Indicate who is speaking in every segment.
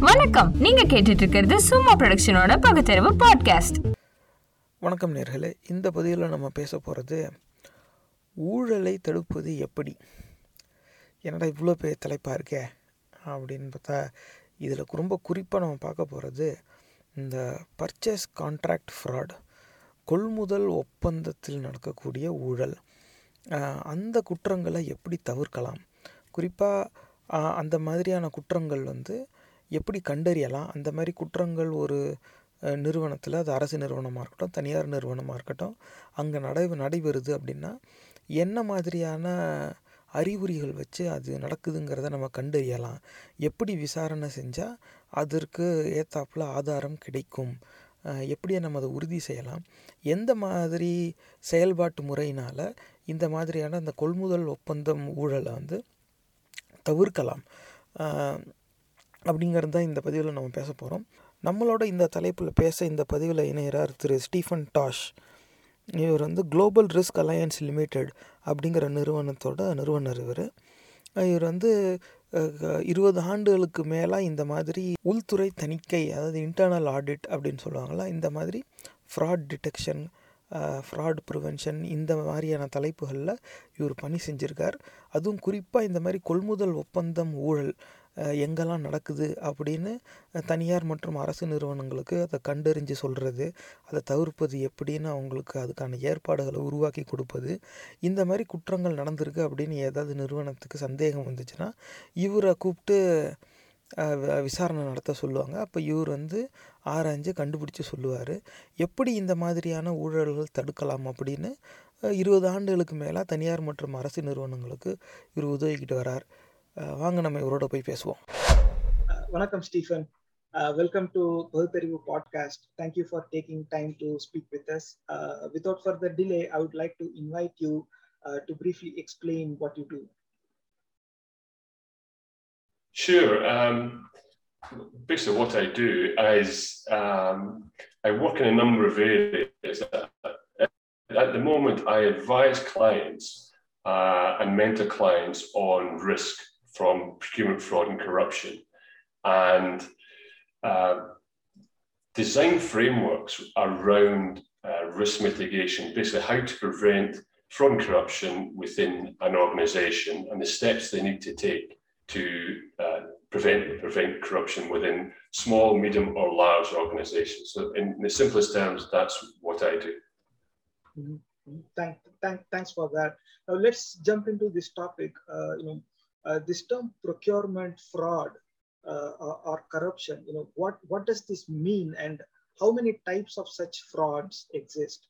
Speaker 1: வணக்கம். நீங்க கேட்டுட்டு இருக்கிறது சும்மா ப்ரொடக்ஷனோட பகுத்தறிவு பாட்காஸ்ட்
Speaker 2: வணக்கம் நேர்களே. இந்த பதிவில் நம்ம பேச போகிறது ஊழலை தடுப்பது எப்படி? என்னடா இவ்வளோ பெரிய தலைப்பாக இருக்கே? அப்படின்னு பார்த்தா இதில் ரொம்ப குறிப்பாக நம்ம பார்க்க போகிறது இந்த பர்ச்சேஸ் கான்ட்ராக்ட் ஃப்ராட் கொள்முதல் ஒப்பந்தத்தில் நடக்கக்கூடிய ஊழல். அந்த குற்றங்களை எப்படி தவிர்க்கலாம்? குறிப்பாக அந்த மாதிரியான குற்றங்கள் வந்து எப்படி கண்டறியலாம்? அந்த மாதிரி குற்றங்கள் ஒரு நிறுவனத்தில் அது அரசு நிறுவனமாக இருக்கட்டும் தனியார் நிறுவனமாக இருக்கட்டும் அங்கே நடை நடைபெறுது அப்படின்னா என்ன மாதிரியான அறிகுறிகள் வச்சு அது நடக்குதுங்கிறத நம்ம கண்டறியலாம். எப்படி விசாரணை செஞ்சால் அதற்கு ஏத்தாப்பில் ஆதாரம் கிடைக்கும்? எப்படியை எப்படி நம்ம அதை உறுதி செய்யலாம்? எந்த மாதிரி செயல்பாட்டு முறையினால் இந்த மாதிரியான அந்த கொள்முதல் ஒப்பந்தம் ஊழலை வந்து தவிர்க்கலாம்? அப்படிங்கிறது தான் இந்த பதிவில் நம்ம பேச போகிறோம் நம்மளோட இந்த தலைப்பில் பேச இந்த பதிவில் இணையிறார் திரு ஸ்டீஃபன் டாஷ். இவர் வந்து குளோபல் ரிஸ்க் அலையன்ஸ் லிமிடெட் அப்படிங்கிற நிறுவனத்தோட நிறுவனர் இவர். இவர் வந்து இருபது ஆண்டுகளுக்கு மேலே இந்த மாதிரி உள்துறை தணிக்கை அதாவது இன்டர்னல் ஆடிட் அப்படின்னு சொல்லுவாங்களா இந்த மாதிரி ஃப்ராட் டிடெக்ஷன் ஃப்ராட் ப்ரிவென்ஷன் இந்த மாதிரியான தலைப்புகளில் இவர் பணி செஞ்சுருக்கார். அதுவும் குறிப்பாக இந்த மாதிரி கொள்முதல் ஒப்பந்தம் ஊழல் எங்கெல்லாம் நடக்குது அப்படின்னு தனியார் மற்றும் அரசு நிறுவனங்களுக்கு அதை கண்டறிஞ்சு சொல்கிறது அதை தவிர்ப்பது எப்படின்னு அவங்களுக்கு அதுக்கான ஏற்பாடுகளை உருவாக்கி கொடுப்பது இந்த மாதிரி குற்றங்கள் நடந்திருக்கு அப்படின்னு ஏதாவது நிறுவனத்துக்கு சந்தேகம் வந்துச்சுன்னா இவரை கூப்பிட்டு விசாரணை நடத்த சொல்லுவாங்க. அப்போ இவர் வந்து ஆராய்ஞ்சு கண்டுபிடிச்சு சொல்லுவார். எப்படி இந்த மாதிரியான ஊழல்கள் தடுக்கலாம் அப்படின்னு இருபது ஆண்டுகளுக்கு மேலே தனியார் மற்றும் அரசு நிறுவனங்களுக்கு இவர் உதவிக்கிட்டு வரார். வாங்க நம்ம இவரோட போய் பேசுவோம்
Speaker 3: Uh, Vanakkam, Stephen. Uh, welcome to Pahutarivu podcast. Thank you for taking time to speak with us. Uh, without further delay, I would like to invite you uh, to briefly explain what you do.
Speaker 4: Sure. Um, basically, what I do is um, I work in a number of areas. At the moment, I advise clients uh, and mentor clients on risk from procurement fraud and corruption, and uh, design frameworks around uh, risk mitigation, basically how to prevent fraud and corruption within an organization and the steps they need to take to uh, prevent prevent corruption within small, medium, or large organizations. So, in the simplest terms, that's what I do.
Speaker 3: Thank, thank, thanks for that. Now let's jump into this topic. Uh, you know, uh, this term procurement fraud uh, or, or corruption. You know, what what does this mean, and how many types of such frauds exist?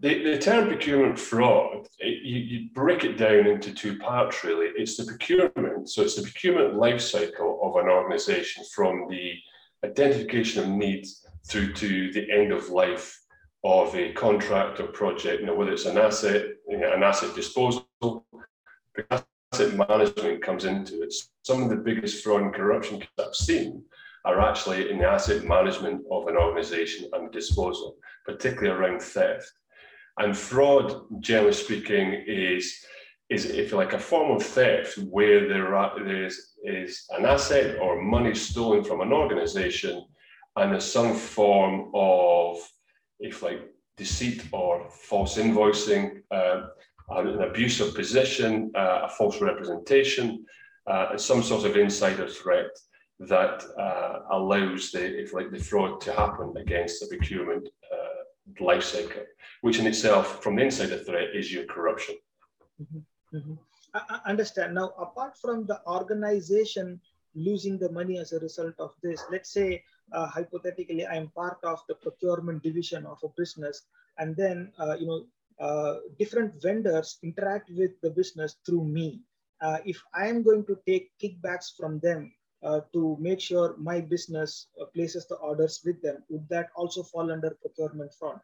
Speaker 4: The, the term procurement fraud, it, you, you break it down into two parts really. It's the procurement, so it's the procurement life cycle of an organization from the identification of needs through to the end of life of a contract or project, you know, whether it's an asset, you know, an asset disposal, asset management comes into it. Some of the biggest fraud and corruption I've seen are actually in the asset management of an organization and disposal, particularly around theft. And fraud, generally speaking, is is if you like a form of theft where there is, is an asset or money stolen from an organization, and there's some form of if like deceit or false invoicing, uh, an abuse of position, uh, a false representation, uh, some sort of insider threat that uh, allows the if like the fraud to happen against the procurement uh, life cycle, which in itself, from the insider threat, is your corruption.
Speaker 3: Mhm. I, I understand. Now, apart from the organization losing the money as a result of this, let's say uh, hypothetically I'm part of the procurement division of a business, and then uh, you know uh, different vendors interact with the business through me. Uh, if I am going to take kickbacks from them uh, to make sure my business uh, places the orders with them, would that also fall under procurement fraud?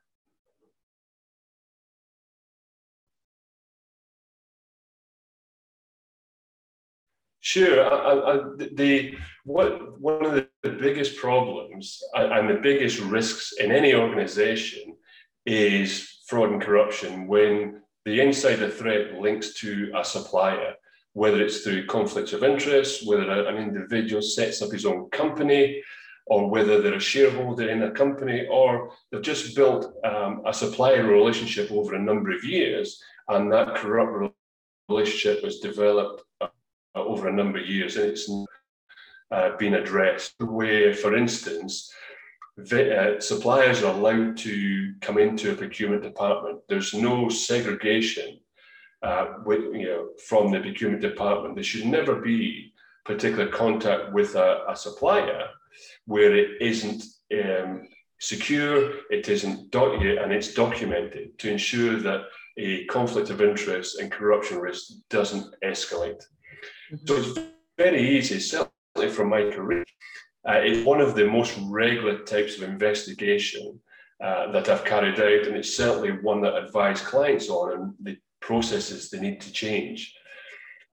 Speaker 4: Sure. I, I, the what one of the biggest problems and, and the biggest risks in any organization is fraud and corruption when the insider threat links to a supplier whether it's through conflicts of interest, whether an individual sets up his own company, or whether they're a shareholder in a company, or they've just built um, a supplier relationship over a number of years, and that corrupt relationship was developed uh, over a number of years, and it's uh, been addressed. Where, for instance, uh, suppliers are allowed to come into a procurement department. There's no segregation uh, with, you know, from the procurement department. There should never be particular contact with a, a supplier where it isn't um, secure, it isn't doc- and it's documented to ensure that a conflict of interest and corruption risk doesn't escalate. Mm-hmm. So it's very easy, certainly from my career. Uh, it's one of the most regular types of investigation uh, that I've carried out, and it's certainly one that I advise clients on and the processes they need to change.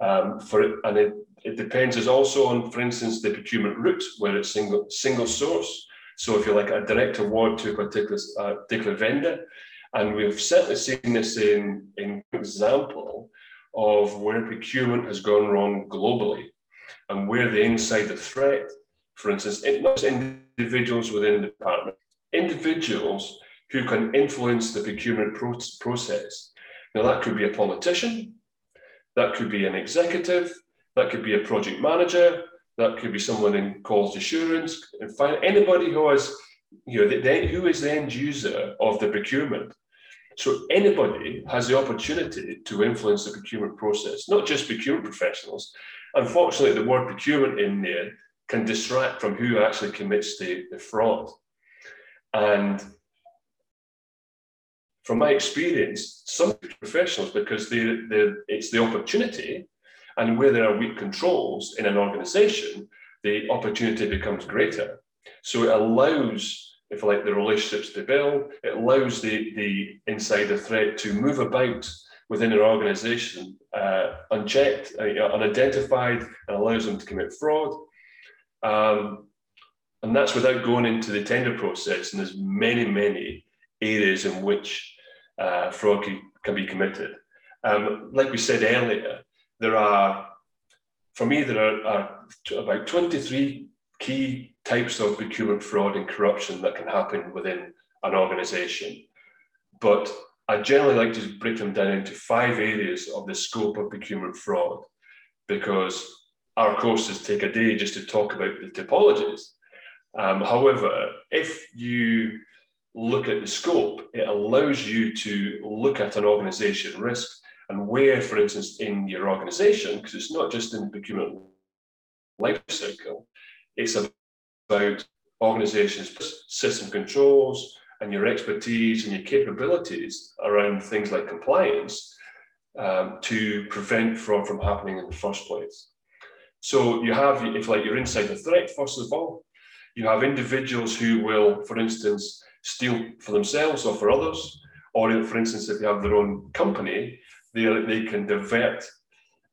Speaker 4: Um, for and it, it depends is also on, for instance, the procurement route where it's single single source. So if you're like a direct award to a particular uh, particular vendor, and we've certainly seen this in in example of where procurement has gone wrong globally, and where the insider threat, for instance, it not individuals within the department, individuals who can influence the procurement pro- process. Now that could be a politician, that could be an executive, that could be a project manager, that could be someone in quality assurance, and find anybody who has, you know, the, the, who is the end user of the procurement. So anybody has the opportunity to influence the procurement process, not just procurement professionals. Unfortunately, the word procurement in there can distract from who actually commits the, the fraud. And from my experience, some professionals, because they, they, it's the opportunity, and where there are weak controls in an organization, the opportunity becomes greater. So it allows, if I like, the relationships to build, it allows the, the insider threat to move about within an organization uh, unchecked, uh, unidentified, and allows them to commit fraud. Um, and that's without going into the tender process. And there's many, many areas in which uh, fraud can, can, be committed. Um, like we said earlier, there are, for me, there are, are about 23 key types of procurement fraud and corruption that can happen within an organization. But I generally like to break them down into five areas of the scope of procurement fraud because our courses take a day just to talk about the typologies. Um, however, if you look at the scope, it allows you to look at an organization risk and where, for instance, in your organization, because it's not just in the procurement life cycle, it's about organizations, system controls, and your expertise and your capabilities around things like compliance um, to prevent fraud from happening in the first place. So you have, if like you're inside the threat, first of all, you have individuals who will, for instance, steal for themselves or for others, or for instance, if they have their own company, they, they can divert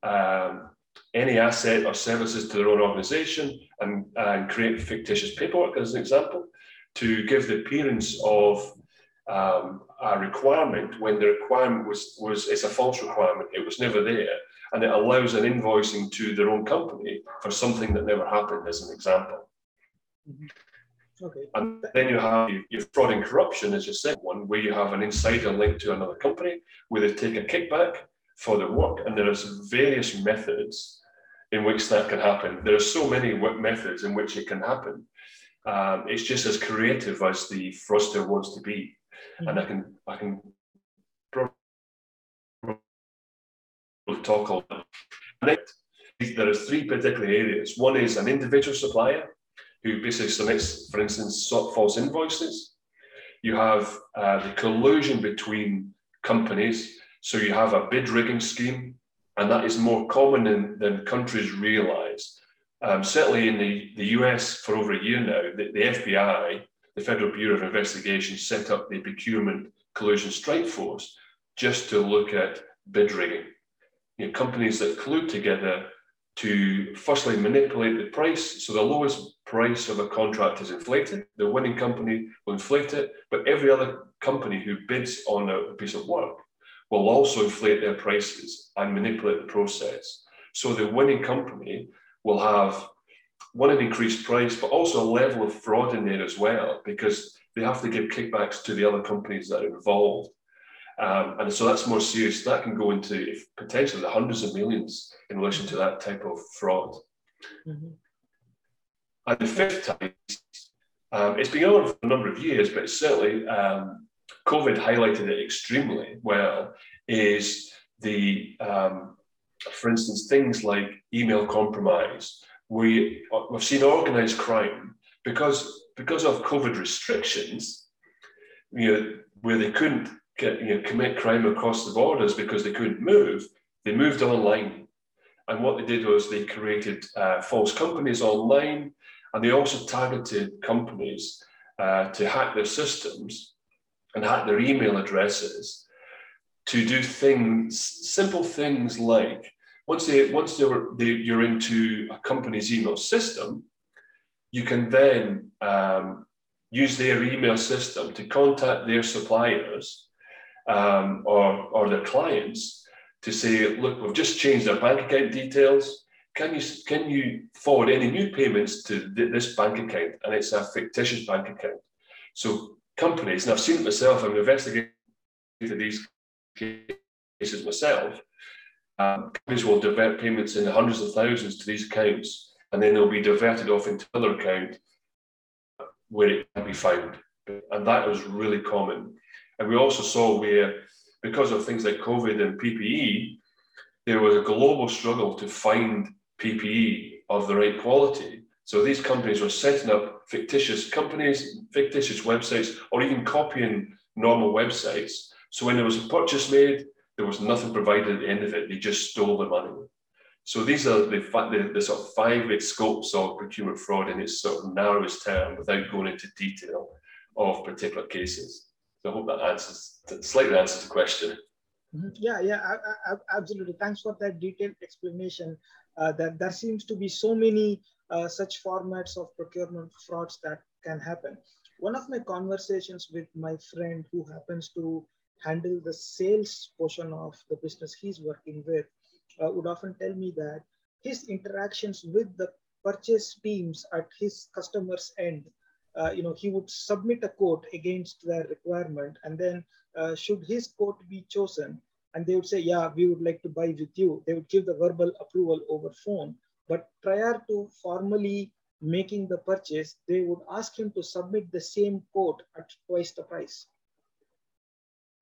Speaker 4: um, any asset or services to their own organization and, and create fictitious paperwork, as an example, to give the appearance of um, a requirement when the requirement was, was it's a false requirement, it was never there, and it allows an invoicing to their own company for something that never happened, as an example. Mm-hmm. Okay. And then you have your fraud and corruption as your second one, where you have an insider linked to another company, where they take a kickback for the work, and there is various methods in which that can happen. There are so many methods in which it can happen. Um, it's just as creative as the fraudster wants to be, mm-hmm. and I can I can probably talk all. There are three particular areas. One is an individual supplier who basically submits, for instance, false invoices. You have uh, the collusion between companies. So you have a bid rigging scheme, and that is more common than, than countries realize. Um, certainly in the, the US for over a year now, the, the FBI, the Federal Bureau of Investigation, set up the Procurement Collusion Strike Force just to look at bid rigging. You know, companies that collude together to firstly manipulate the price. So the lowest price of a contract is inflated. The winning company will inflate it, but every other company who bids on a piece of work will also inflate their prices and manipulate the process. So the winning company will have one, an increased price, but also a level of fraud in there as well, because they have to give kickbacks to the other companies that are involved. Um, and so that's more serious. That can go into potentially the hundreds of millions in relation to that type of fraud. Mm-hmm. And the fifth type, um, it's been on for a number of years, but certainly um, COVID highlighted it extremely well, is the, um, for instance, things like email compromise. We, we've seen organized crime because, because of COVID restrictions, you know, where they couldn't get, you know, commit crime across the borders because they couldn't move, they moved online. And what they did was they created uh, false companies online, and they also targeted companies uh, to hack their systems and hack their email addresses to do things, simple things like once they once they were they, you're into a company's email system, you can then um, use their email system to contact their suppliers um, or or their clients to say, look, we've just changed our bank account details. Can you can you forward any new payments to th- this bank account? And it's a fictitious bank account. So companies, and I've seen it myself. I'm investigating these cases myself, um, companies will divert payments in the hundreds of thousands to these accounts, and then they'll be diverted off into another account where it can be found. And that was really common. And we also saw where, because of things like COVID and PPE, there was a global struggle to find PPE of the right quality. So these companies were setting up fictitious companies, fictitious websites, or even copying normal websites so when there was a purchase made, there was nothing provided at the end of it. They just stole the money. So these are the, the, the sort of five scopes of procurement fraud in its sort of narrowest term without going into detail of particular cases. So I hope that answers, slightly answers the question.
Speaker 3: Mm-hmm. Yeah, yeah, I, I, absolutely. Thanks for that detailed explanation. Uh, that there seems to be so many uh, such formats of procurement frauds that can happen. One of my conversations with my friend who happens to handle the sales portion of the business he's working with uh, would often tell me that his interactions with the purchase teams at his customers end uh, you know he would submit a quote against their requirement and then uh, should his quote be chosen and they would say yeah we would like to buy with you they would give the verbal approval over phone. But prior to formally making the purchase they would ask him to submit the same quote at twice the price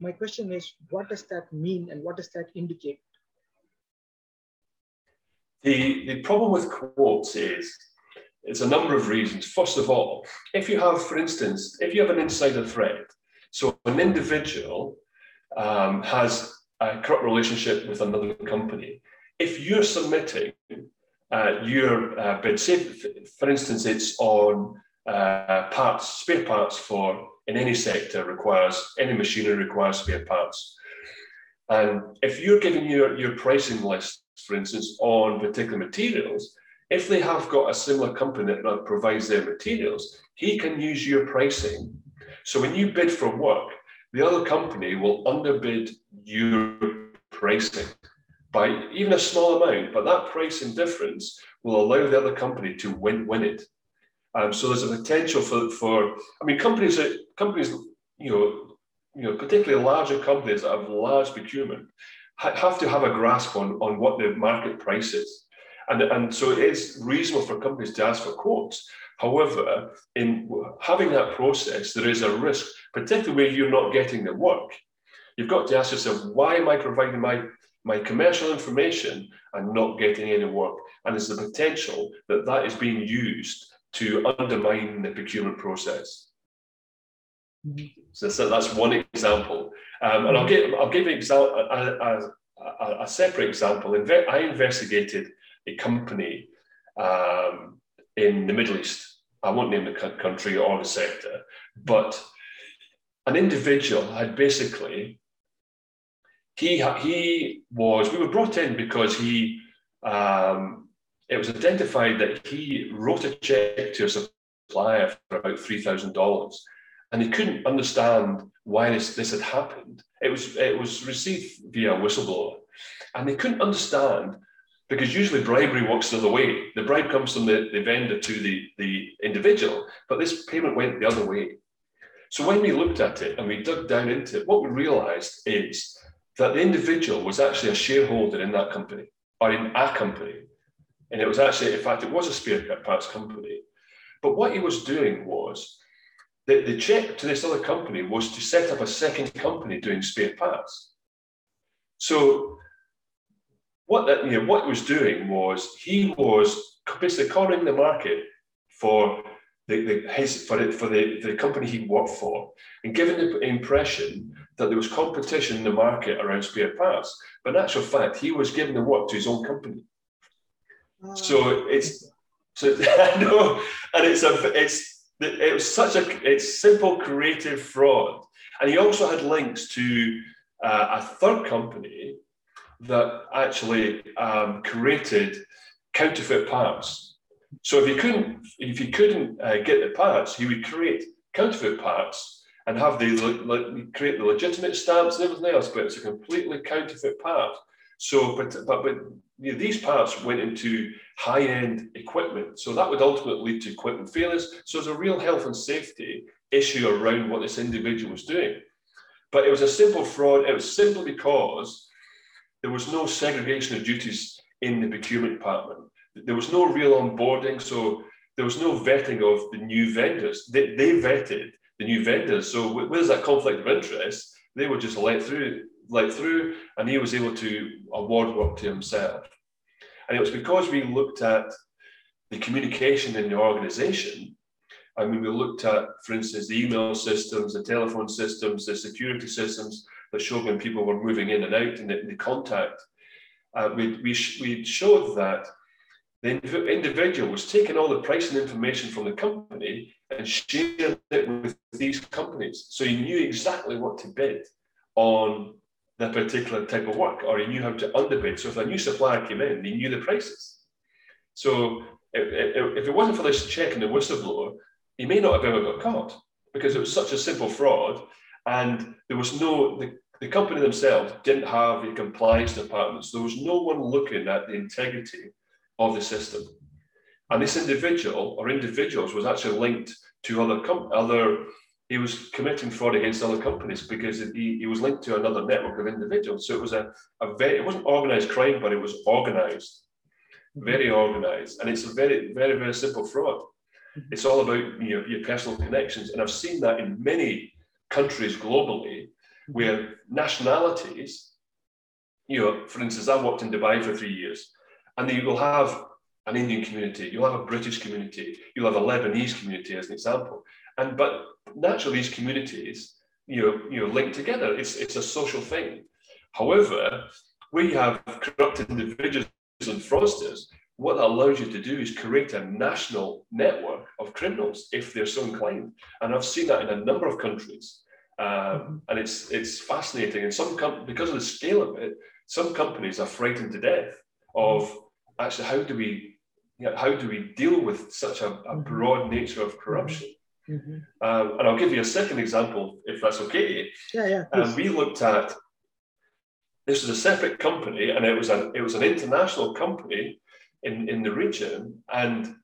Speaker 3: my question is, what does that mean and what does that indicate?
Speaker 4: The, the problem with quotes is it's a number of reasons. First of all, if you have, for instance, if you have an insider threat, so an individual um, has a corrupt relationship with another company, if you're submitting uh, your uh, bid, say, for instance, it's on uh, parts, spare parts for in any sector requires, any machinery requires spare parts. And if you're giving your, your pricing list, for instance, on particular materials, if they have got a similar company that provides their materials, he can use your pricing. So when you bid for work, the other company will underbid your pricing by even a small amount, but that pricing difference will allow the other company to win, win it. Um, so there's a potential for, for I mean, companies that companies, you know, you know, particularly larger companies that have large procurement, ha- have to have a grasp on, on what the market price is. And, and so it is reasonable for companies to ask for quotes. However, in having that process, there is a risk, particularly where you're not getting the work. You've got to ask yourself, why am I providing my, my commercial information and not getting any work? And there's the potential that that is being used to undermine the procurement process. So, so, that's one example. Um, and I'll give, I'll give example, a, a, a, separate example. I investigated a company um, in the Middle East. I won't name the country or the sector, but an individual had basically, he, he was, we were brought in because he um, it was identified that he wrote a check to a supplier for about $3,000 and he couldn't understand why this, this had happened. It was, it was received via whistleblower and they couldn't understand because usually bribery works the other way. The bribe comes from the, the vendor to the, the individual, but this payment went the other way. So when we looked at it and we dug down into it, what we realized is that the individual was actually a shareholder in that company or in a company. And it was actually, in fact, it was a spare parts company. But what he was doing was that the check to this other company was to set up a second company doing spare parts. So what that you know what he was doing was he was basically cornering the market for the, the his for it for the, the company he worked for and giving the impression that there was competition in the market around spare parts. But in actual fact, he was giving the work to his own company. So ah. it's so I know, and it's a it's it was such a it's simple creative fraud, and he also had links to uh, a third company that actually um, created counterfeit parts. So if he couldn't if he couldn't uh, get the parts, he would create counterfeit parts and have the le- create the legitimate stamps and everything else, but it's a completely counterfeit part. So, but but but you know, these parts went into high-end equipment, so that would ultimately lead to equipment failures. So, there's a real health and safety issue around what this individual was doing. But it was a simple fraud. It was simply because there was no segregation of duties in the procurement department. There was no real onboarding, so there was no vetting of the new vendors. They, they vetted the new vendors. So where's that conflict of interest? They were just let through, let through, and he was able to award work to himself. And it was because we looked at the communication in the organization. I mean, we looked at, for instance, the email systems, the telephone systems, the security systems that showed when people were moving in and out and the, the contact. Uh, we, we, we showed that the individual was taking all the pricing information from the company and sharing it with these companies. So he knew exactly what to bid on that particular type of work, or he knew how to underbid. So if a new supplier came in, he knew the prices. So if, it wasn't for this check and the whistleblower, he may not have ever got caught because it was such a simple fraud and there was no, the, the company themselves didn't have a compliance department. So there was no one looking at the integrity of the system. And this individual or individuals was actually linked to other com- other. He was committing fraud against other companies because he, he was linked to another network of individuals. So it was a, a very it wasn't organized crime, but it was organized, mm-hmm. very organized, and it's a very very very simple fraud. Mm-hmm. It's all about you know, your personal connections, and I've seen that in many countries globally mm-hmm. where nationalities, you know, for instance, I worked in Dubai for three years, and you will have an Indian community, you'll have a British community, you'll have a Lebanese community as an example. And but naturally these communities, you know, you know, link together. It's it's a social thing. However, we have corrupted individuals and fraudsters, what that allows you to do is create a national network of criminals if they're so inclined. And I've seen that in a number of countries. Um, and it's it's fascinating. And some com- because of the scale of it, some companies are frightened to death of actually how do we you know, how do we deal with such a, a mm-hmm. broad nature of corruption? Mm-hmm. Um, and I'll give you a second example, if that's okay.
Speaker 3: Yeah, yeah.
Speaker 4: Um, we looked at this was a separate company, and it was an it was an international company in in the region, and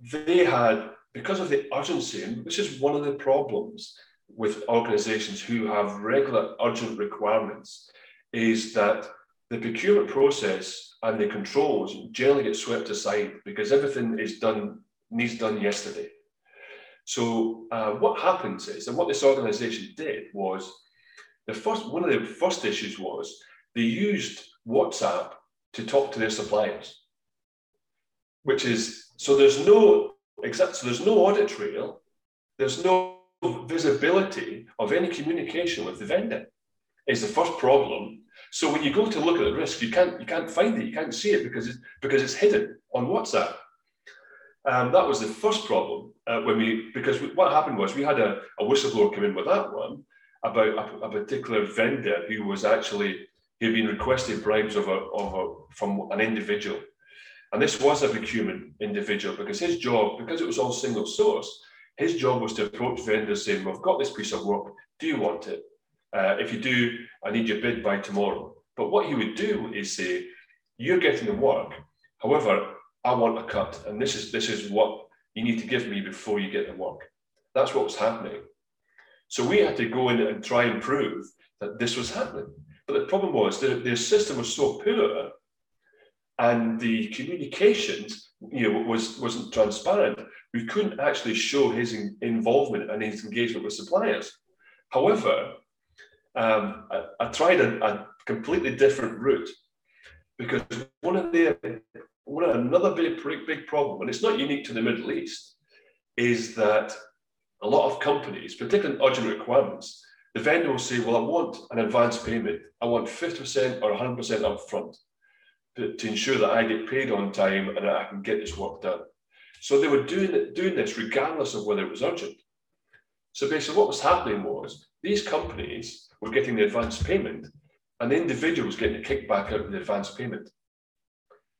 Speaker 4: they had because of the urgency, and which is one of the problems with organisations who have regular urgent requirements, is that the procurement process and the controls generally get swept aside because everything is done needs done yesterday. So uh, what happens is, and what this organisation did was, the first one of the first issues was they used WhatsApp to talk to their suppliers, which is so there's no exact so there's no audit trail, there's no visibility of any communication with the vendor. Is the first problem so when you go to look at the risk, you can't you can't find it, you can't see it because it's because it's hidden on WhatsApp. Um, that was the first problem uh, when we because we, what happened was we had a, a, whistleblower come in with that one about a, a particular vendor who was actually had been requested bribes of a, of a, from an individual, and this was a procurement individual because his job because it was all single source, his job was to approach vendors saying, "We've got this piece of work. Do you want it?" Uh, if you do, I need your bid by tomorrow. But what he would do is say, you're getting the work. However, I want a cut, and this is this is what you need to give me before you get the work. That's what was happening. So we had to go in and try and prove that this was happening. But the problem was that the system was so poor and the communications you know, was, wasn't transparent. We couldn't actually show his in, involvement and his engagement with suppliers. However, um, I, I, tried a, a, completely different route because one of the another big big problem, and it's not unique to the Middle East, is that a lot of companies, particularly urgent requirements, the vendor will say, "Well, I want an advance payment. I want fifty percent or hundred percent upfront to, to ensure that I get paid on time and that I can get this work done." So they were doing doing this regardless of whether it was urgent. So basically, what was happening was these companies were getting the advance payment, and the individual was getting a kickback out of the advance payment.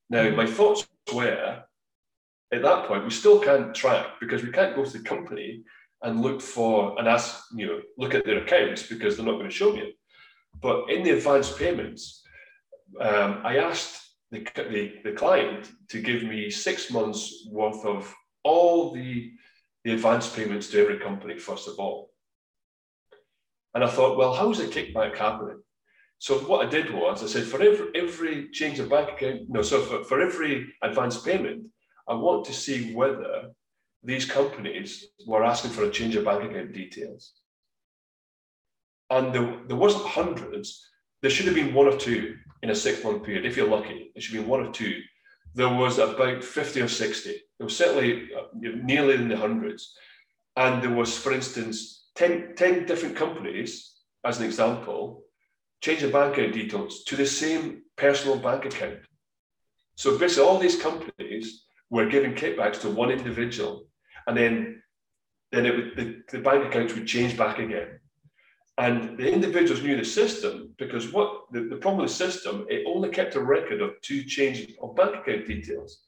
Speaker 4: Now, my thoughts were at that point, we still can't track because we can't go to the company and look for and ask, you know, look at their accounts because they're not going to show me it. But in the advance payments, um, I asked the, the, the client to give me six months worth of all the, the advance payments to every company, first of all. And I thought, well, how's the kickback happening? So what I did was I said, for every, every change of bank account, no, so for, for every advance payment, I want to see whether these companies were asking for a change of bank account details. And there, there wasn't hundreds. There should have been one or two in a six month period. If you're lucky, there should be one or two. There was about 50 or 60. There was certainly uh, nearly in the hundreds. And there was, for instance, 10, 10 different companies, as an example, changing bank account details to the same personal bank account. So basically, all these companies were giving kickbacks to one individual and then then it would, the, the bank accounts would change back again. And the individuals knew the system because what the, the problem with the system, it only kept a record of two changes of bank account details.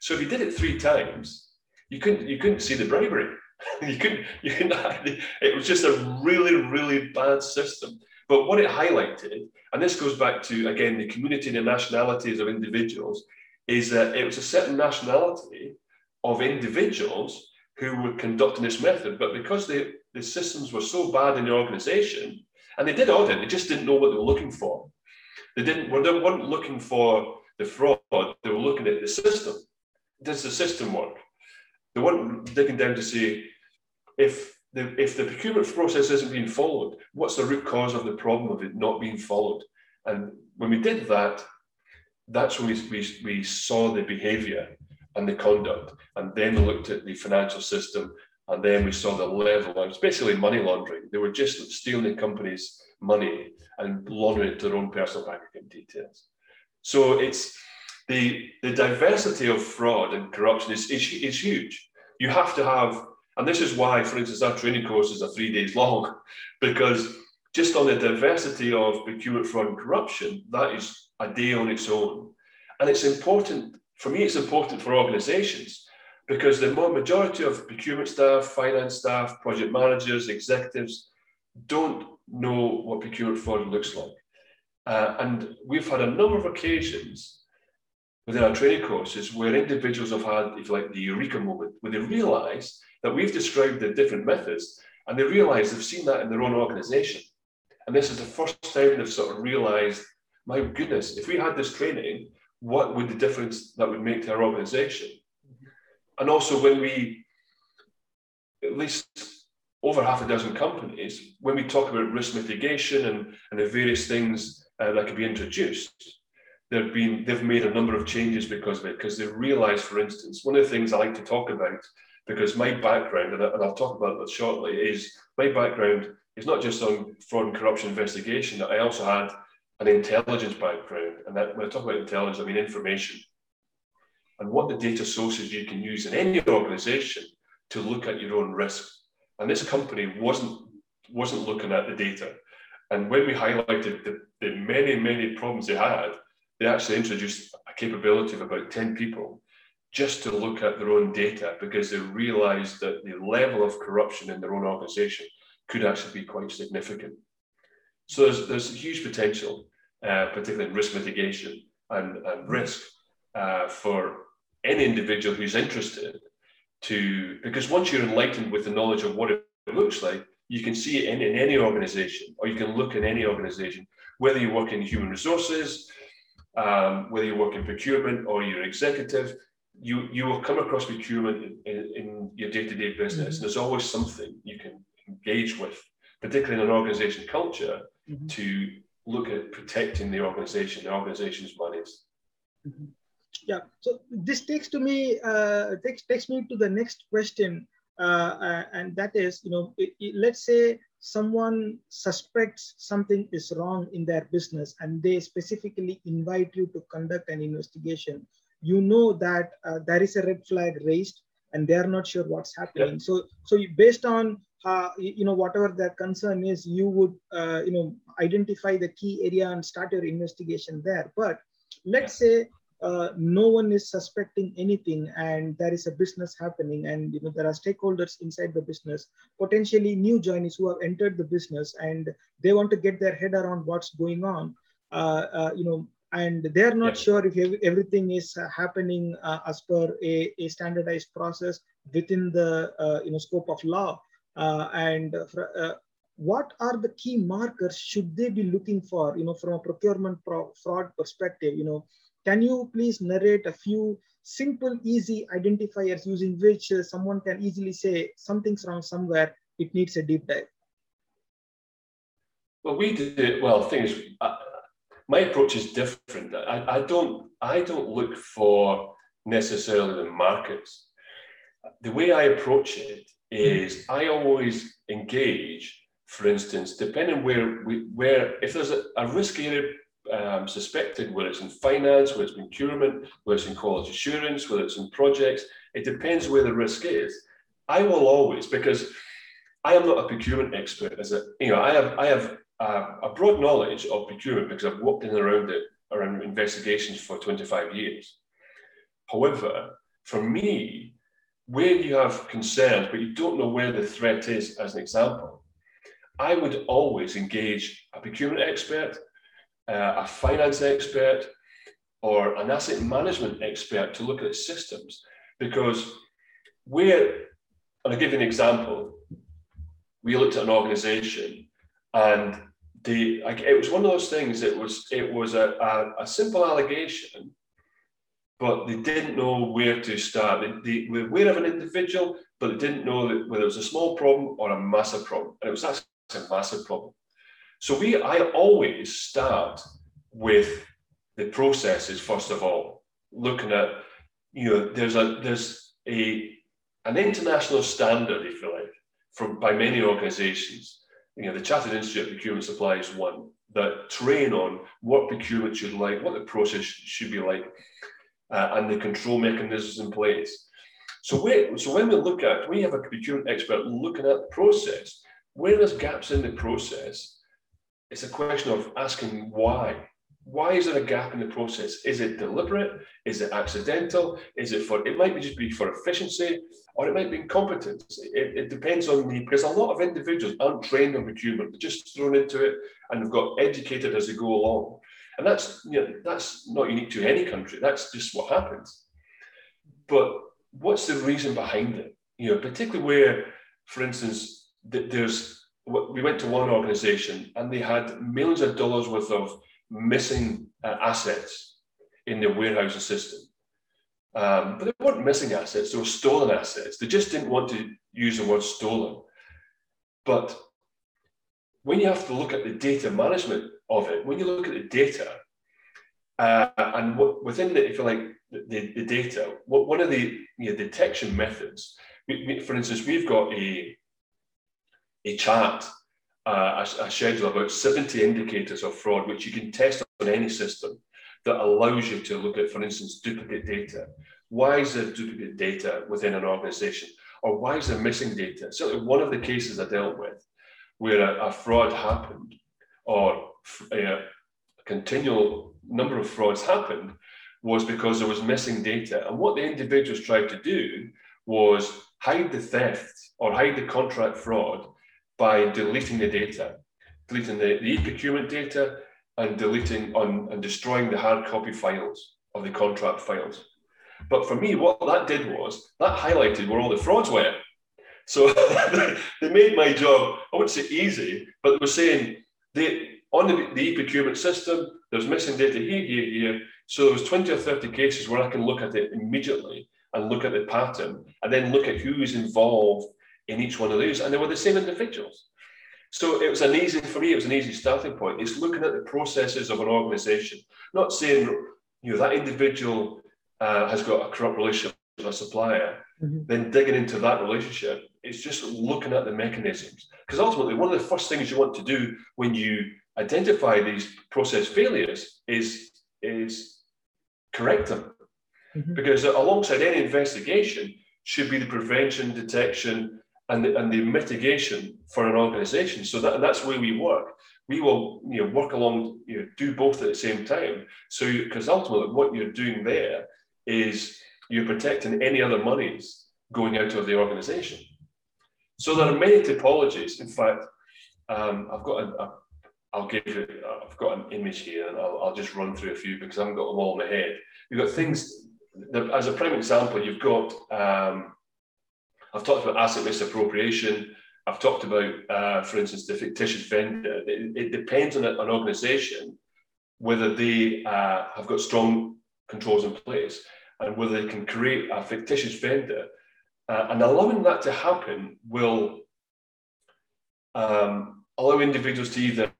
Speaker 4: So if you did it three times, you couldn't you couldn't see the bribery. you couldn't you couldn't it was just a really, really bad system. But what it highlighted, and this goes back to again the community and the nationalities of individuals, is that it was a certain nationality of individuals who were conducting this method. But because the, the systems were so bad in the organization, and they did audit, they just didn't know what they were looking for. They didn't, they weren't looking for the fraud, they were looking at the system. Does the system work? They weren't digging down to see if the, if the procurement process isn't being followed, what's the root cause of the problem of it not being followed? And when we did that, that's when we, we, we saw the behavior and the conduct. And then we looked at the financial system, and then we saw the level. It was basically money laundering. They were just stealing the company's money and laundering it to their own personal bank account details. So it's the the diversity of fraud and corruption is, is, is huge. You have to have, and this is why, for instance, our training courses are three days long, because just on the diversity of procurement fraud and corruption, that is a day on its own. And it's important for me, it's important for organizations because the majority of procurement staff, finance staff, project managers, executives don't know what procurement fraud looks like. Uh, and we've had a number of occasions within our training courses where individuals have had, if you like, the eureka moment, where they realize that we've described the different methods and they realize they've seen that in their own organization. And this is the first time they've sort of realized, my goodness, if we had this training, what would the difference that would make to our organization? And also, when we, at least over half a dozen companies, when we talk about risk mitigation and, and the various things uh, that could be introduced, they've been they've made a number of changes because of it. Because they realise, for instance, one of the things I like to talk about, because my background, and, I, and I'll talk about that shortly, is my background is not just on fraud and corruption investigation. I also had an intelligence background. And that, when I talk about intelligence, I mean information and what the data sources you can use in any organization to look at your own risk. And this company wasn't wasn't looking at the data. And when we highlighted the, the many, many problems they had, they actually introduced a capability of about 10 people just to look at their own data because they realized that the level of corruption in their own organization could actually be quite significant. So there's, there's huge potential, uh, particularly in risk mitigation and, and risk uh, for any individual who's interested to, because once you're enlightened with the knowledge of what it looks like, you can see it in, in any organization, or you can look in any organization, whether you work in human resources, um, whether you work in procurement or you're executive, you, you will come across procurement in, in, in your day-to-day business. Mm-hmm. There's always something you can engage with, particularly in an organization culture, mm-hmm. to look at protecting the organization, the organization's monies.
Speaker 3: Mm-hmm. Yeah. So this takes to me uh, takes takes me to the next question, uh, uh, and that is, you know, let's say someone suspects something is wrong in their business, and they specifically invite you to conduct an investigation. You know that uh, there is a red flag raised, and they are not sure what's happening. Yeah. So, so based on uh, you know whatever their concern is, you would uh, you know identify the key area and start your investigation there. But let's yeah. say uh, no one is suspecting anything and there is a business happening and you know there are stakeholders inside the business potentially new joinees who have entered the business and they want to get their head around what's going on uh, uh, you know and they're not yeah. sure if everything is uh, happening uh, as per a, a, standardized process within the uh, you know scope of law and what are the key markers should they be looking for you know from a procurement pro- fraud perspective you know can you please narrate a few simple, easy identifiers using which uh, someone can easily say something's wrong somewhere, it needs a deep dive?
Speaker 4: Well, we did. Well, things, thing uh, my approach is different. I, I don't I don't look for necessarily the markets. The way I approach it is I always engage, for instance, depending where we where if there's a, a risk area um, suspected, whether it's in finance, whether it's procurement, whether it's in quality assurance, whether it's in projects. It depends where the risk is. I will always, because I am not a procurement expert, as a you know, I have I have uh, a broad knowledge of procurement because I've worked in and around it around investigations for 25 years. However, for me, where you have concerns but you don't know where the threat is, as an example, I would always engage a procurement expert uh, a finance expert or an asset management expert to look at systems because we're, and I'll give you an example. We looked at an organization and the like, it was one of those things it was it was a, a, a simple allegation but they didn't know where to start they, they were aware of an individual but they didn't know whether it was a small problem or a massive problem and it was actually a massive problem so we, I always start with the processes first of all, looking at, you know, there's a there's a an international standard, if you like, from by many organisations. You know, the Chartered Institute of Procurement Supply is one that train on what procurement should like, what the process should be like, uh, and the control mechanisms in place. So, we, so when we look at, we have a procurement expert looking at the process, where there's gaps in the process, it's a question of asking why. Why is there a gap in the process? Is it deliberate? Is it accidental? Is it for, it might just be for efficiency or it might be incompetence. It, it depends on the, because a lot of individuals aren't trained on procurement, they're just thrown into it and they've got educated as they go along. And that's, you know, that's not unique to any country. That's just what happens. But what's the reason behind it? You know, particularly where, for instance, there's we went to one organization and they had millions of dollars worth of missing uh, assets in their warehousing system. Um, but they weren't missing assets, they were stolen assets. They just didn't want to use the word stolen. But when you have to look at the data management of it, when you look at the data, uh, and what, within the, if you like, the, the data, what, one of the you know, detection methods, we, we, for instance, we've got a, a chart, Uh, a, a schedule about 70 indicators of fraud, which you can test on any system that allows you to look at, for instance, duplicate data. Why is there duplicate data within an organization? Or why is there missing data? So one of the cases I dealt with where a, a fraud happened or a, a continual number of frauds happened was because there was missing data. And what the individuals tried to do was hide the theft or hide the contract fraud by deleting the data, deleting the, the e-procurement data, and deleting on and destroying the hard copy files of the contract files. But for me, what that did was that highlighted where all the frauds were. So they made my job, I wouldn't say easy, but they were saying they on the, the e-procurement system, there's missing data here, here, here. So there was 20 or 30 cases where I can look at it immediately and look at the pattern and then look at who is involved in each one of those. And they were the same individuals. So it was an easy, for me, it was an easy starting point. It's looking at the processes of an organization, not saying, you know, that individual uh, has got a corrupt relationship with a supplier, mm-hmm. then digging into that relationship. It's just looking at the mechanisms. Because ultimately, one of the first things you want to do when you identify these process failures is, is correct them. Mm-hmm. Because alongside any investigation should be the prevention, detection, and the, and the mitigation for an organization. So that, that's where we work. We will you know, work along, you know, do both at the same time. So, because ultimately, what you're doing there is you're protecting any other monies going out of the organization. So there are many typologies. In fact, um, I've got a, a I'll give you, I've got an image here and I'll, I'll, just run through a few because I haven't got them all in my head. You've got things, as a prime example, you've got, um, I've talked about asset misappropriation. I've talked about, uh, for instance, the fictitious vendor. It, it depends on an organization whether they uh, have got strong controls in place and whether they can create a fictitious vendor. Uh, and allowing that to happen will um, allow individuals to either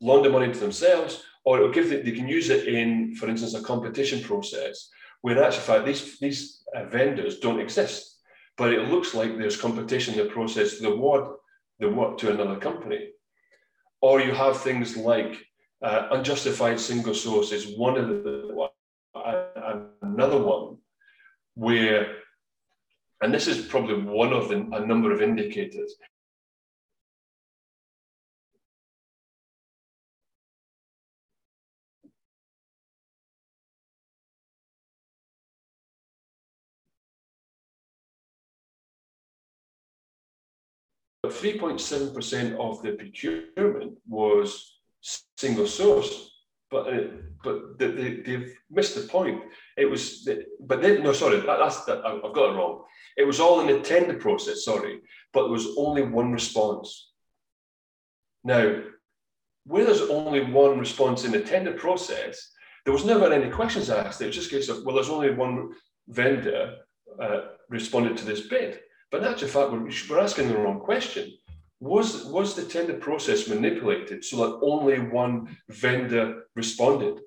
Speaker 4: launder money to themselves or it will give they can use it in, for instance, a competition process where in actual fact these, these uh, vendors don't exist. But it looks like there's competition in the process to award the work to another company. Or you have things like uh, unjustified single source is one of the another one where, and this is probably one of the, a number of indicators, But 3.7% of the procurement was single source but uh, but they, they've missed the point. It was, but then no, sorry, that, that's that, I've got it wrong. It was all in the tender process, sorry, but there was only one response. Now, where there's only one response in the tender process, there was never any questions asked. It was just a case of, well, there's only one vendor uh, responded to this bid. But in actual fact, we're, we're asking the wrong question was was the tender process manipulated so that only one vendor responded?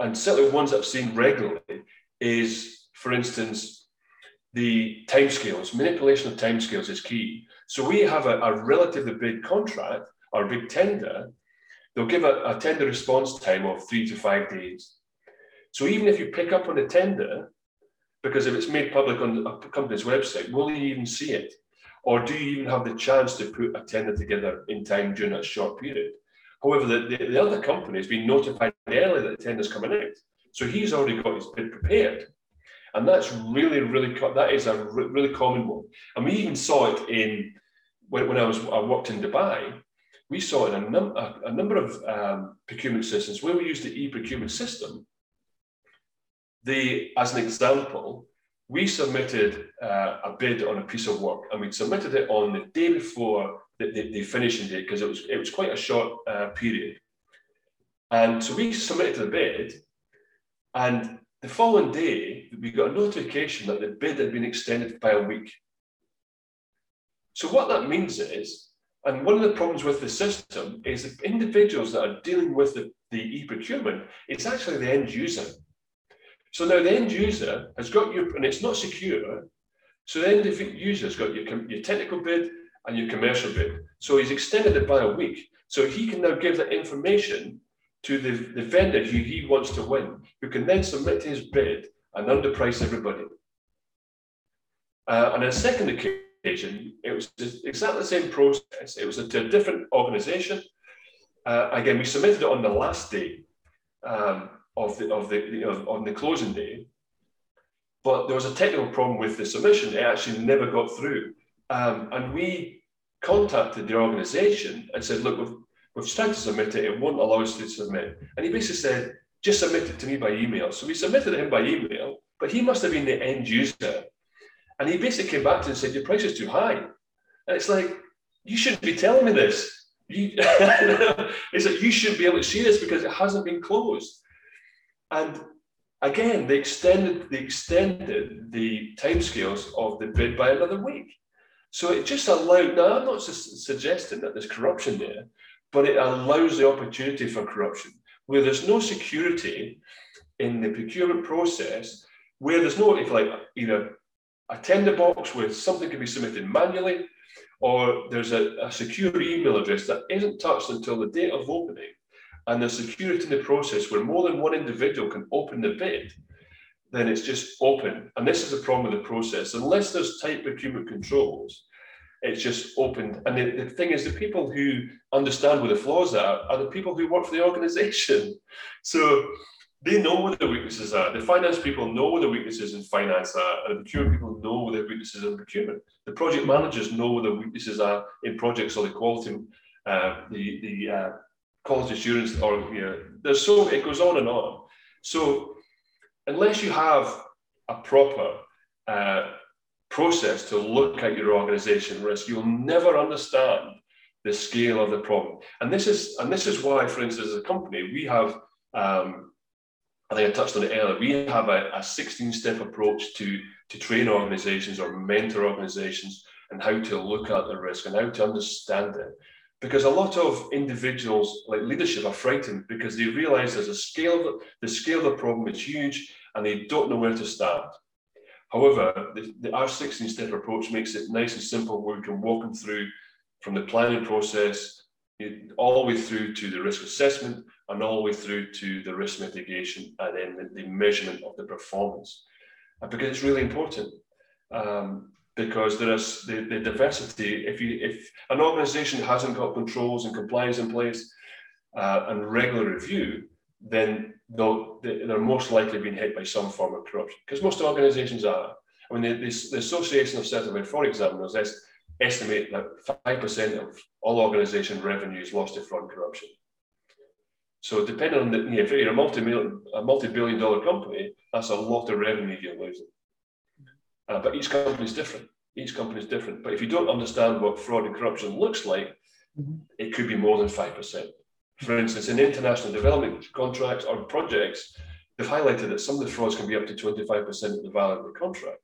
Speaker 4: And certainly ones I've seen regularly is, for instance, the timescales. Manipulation of timescales is key. So we have a, a, relatively big contract a big tender. They'll give a, a tender response time of three to five days. So even if you pick up on a tender, because if it's made public on a company's website, will you even see it? Or do you even have the chance to put a tender together in time during that short period? However, the, the, the other company has been notified early that the tender's coming out. So he's already got his bid prepared. And that's really, really, that is a really common one. And we even saw it in, when, when I was, I worked in Dubai, we saw in a, num- a, a number of um, procurement systems where we used the e-procurement system. As an example, we submitted uh, a bid on a piece of work and we submitted it on the day before the, the, the finishing date because it was, it was quite a short uh, period. And so we submitted the bid and the following day, we got a notification that the bid had been extended by a week. So what that means is, and one of the problems with the system is the individuals that are dealing with the, the e-procurement, it's actually the end user. So now the end user has got your, and it's not secure. So the end user has got your, your technical bid and your commercial bid. So he's extended it by a week. So he can now give that information to the, the vendor who he wants to win, who can then submit his bid and underprice everybody. Uh, on a second occasion, it was exactly the same process. It was a, to a different organization. Uh, again, we submitted it on the last day. Um, of the of the you know, on the closing day. But there was a technical problem with the submission; it actually never got through. Um, and we contacted the organisation and said, "Look, We've tried to submit it, it won't allow us to submit. And he basically said, just submit it to me by email. So we submitted it him by email, but he must have been the end user. And he basically came back to and said, Your price is too high. And it's like, you shouldn't be telling me this. You, it's like you shouldn't be able to see this because it hasn't been closed. And again, they extended they extended the timescales of the bid by another week. So it just allowed. Now I'm not su- suggesting that there's corruption there, but it allows the opportunity for corruption where there's no security in the procurement process, where there's no, if like either a tender box where something can be submitted manually, or there's a, a secure email address that isn't touched until the date of opening, and there's security in the process where more than one individual can open the bid, then it's just open. And this is the problem with the process. Unless there's tight procurement controls, it's just opened. And the, the thing is, the people who understand where the flaws are are the people who work for the organization. So they know what the weaknesses are. The finance people know what the weaknesses in finance are, and the procurement people know what the weaknesses in procurement. The project managers know what the weaknesses are in projects or the quality, uh, the the uh, quality assurance, or you know, there's so it goes on and on. So unless you have a proper uh, process to look at your organization risk, you'll never understand the scale of the problem. And this is and this is why, for instance, as a company, we have um, I think I touched on it earlier. We have a, a 16-step approach to to train organizations or mentor organizations and how to look at the risk and how to understand it. Because a lot of individuals, like leadership, are frightened because they realize there's a scale, the scale of the problem is huge and they don't know where to start. However, the, the, our 16 step approach makes it nice and simple where we can walk them through from the planning process all the way through to the risk assessment and all the way through to the risk mitigation and then the, the measurement of the performance. And because it's really important. Um, because there is the, the diversity. If you if an organization hasn't got controls and compliance in place uh, and regular review, then they're most likely being hit by some form of corruption. Because most organizations are. I mean, the, the, the Association of Certified Fraud Examiners estimate that 5% of all organization revenue is lost to fraud and corruption. So depending on the, you know, if you're a multi-million, a multi-billion dollar company, that's a lot of revenue you're losing. Uh, but each company is different. Each company is different. But if you don't understand what fraud and corruption looks like, mm-hmm. it could be more than 5%. For instance, in international development contracts or projects, they've highlighted that some of the frauds can be up to 25% of the value of the contract.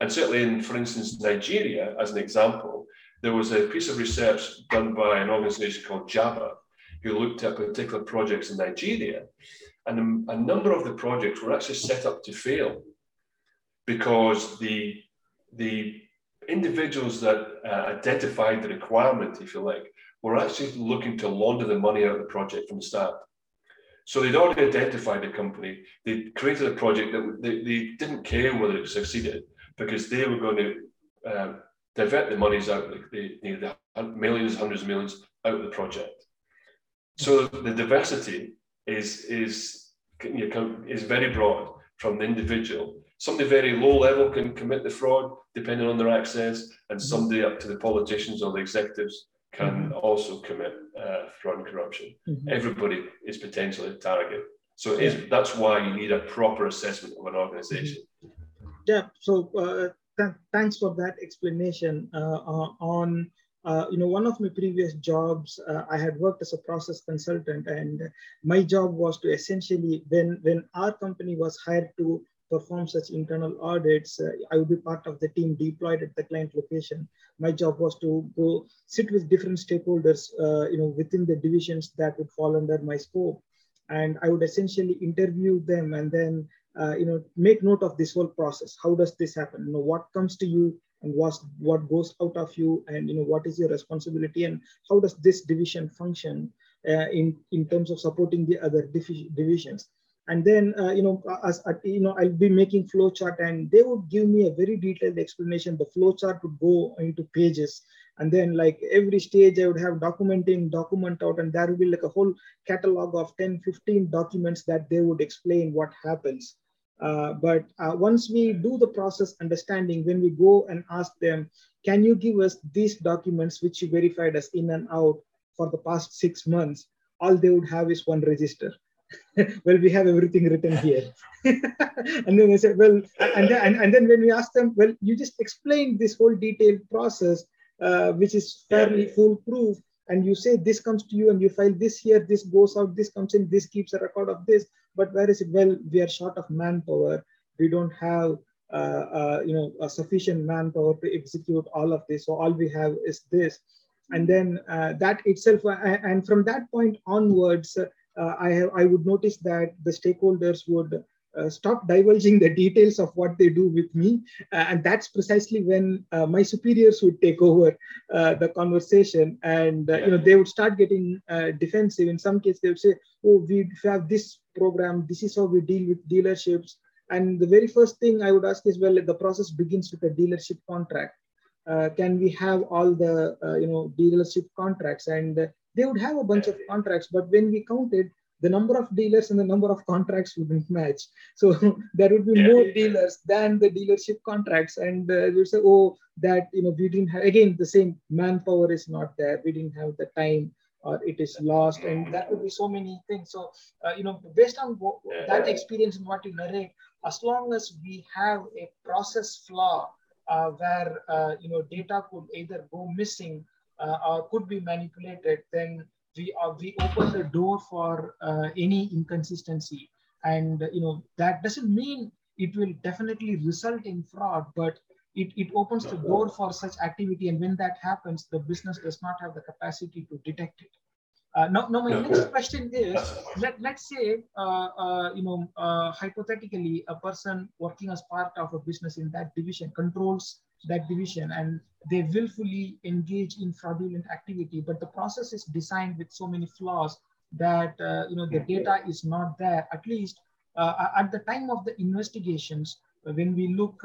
Speaker 4: And certainly in, for instance, Nigeria, as an example, there was a piece of research done by an organization called JAVA, who looked at particular projects in Nigeria. And a, a number of the projects were actually set up to fail because the, the individuals that uh, identified the requirement, if you like, were actually looking to launder the money out of the project from the start. So they'd already identified the company. They created a project that they, they didn't care whether it succeeded because they were going to uh, divert the monies out, the, you the millions, hundreds of millions out of the project. So the diversity is is is very broad from the individual. Somebody very low level can commit the fraud depending on their access, and somebody up to the politicians or the executives can mm-hmm. also commit uh, fraud and corruption. Mm-hmm. Everybody is potentially a target. So that's why you need a proper assessment of an organization.
Speaker 3: Yeah. So uh, th- thanks for that explanation uh, uh on. Uh, you know, one of my previous jobs, uh, I had worked as a process consultant, and my job was to essentially, when when our company was hired to perform such internal audits, uh, I would be part of the team deployed at the client location. My job was to go sit with different stakeholders, uh, you know, within the divisions that would fall under my scope. And I would essentially interview them and then, uh, you know, make note of this whole process. How does this happen? You know, what comes to you and what, what goes out of you and, you know, what is your responsibility and how does this division function uh, in, in terms of supporting the other divisions? And then uh, you know as uh, you know i'll be making flow chart and they would give me a very detailed explanation. The flow chart would go into pages. And then like every stage i would have documenting document out and there would be like a whole catalog of 10 15 documents that they would explain what happens. Uh, but uh, once we do the process understanding when we go and ask them can you give us these documents which you verified as in and out for the past six months, all they would have is one register. well, we have everything written here. and then they said, well, and then, and, and then when we ask them, well, you just explained this whole detailed process, uh, which is fairly foolproof. And you say this comes to you and you file this here, this goes out, this comes in, this keeps a record of this. But where is it? Well, we are short of manpower. We don't have uh, uh, you know a sufficient manpower to execute all of this. So all we have is this. And then uh, that itself, uh, and from that point onwards, uh, I, have, I would notice that the stakeholders would uh, stop divulging the details of what they do with me. Uh, and that's precisely when uh, my superiors would take over uh, the conversation and, uh, you know, they would start getting defensive. In some cases, they would say, oh, we have this program. This is how we deal with dealerships. And the very first thing I would ask is, well, the process begins with a dealership contract. can we have all the, you know, dealership contracts? And they would have a bunch of contracts, but when we counted, the number of dealers and the number of contracts wouldn't match. So there would be yeah. more dealers than the dealership contracts. And uh, we say, oh, that, you know, we didn't have, again, the same manpower is not there. We didn't have the time or it is lost. And that would be so many things. So, uh, you know, based on what, that experience and what you narrate, as long as we have a process flaw uh, where, uh, you know, data could either go missing uh, or could be manipulated, then we uh, we open the door for uh, any inconsistency. And you know that doesn't mean it will definitely result in fraud, but it, it opens the door for such activity. And when that happens, the business does not have the capacity to detect it. Uh, now, now, my next question is: Let let's say, uh, uh, you know, uh, hypothetically, a person working as part of a business in that division controls that division, and they willfully engage in fraudulent activity. But the process is designed with so many flaws that uh, you know the data is not there. At least uh, at the time of the investigations, when we look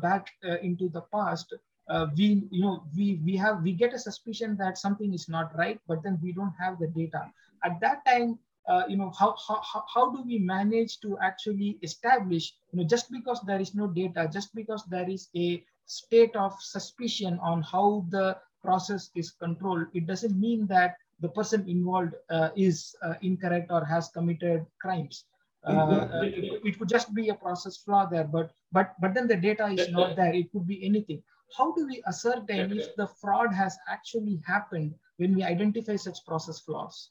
Speaker 3: back into the past, uh, we you know we we have we get a suspicion that something is not right but then we don't have the data at that time uh, you know how, how how do we manage to actually establish you know just because there is no data just because there is a state of suspicion on how the process is controlled. It doesn't mean that the person involved uh, is uh, incorrect or has committed crimes. Uh, uh, it, it, could just be a process flaw there but but but then the data is not there. It could be anything. How do we ascertain if the fraud has actually happened when we identify such process flaws?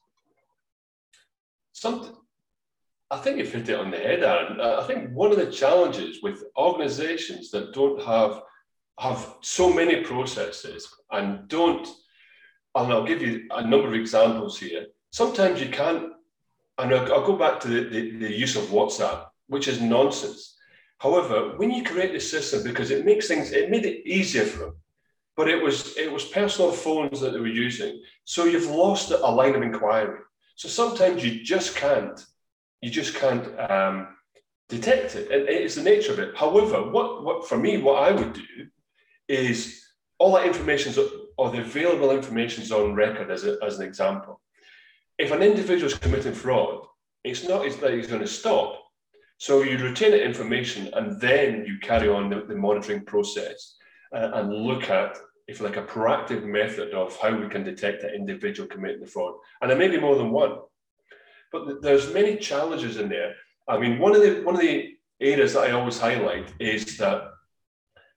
Speaker 4: Something, I think you've hit it on the head, Aaron. Uh, I think one of the challenges with organizations that don't have have so many processes and don't, and I'll give you a number of examples here. Sometimes you can't, and I'll, I'll go back to the, the, the use of WhatsApp, which is nonsense. However, when you create this system, because it makes things, it made it easier for them, but it was it was personal phones that they were using. So you've lost a line of inquiry. So sometimes you just can't, you just can't um, detect it. And it's the nature of it. However, what, what for me, what I would do is all that information or the available information is on record as, a, as an example. If an individual is committing fraud, it's not as like he's going to stop so you retain that information and then you carry on the, the monitoring process uh, and look at, if like a proactive method of how we can detect an individual committing the fraud. And there may be more than one. But there's many challenges in there. I mean, one of the one of the areas that I always highlight is that,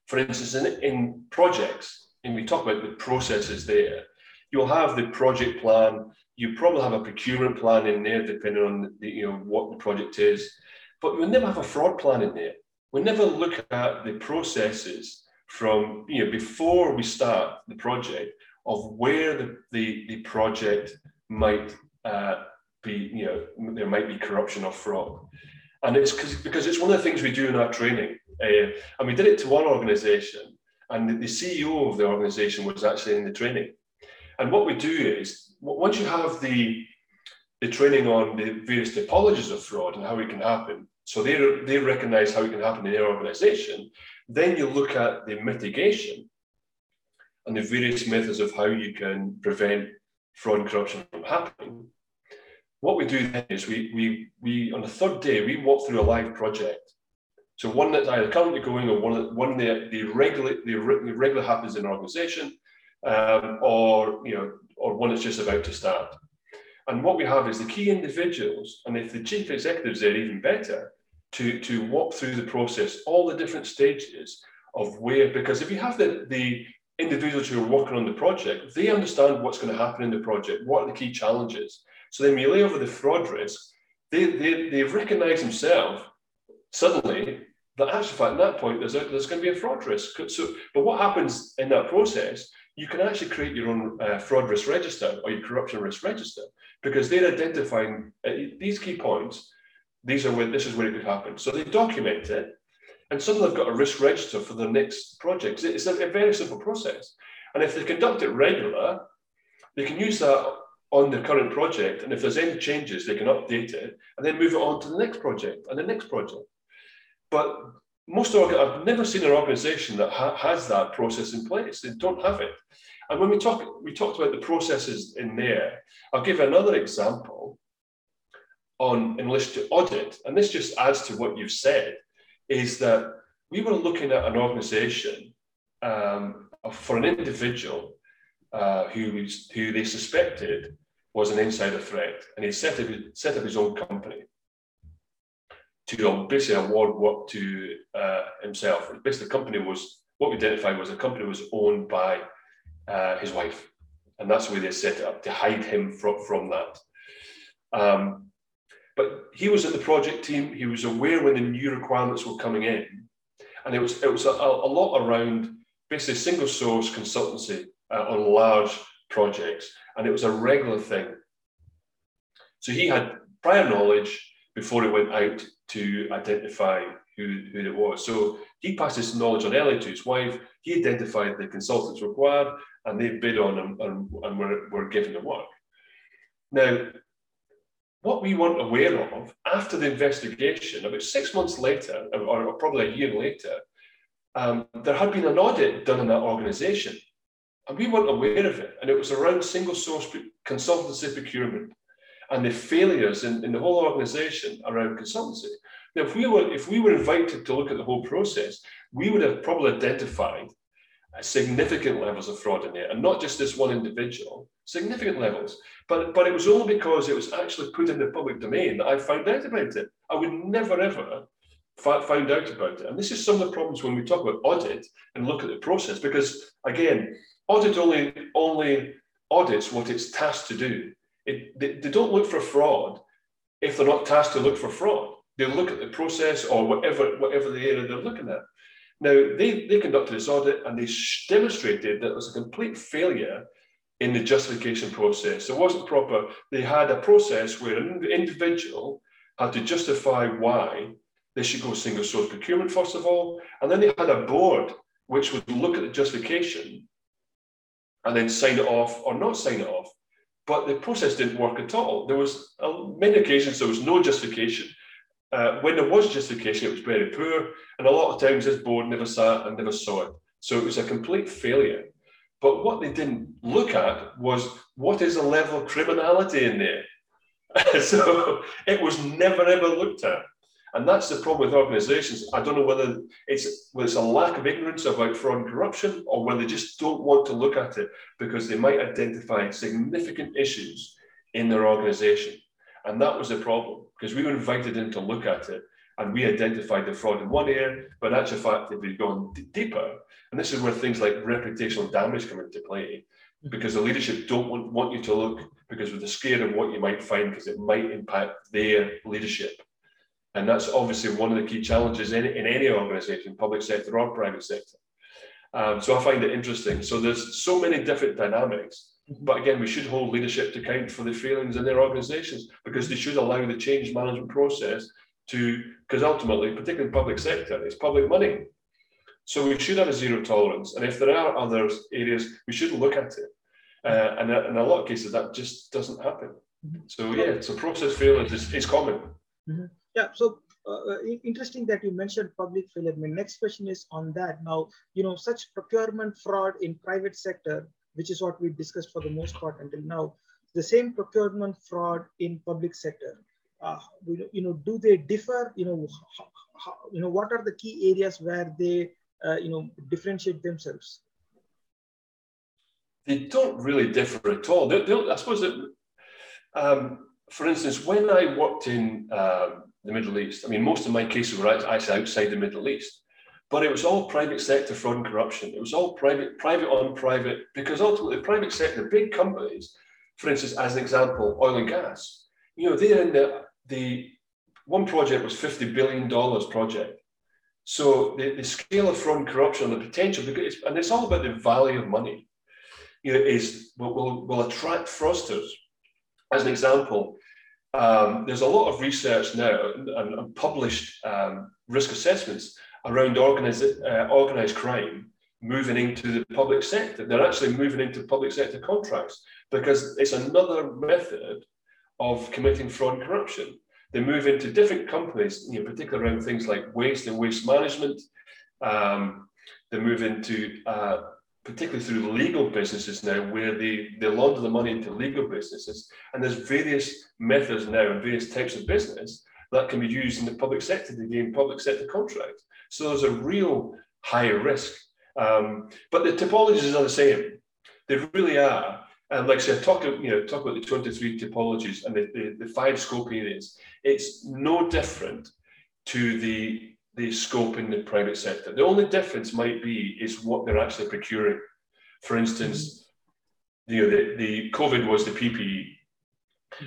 Speaker 4: for instance, in, in projects, and we talk about the processes there, you'll have the project plan. You probably have a procurement plan in there, depending on the, you know what the project is. But we never have a fraud plan in there. We never look at the processes from you know before we start the project of where the, the, the project might uh, be, you know, there might be corruption or fraud. And it's because it's one of the things we do in our training. Uh, and we did it to one organization, and the, the CEO of the organization was actually in the training. And what we do is, once you have the the training on the various typologies of fraud and how it can happen. So they, they recognize how it can happen in their organization. Then you look at the mitigation and the various methods of how you can prevent fraud and corruption from happening. What we do then is we, we, we on the third day, we walk through a live project. So one that's either currently going or one, that, one that the regular, the regular happens in an organization um, or, you know, or one that's just about to start. And what we have is the key individuals, and if the chief executives are even better, to, to walk through the process, all the different stages of where, because if you have the, the individuals who are working on the project, they understand what's going to happen in the project, what are the key challenges. So then you lay over the fraud risk, they, they, they recognize themselves suddenly that actually at that point there's, a, there's going to be a fraud risk. So, but what happens in that process, you can actually create your own uh, fraud risk register or your corruption risk register because they're identifying uh, these key points. These are where this is where it could happen. So they document it, and suddenly they've got a risk register for the next project. It's a, a very simple process, and if they conduct it regular, they can use that on the current project. And if there's any changes, they can update it and then move it on to the next project and the next project. But most organ- I've never seen an organization that ha- has that process in place. They don't have it. And when we talk, we talked about the processes in there. I'll give another example on in to audit, and this just adds to what you've said. Is that we were looking at an organization um, for an individual uh, who, was, who they suspected was an insider threat, and he set up, set up his own company to basically award work to uh, himself. Basically, the company was what we identified was the company was owned by uh, his wife, and that's the way they set it up to hide him from from that. Um, but he was at the project team. He was aware when the new requirements were coming in, and it was it was a, a lot around basically single source consultancy uh, on large projects, and it was a regular thing. So he had prior knowledge before he went out to identify who, who it was. So he passed his knowledge on early to his wife. He identified the consultants required, and they bid on them and, and were, were given the work. Now, what we weren't aware of after the investigation, about six months later, or probably a year later, um, there had been an audit done in that organization. And we weren't aware of it. And it was around single source consultancy procurement and the failures in, in the whole organization around consultancy. Now, if we were if we were invited to look at the whole process, we would have probably identified uh, significant levels of fraud in there, and not just this one individual, significant levels. But but it was only because it was actually put in the public domain that I found out about it. I would never ever found out about it. And this is some of the problems when we talk about audit and look at the process, because again, audit only only audits what it's tasked to do. It, they, they don't look for fraud if they're not tasked to look for fraud. They look at the process or whatever whatever the area they're looking at. Now they, they conducted this audit and they demonstrated that it was a complete failure in the justification process. It wasn't proper. They had a process where an individual had to justify why they should go single source procurement first of all, and then they had a board which would look at the justification and then sign it off or not sign it off. But the process didn't work at all. There was uh, many occasions there was no justification. Uh, when there was justification, it was very poor, and a lot of times this board never sat and never saw it. So it was a complete failure. But what they didn't look at was what is the level of criminality in there. so it was never ever looked at. And that's the problem with organizations. I don't know whether it's whether it's a lack of ignorance about fraud and corruption or whether they just don't want to look at it because they might identify significant issues in their organization. And that was the problem because we were invited in to look at it and we identified the fraud in one area, but in actual fact, if we'd gone d- deeper, and this is where things like reputational damage come into play, because the leadership don't want, want you to look because they're scared of what you might find because it might impact their leadership. And that's obviously one of the key challenges in, in any organization, public sector or private sector. Um, so I find it interesting. So there's so many different dynamics. Mm-hmm. But again, we should hold leadership to account for the failings in their organizations because they should allow the change management process to, because ultimately, particularly in public sector, it's public money. So we should have a zero tolerance. And if there are other areas, we should look at it. Uh, and in a lot of cases, that just doesn't happen. Mm-hmm. So yeah, so process failures is, is common.
Speaker 3: Mm-hmm. Yeah, so uh, uh interesting that you mentioned public failure. My next question is on that. Now, you know, such procurement fraud in private sector, which is what we discussed for the most part until now, the same procurement fraud in public sector. Uh, you know, do they differ? You know, how, you know, what are the key areas where they, uh, you know, differentiate themselves?
Speaker 4: they don't really differ at all. They, I suppose that, um, for instance, when I worked in um, the Middle East, I mean, most of my cases were actually outside the Middle East, but it was all private sector fraud and corruption. It was all private, private on private, because ultimately, private sector, big companies, for instance, as an example, oil and gas, you know, they're in the, the one project was $50 billion project. So the, the scale of fraud and corruption, the potential, because and it's all about the value of money, you know, is will, will, will attract fraudsters. As an example, um, there's a lot of research now and, and published um, risk assessments around organized, uh, organized crime moving into the public sector. They're actually moving into public sector contracts because it's another method of committing fraud and corruption. They move into different companies, you know, particularly around things like waste and waste management. Um, they move into, uh, particularly through legal businesses now, where they, they launder the money into legal businesses. And there's various methods now and various types of business that can be used in the public sector to gain public sector contracts. So there's a real higher risk. Um, but the typologies are the same. They really are. And like I said, talk, you know, talk about the 23 typologies and the, the, the five scope areas. It's no different to the, the scope in the private sector. The only difference might be is what they're actually procuring. For instance, you know, the, the COVID was the PPE.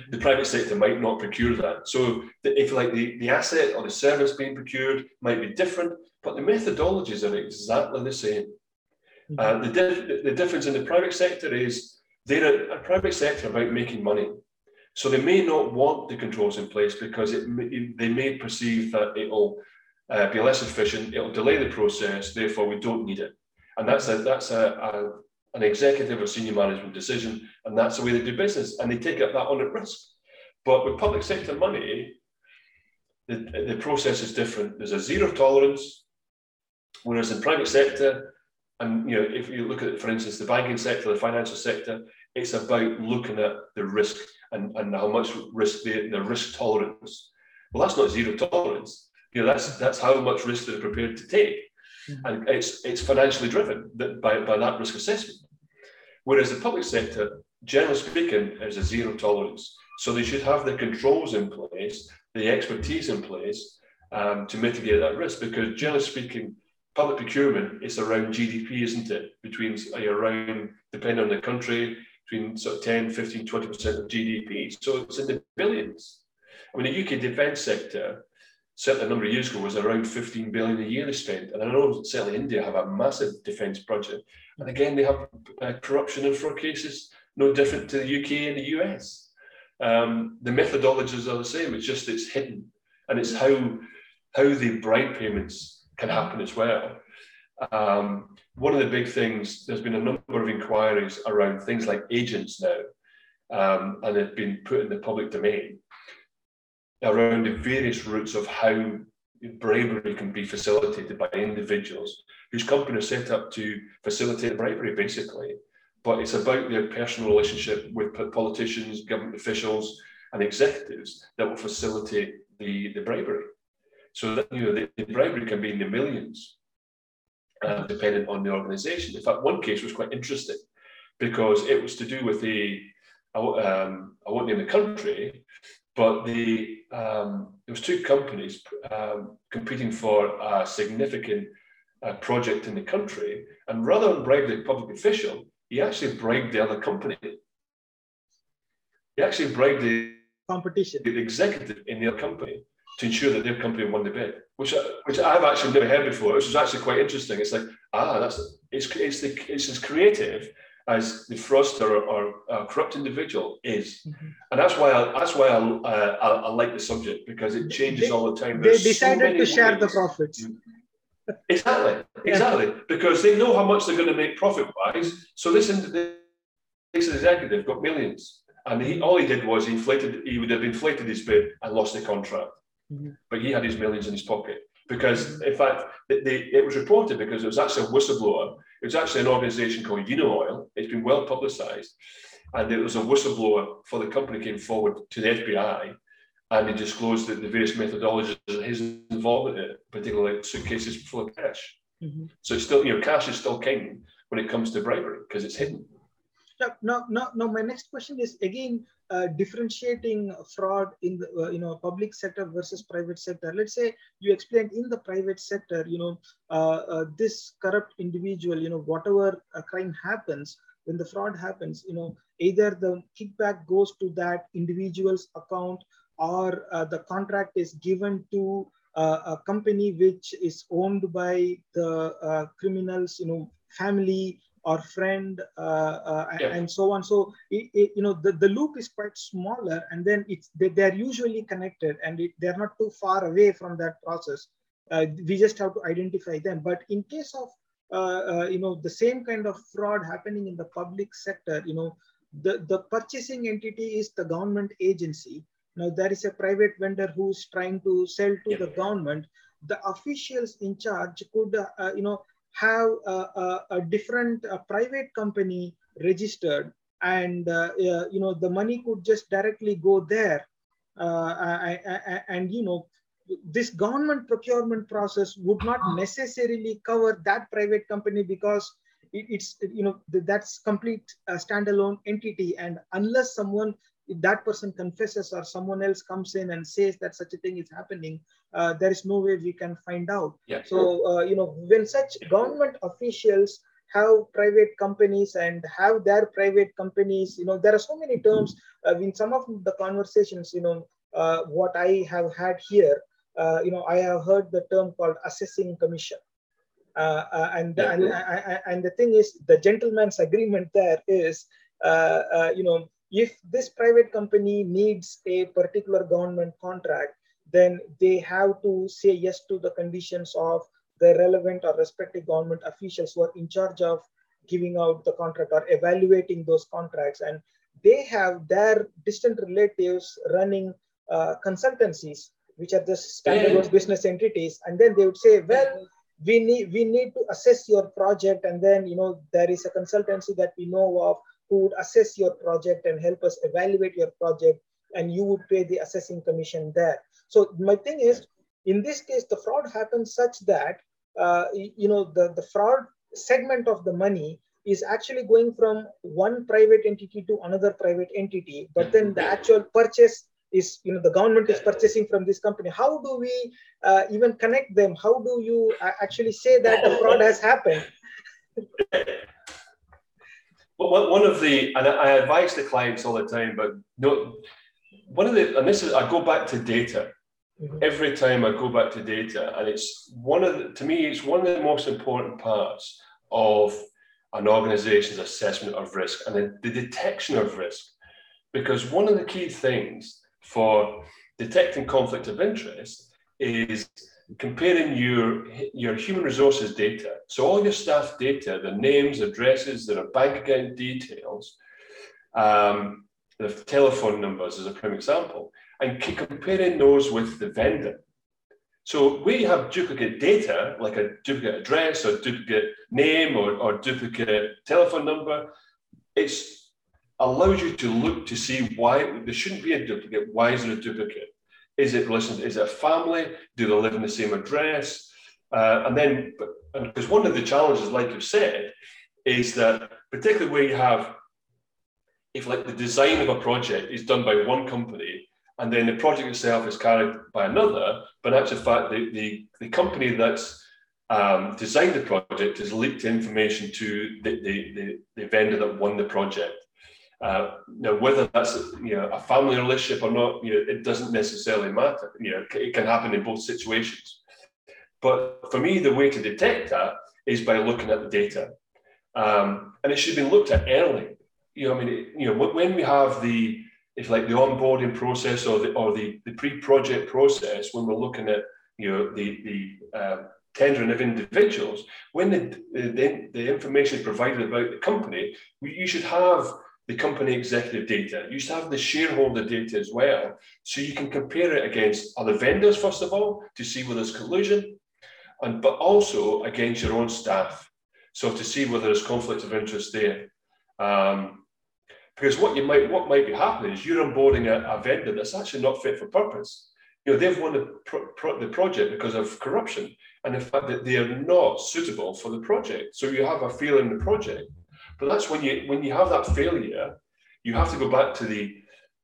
Speaker 4: The private sector might not procure that. So if like the, the asset or the service being procured might be different, but the methodologies are exactly the same. Uh, the, dif- the difference in the private sector is they're a, a, private sector about making money. So they may not want the controls in place because it, they may perceive that it'll uh, be less efficient, it'll delay the process, therefore we don't need it. And that's a, that's a, a, an executive or senior management decision, and that's the way they do business, and they take up that on at risk. But with public sector money, the, the process is different. There's a zero tolerance, whereas in private sector, and you know, if you look at, for instance, the banking sector, the financial sector, it's about looking at the risk and, and how much risk the, the risk tolerance. Well, that's not zero tolerance. You know, that's that's how much risk they're prepared to take, mm-hmm. and it's it's financially driven by, by that risk assessment. Whereas the public sector, generally speaking, is a zero tolerance. So they should have the controls in place, the expertise in place um, to mitigate that risk. Because generally speaking, public procurement is around GDP, isn't it? Between around, depending on the country, between sort of 10, 15, 20% of GDP. So it's in the billions. I mean, the UK defence sector, certainly a number of years ago, was around 15 billion a year they spent. And I know certainly India have a massive defence budget. And again, they have uh, corruption and fraud cases, no different to the UK and the US. Um, the methodologies are the same. It's just it's hidden, and it's how how the bribe payments can happen as well. Um, one of the big things, there's been a number of inquiries around things like agents now, um, and they've been put in the public domain around the various routes of how bribery can be facilitated by individuals whose company is set up to facilitate bribery, basically. But it's about their personal relationship with politicians, government officials, and executives that will facilitate the, the bribery. So that you know the, the bribery can be in the millions, uh, depending on the organisation. In fact, one case was quite interesting because it was to do with the um, I won't name the country, but the um, there was two companies um, competing for a significant uh, project in the country, and rather than bribe the public official, he actually bribed the other company. He actually bribed the
Speaker 3: competition,
Speaker 4: the executive in the other company to ensure that their company won the bid, which which I've actually never heard before, which was actually quite interesting. It's like ah, that's it's it's the, it's as creative as the fraudster or, or uh, corrupt individual is, mm-hmm. and that's why I, that's why I, uh, I, I like the subject because it changes
Speaker 3: they,
Speaker 4: all the time.
Speaker 3: There's they decided so to share the profits.
Speaker 4: Exactly, exactly, yeah. because they know how much they're going to make profit wise. So this, this executive got millions, and he all he did was he inflated. He would have inflated his bid and lost the contract. Mm-hmm. But he had his millions in his pocket because, in fact, they, it was reported because it was actually a whistleblower. It was actually an organisation called Unaoil. It's been well publicised, and it was a whistleblower for the company came forward to the FBI, and he disclosed the, the various methodologies of his involvement in it, particularly suitcases full of cash. Mm-hmm. So it's still, you know, cash is still king when it comes to bribery because it's hidden.
Speaker 3: Now, now, now, now, my next question is again uh, differentiating fraud in the uh, you know public sector versus private sector. Let's say you explained in the private sector, you know, uh, uh this corrupt individual, you know, whatever a crime happens, when the fraud happens, you know, either the kickback goes to that individual's account or uh, the contract is given to a company which is owned by the criminals, you know, family or friend uh, uh, yeah. and so on. So it, it, you know the, the loop is quite smaller and then it's they, they're usually connected and it, they're not too far away from that process. Uh, we just have to identify them. But in case of uh, you know the same kind of fraud happening in the public sector you know the the purchasing entity is the government agency. Now there is a private vendor who's trying to sell to yeah. the government. The officials in charge could uh, you know have a, a, a different a private company registered and uh, uh, you know the money could just directly go there. Uh, and you know this government procurement process would not necessarily cover that private company because it's you know that's complete uh, standalone entity. And unless someone that person confesses or someone else comes in and says that such a thing is happening uh, there is no way we can find out.
Speaker 4: Yeah.
Speaker 3: So, uh, you know, when such government officials have private companies and have their private companies, you know, there are so many terms uh, in some of the conversations, you know, uh, what I have had here, uh, you know, I have heard the term called assessing commission. Uh, and, yeah. and, and, and the thing is, the gentleman's agreement there is, you know, if this private company needs a particular government contract, then they have to say yes to the conditions of the relevant or respective government officials who are in charge of giving out the contract or evaluating those contracts. And they have their distant relatives running uh, consultancies, which are just standalone yeah. business entities. And then they would say, well, we need we need to assess your project and then you know there is a consultancy that we know of who would assess your project and help us evaluate your project and you would pay the assessing commission there so my thing is, in this case, the fraud happens such that uh, you know the the fraud segment of the money is actually going from one private entity to another private entity, but then the actual purchase is you know the government is purchasing from this company. How do we uh, even connect them? How do you actually say that the fraud has happened?
Speaker 4: Well, one of the, and I advise the clients all the time, but no, one of the, and this is, I go back to data. Mm-hmm. Every time I go back to data, and it's one of the, to me, it's one of the most important parts of an organization's assessment of risk and the, the detection of risk. Because one of the key things for detecting conflict of interest is comparing your your human resources data so all your staff data the names addresses their bank account details um, the telephone numbers as a prime example and comparing those with the vendor. So we have duplicate data, like a duplicate address or duplicate name or, or duplicate telephone number. It allows you to look to see why there shouldn't be a duplicate. Why is there a duplicate? Is it listen? Is it a family? Do they live in the same address? Uh, and then, because one of the challenges, like you said, is that particularly where you have, if like the design of a project is done by one company and then the project itself is carried by another. But in actual fact, the, the, the company that's um, designed the project has leaked information to the, the, the, the vendor that won the project. Uh, now, whether that's you know a family relationship or not, you know, it doesn't necessarily matter. You know, it can happen in both situations. But for me, the way to detect that is by looking at the data, um, and it should be looked at early. You know, I mean, you know, when we have the if like the onboarding process or the or the, the pre-project process when we're looking at you know the the uh, tendering of individuals when the, the, the information is provided about the company you should have the company executive data you should have the shareholder data as well so you can compare it against other vendors first of all to see whether there's collusion and but also against your own staff so to see whether there's conflict of interest there um, because what you might what might be happening is you're onboarding a, a vendor that's actually not fit for purpose. You know, they've won the, pro, pro, the project because of corruption and the fact that they are not suitable for the project. So you have a feel in the project. But that's when you when you have that failure, you have to go back to the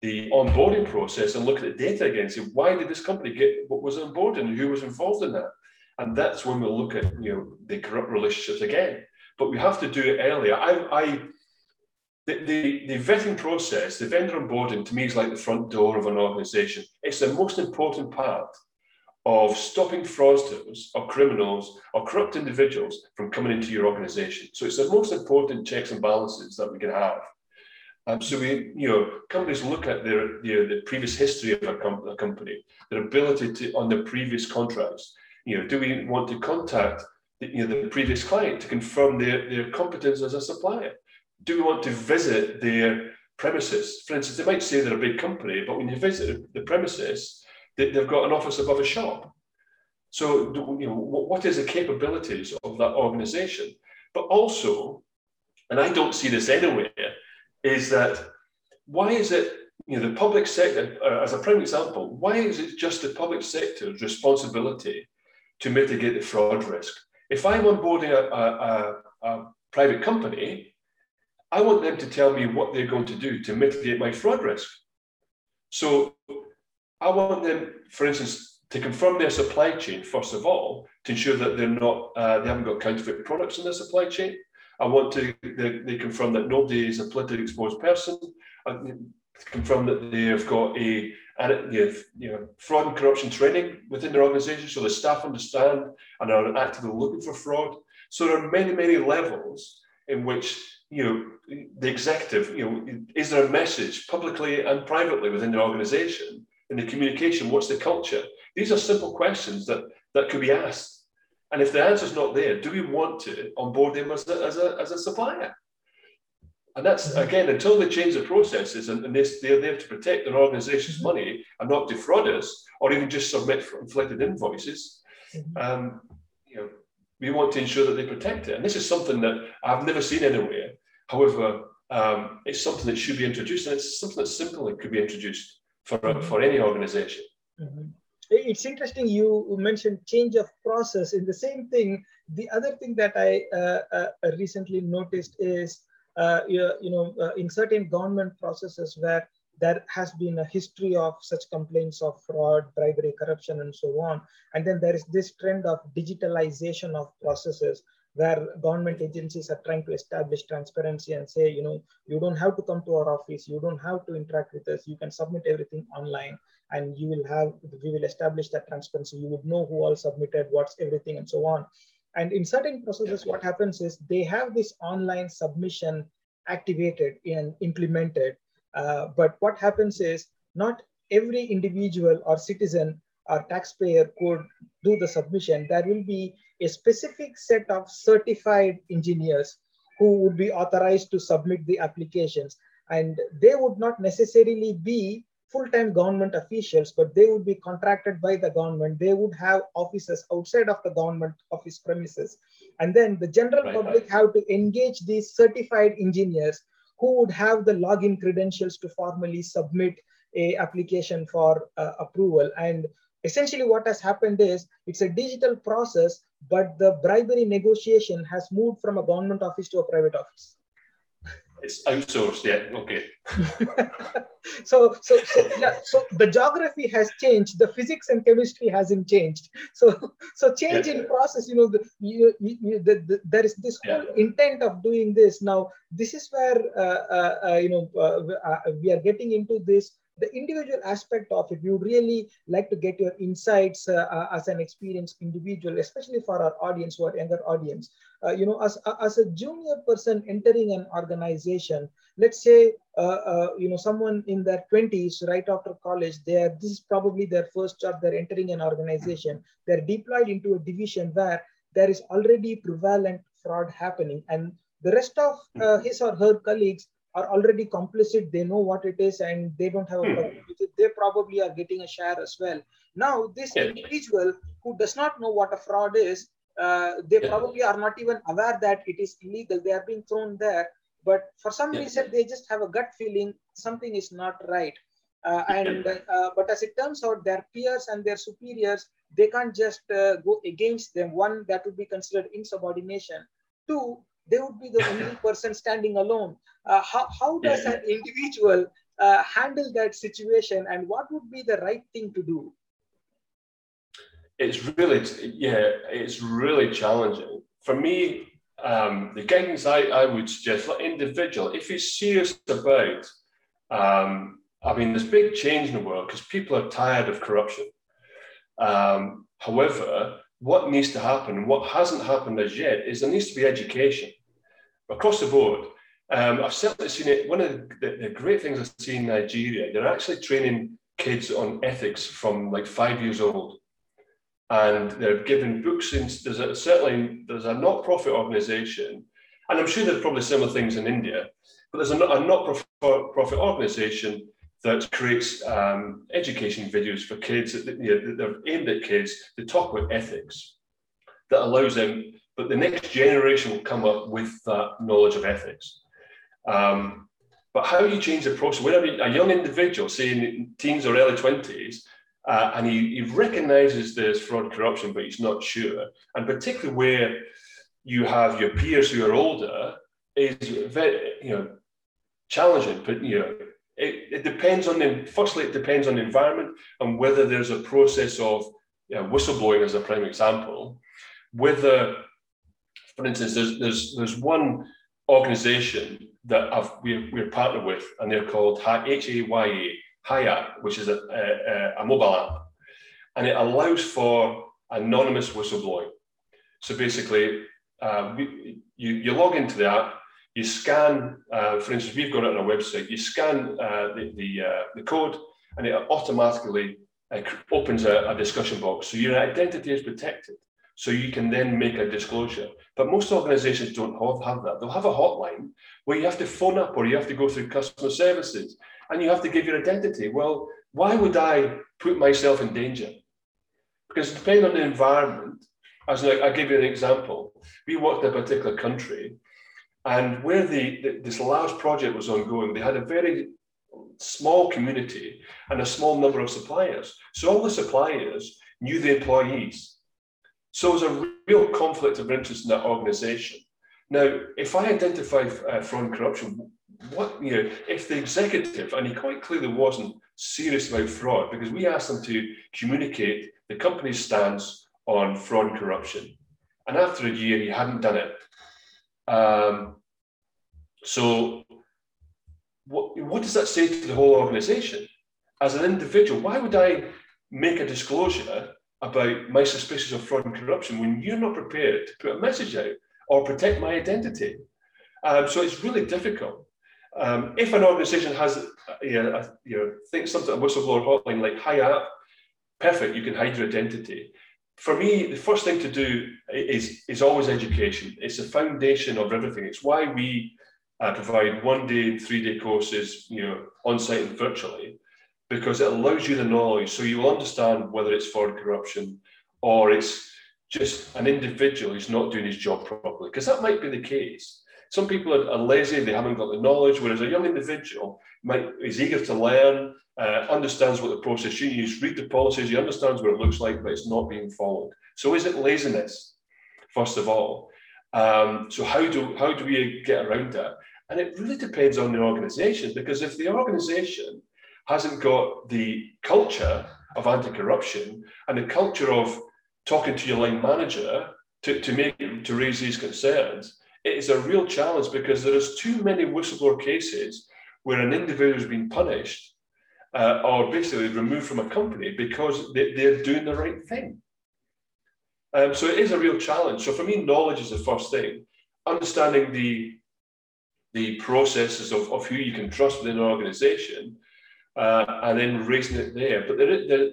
Speaker 4: the onboarding process and look at the data again. Say, why did this company get what was on board and who was involved in that? And that's when we'll look at you know the corrupt relationships again. But we have to do it earlier. I, I the, the, the vetting process, the vendor onboarding to me is like the front door of an organization. It's the most important part of stopping fraudsters or criminals or corrupt individuals from coming into your organization. So it's the most important checks and balances that we can have. Um, so we, you know, companies look at their, their the previous history of a, com- a, company, their ability to on their previous contracts. You know, do we want to contact the, you know the previous client to confirm their their competence as a supplier? Do we want to visit their premises? For instance, they might say they're a big company, but when you visit the premises, they, have got an office above a shop. So, you know, what is the capabilities of that organization? But also, and I don't see this anywhere is that why is it, you know, the public sector, uh, as a prime example, why is it just the public sector's responsibility to mitigate the fraud risk? If I'm onboarding a, a, a, a private company, I want them to tell me what they're going to do to mitigate my fraud risk. So I want them, for instance, to confirm their supply chain first of all, to ensure that they're not, uh, they haven't got counterfeit products in their supply chain. I want to they, they confirm that nobody is a politically exposed person. I confirm that they've got a you know, fraud and corruption training within their organisation, so the staff understand and are actively looking for fraud. So there are many, many levels in which you know the executive, you know, is there a message publicly and privately within the organisation in the communication? What's the culture? These are simple questions that that could be asked and if the answer is not there, do we want to onboard them as a, as a, as a supplier? And that's mm-hmm. again until they change the processes and, and they, they're there to protect their organization's money and not defraud us or even just submit inflated invoices. Mm-hmm. Um, you know, we want to ensure that they protect it. And this is something that I've never seen anywhere. However, um, it's something that should be introduced, and it's something that's simple that simply could be introduced for, for any organization.
Speaker 3: Mm-hmm. It's interesting you mentioned change of process in the same thing. The other thing that i uh, uh, recently noticed is uh, you, you, know uh, in certain government processes where there has been a history of such complaints of fraud bribery corruption and so on. And then there is this trend of digitalization of processes where government agencies are trying to establish transparency and say you know you don't have to come to our office you don't have to interact with us you can submit everything online and you will have we will establish that transparency. You would know who all submitted what's everything and so on. And in certain processes what happens is they have this online submission activated and implemented. Uh, but what happens is not every individual or citizen or taxpayer could do the submission there will be a specific set of certified engineers who would be authorized to submit the applications and they would not necessarily be full-time government officials, but they would be contracted by the government. They would have offices outside of the government office premises. And then the general right, public right. have to engage these certified engineers who would have the login credentials to formally submit a application for uh, approval. And essentially what has happened is it's a digital process, but the bribery negotiation has moved from a government office to a private office
Speaker 4: it's outsourced yeah okay
Speaker 3: so so so yeah so the geography has changed the physics and chemistry hasn't changed so so change yeah. in process you know the, you, you, the, the, there is this whole yeah. intent of doing this now this is where uh, uh, uh, you know uh, uh, we are getting into this the individual aspect of it, we would really like to get your insights uh, uh, as an experienced individual, especially for our audience who are younger audience. Uh, you know, as, uh, as a junior person entering an organization, let's say, uh, uh, you know, someone in their 20s, right after college, they are, this is probably their first job, they're entering an organization, they're deployed into a division where there is already prevalent fraud happening and the rest of his or her colleagues are already complicit they know what it is and they don't have a hmm. problem with it they probably are getting a share as well now this yeah. individual who does not know what a fraud is uh, they yeah. probably are not even aware that it is illegal they are being thrown there but for some yeah. reason they just have a gut feeling something is not right uh, and uh, but as it turns out their peers and their superiors they can't just uh, go against them one that would be considered insubordination two they would be the only person standing alone. Uh, how, how does an individual uh, handle that situation and what would be the right thing to do?
Speaker 4: it's really yeah it's really challenging for me um, the guidance I, I would suggest like individual if he's serious about um, i mean there's big change in the world because people are tired of corruption um, however what needs to happen what hasn't happened as yet is there needs to be education across the board um, i've certainly seen it one of the, the great things i've seen in nigeria they're actually training kids on ethics from like five years old and they're given books. In, there's a, certainly there's a not-profit organisation, and I'm sure there's probably similar things in India. But there's a, a not-profit organisation that creates um, education videos for kids. That, you know, they're aimed at kids to talk about ethics. That allows them, but the next generation will come up with that knowledge of ethics. Um, but how you change the process? When a young individual, say in teens or early twenties, uh, and he, he recognizes there's fraud corruption, but he's not sure. And particularly where you have your peers who are older, is very you know challenging. But you know, it, it depends on the firstly, it depends on the environment and whether there's a process of you know, whistleblowing as a prime example. Whether, for instance, there's there's there's one organization that I've, we're, we're partnered with, and they're called H A Y A Hayat, which is a, a, a, mobile app, and it allows for anonymous whistleblowing. So basically, uh, we, you, you log into the app, you scan, uh, for instance, we've got it on our website, you scan uh, the, the, uh, the code, and it automatically uh, opens a, a discussion box. So your identity is protected. So you can then make a disclosure. But most organizations don't have, have that. They'll have a hotline where you have to phone up or you have to go through customer services and you have to give your identity. Well, why would I put myself in danger? Because depending on the environment, as I give you an example, we worked in a particular country, and where the, the, this large project was ongoing, they had a very small community and a small number of suppliers. So all the suppliers knew the employees. So it was a real conflict of interest in that organization. Now, if I identify uh, fraud and corruption, what you know, if the executive, and he quite clearly wasn't serious about fraud, because we asked him to communicate the company's stance on fraud and corruption, and after a year he hadn't done it. Um, so, what what does that say to the whole organisation? As an individual, why would I make a disclosure about my suspicions of fraud and corruption when you're not prepared to put a message out or protect my identity? Um, so it's really difficult. Um, if an organisation has, uh, you know, you know, think something a whistleblower hotline like Hayat, perfect, you can hide your identity. For me, the first thing to do is is always education. It's the foundation of everything. It's why we uh, provide one day, three day courses, you know, on site and virtually, because it allows you the knowledge, so you will understand whether it's fraud, corruption, or it's just an individual who's not doing his job properly, because that might be the case. Some people are, are, lazy, they haven't got the knowledge, whereas a young individual might, is eager to learn, uh, understands what the process you use, read the policies, he understands what it looks like, but it's not being followed. So is it laziness, first of all? Um, so how do, how do we get around that? And it really depends on the organization, because if the organization hasn't got the culture of anti-corruption and the culture of talking to your line manager to, to make to raise these concerns, it is a real challenge because there is too many whistleblower cases where an individual has been punished uh, or basically removed from a company because they, they're doing the right thing. Um, so it is a real challenge. So for me, knowledge is the first thing. Understanding the the processes of, of who you can trust within an organization uh, and then raising it there. But there, there,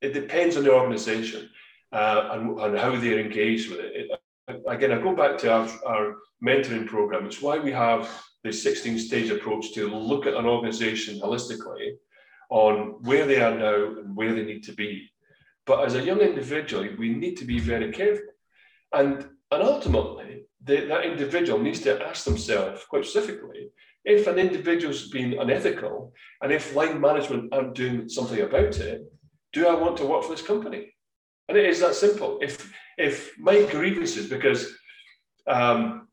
Speaker 4: it depends on the organization uh, and, and how they're engaged with it. it again, I go back to our, our mentoring program. It's why we have the 16 stage approach to look at an organization holistically on where they are now and where they need to be. But as a young individual, we need to be very careful. And, and ultimately, the, that individual needs to ask themselves quite specifically if an individual's been unethical and if line management aren't doing something about it, do I want to work for this company? And it is that simple. If if my grievances, because um,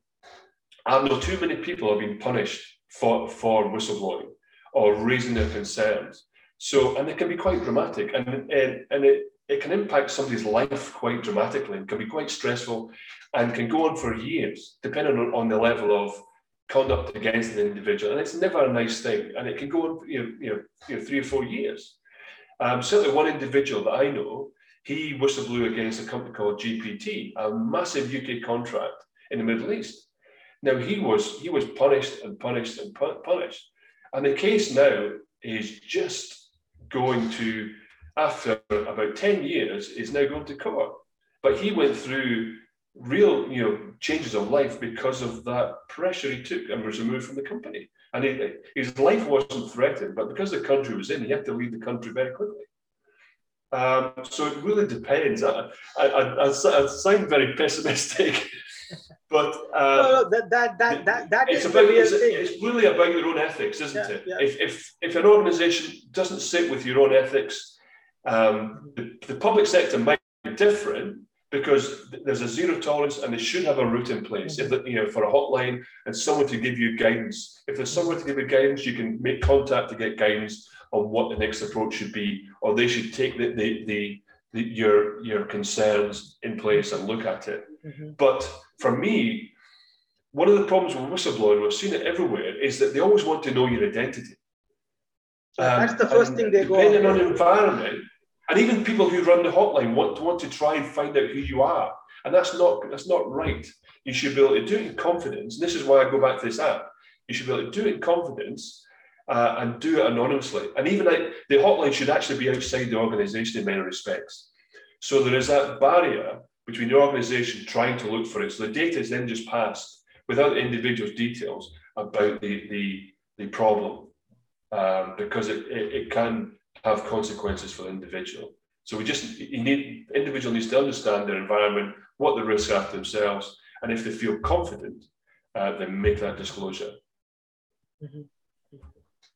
Speaker 4: I know too many people have been punished for, for whistleblowing or raising their concerns. So, and it can be quite dramatic and, and, and it, it can impact somebody's life quite dramatically and can be quite stressful and can go on for years, depending on, on the level of conduct against an individual. And it's never a nice thing. And it can go on you know, you know, you know three or four years. Um, certainly, one individual that I know, he whistleblew against a company called GPT, a massive UK contract in the Middle East. Now he was he was punished and punished and pu- punished, and the case now is just going to after about ten years is now going to court. But he went through real you know changes of life because of that pressure he took and was removed from the company. And he, his life wasn't threatened, but because the country was in, he had to leave the country very quickly. Um, so it really depends. I, I, I, I sound very pessimistic, but uh,
Speaker 3: no, no, that that that that, that
Speaker 4: it's
Speaker 3: is
Speaker 4: about it's, it's really about your own ethics, isn't
Speaker 3: Yeah,
Speaker 4: it?
Speaker 3: yeah.
Speaker 4: If if if an organisation doesn't sit with your own ethics, um, the, the public sector might be different because there's a zero tolerance and they should have a route in place. If you know for a hotline and someone to give you guidance. If there's someone to give you guidance, you can make contact to get guidance on what the next approach should be, or they should take the the, the, the your your concerns in place and look at it.
Speaker 3: Mhm.
Speaker 4: But for me, one of the problems with whistleblowing, we've seen it everywhere, is that they always want to know your identity.
Speaker 3: Yeah, that's the
Speaker 4: Um,
Speaker 3: first thing they go
Speaker 4: Depending
Speaker 3: on.
Speaker 4: on the environment, and even people who run the hotline want, to want to try and find out who you are, and that's not that's not right. You should be able to do it in confidence. And this is why I go back to this app. You should be able to do it in confidence uh, and do it anonymously. And even like the hotline should actually be outside the organisation in many respects. So there is that barrier between the organisation trying to look for it. So the data is then just passed without the individual's details about the the, the problem um, because it, it, it can have consequences for the individual. So we just need individual needs to understand their environment, what the risks are to themselves, and if they feel confident, uh, then make that disclosure.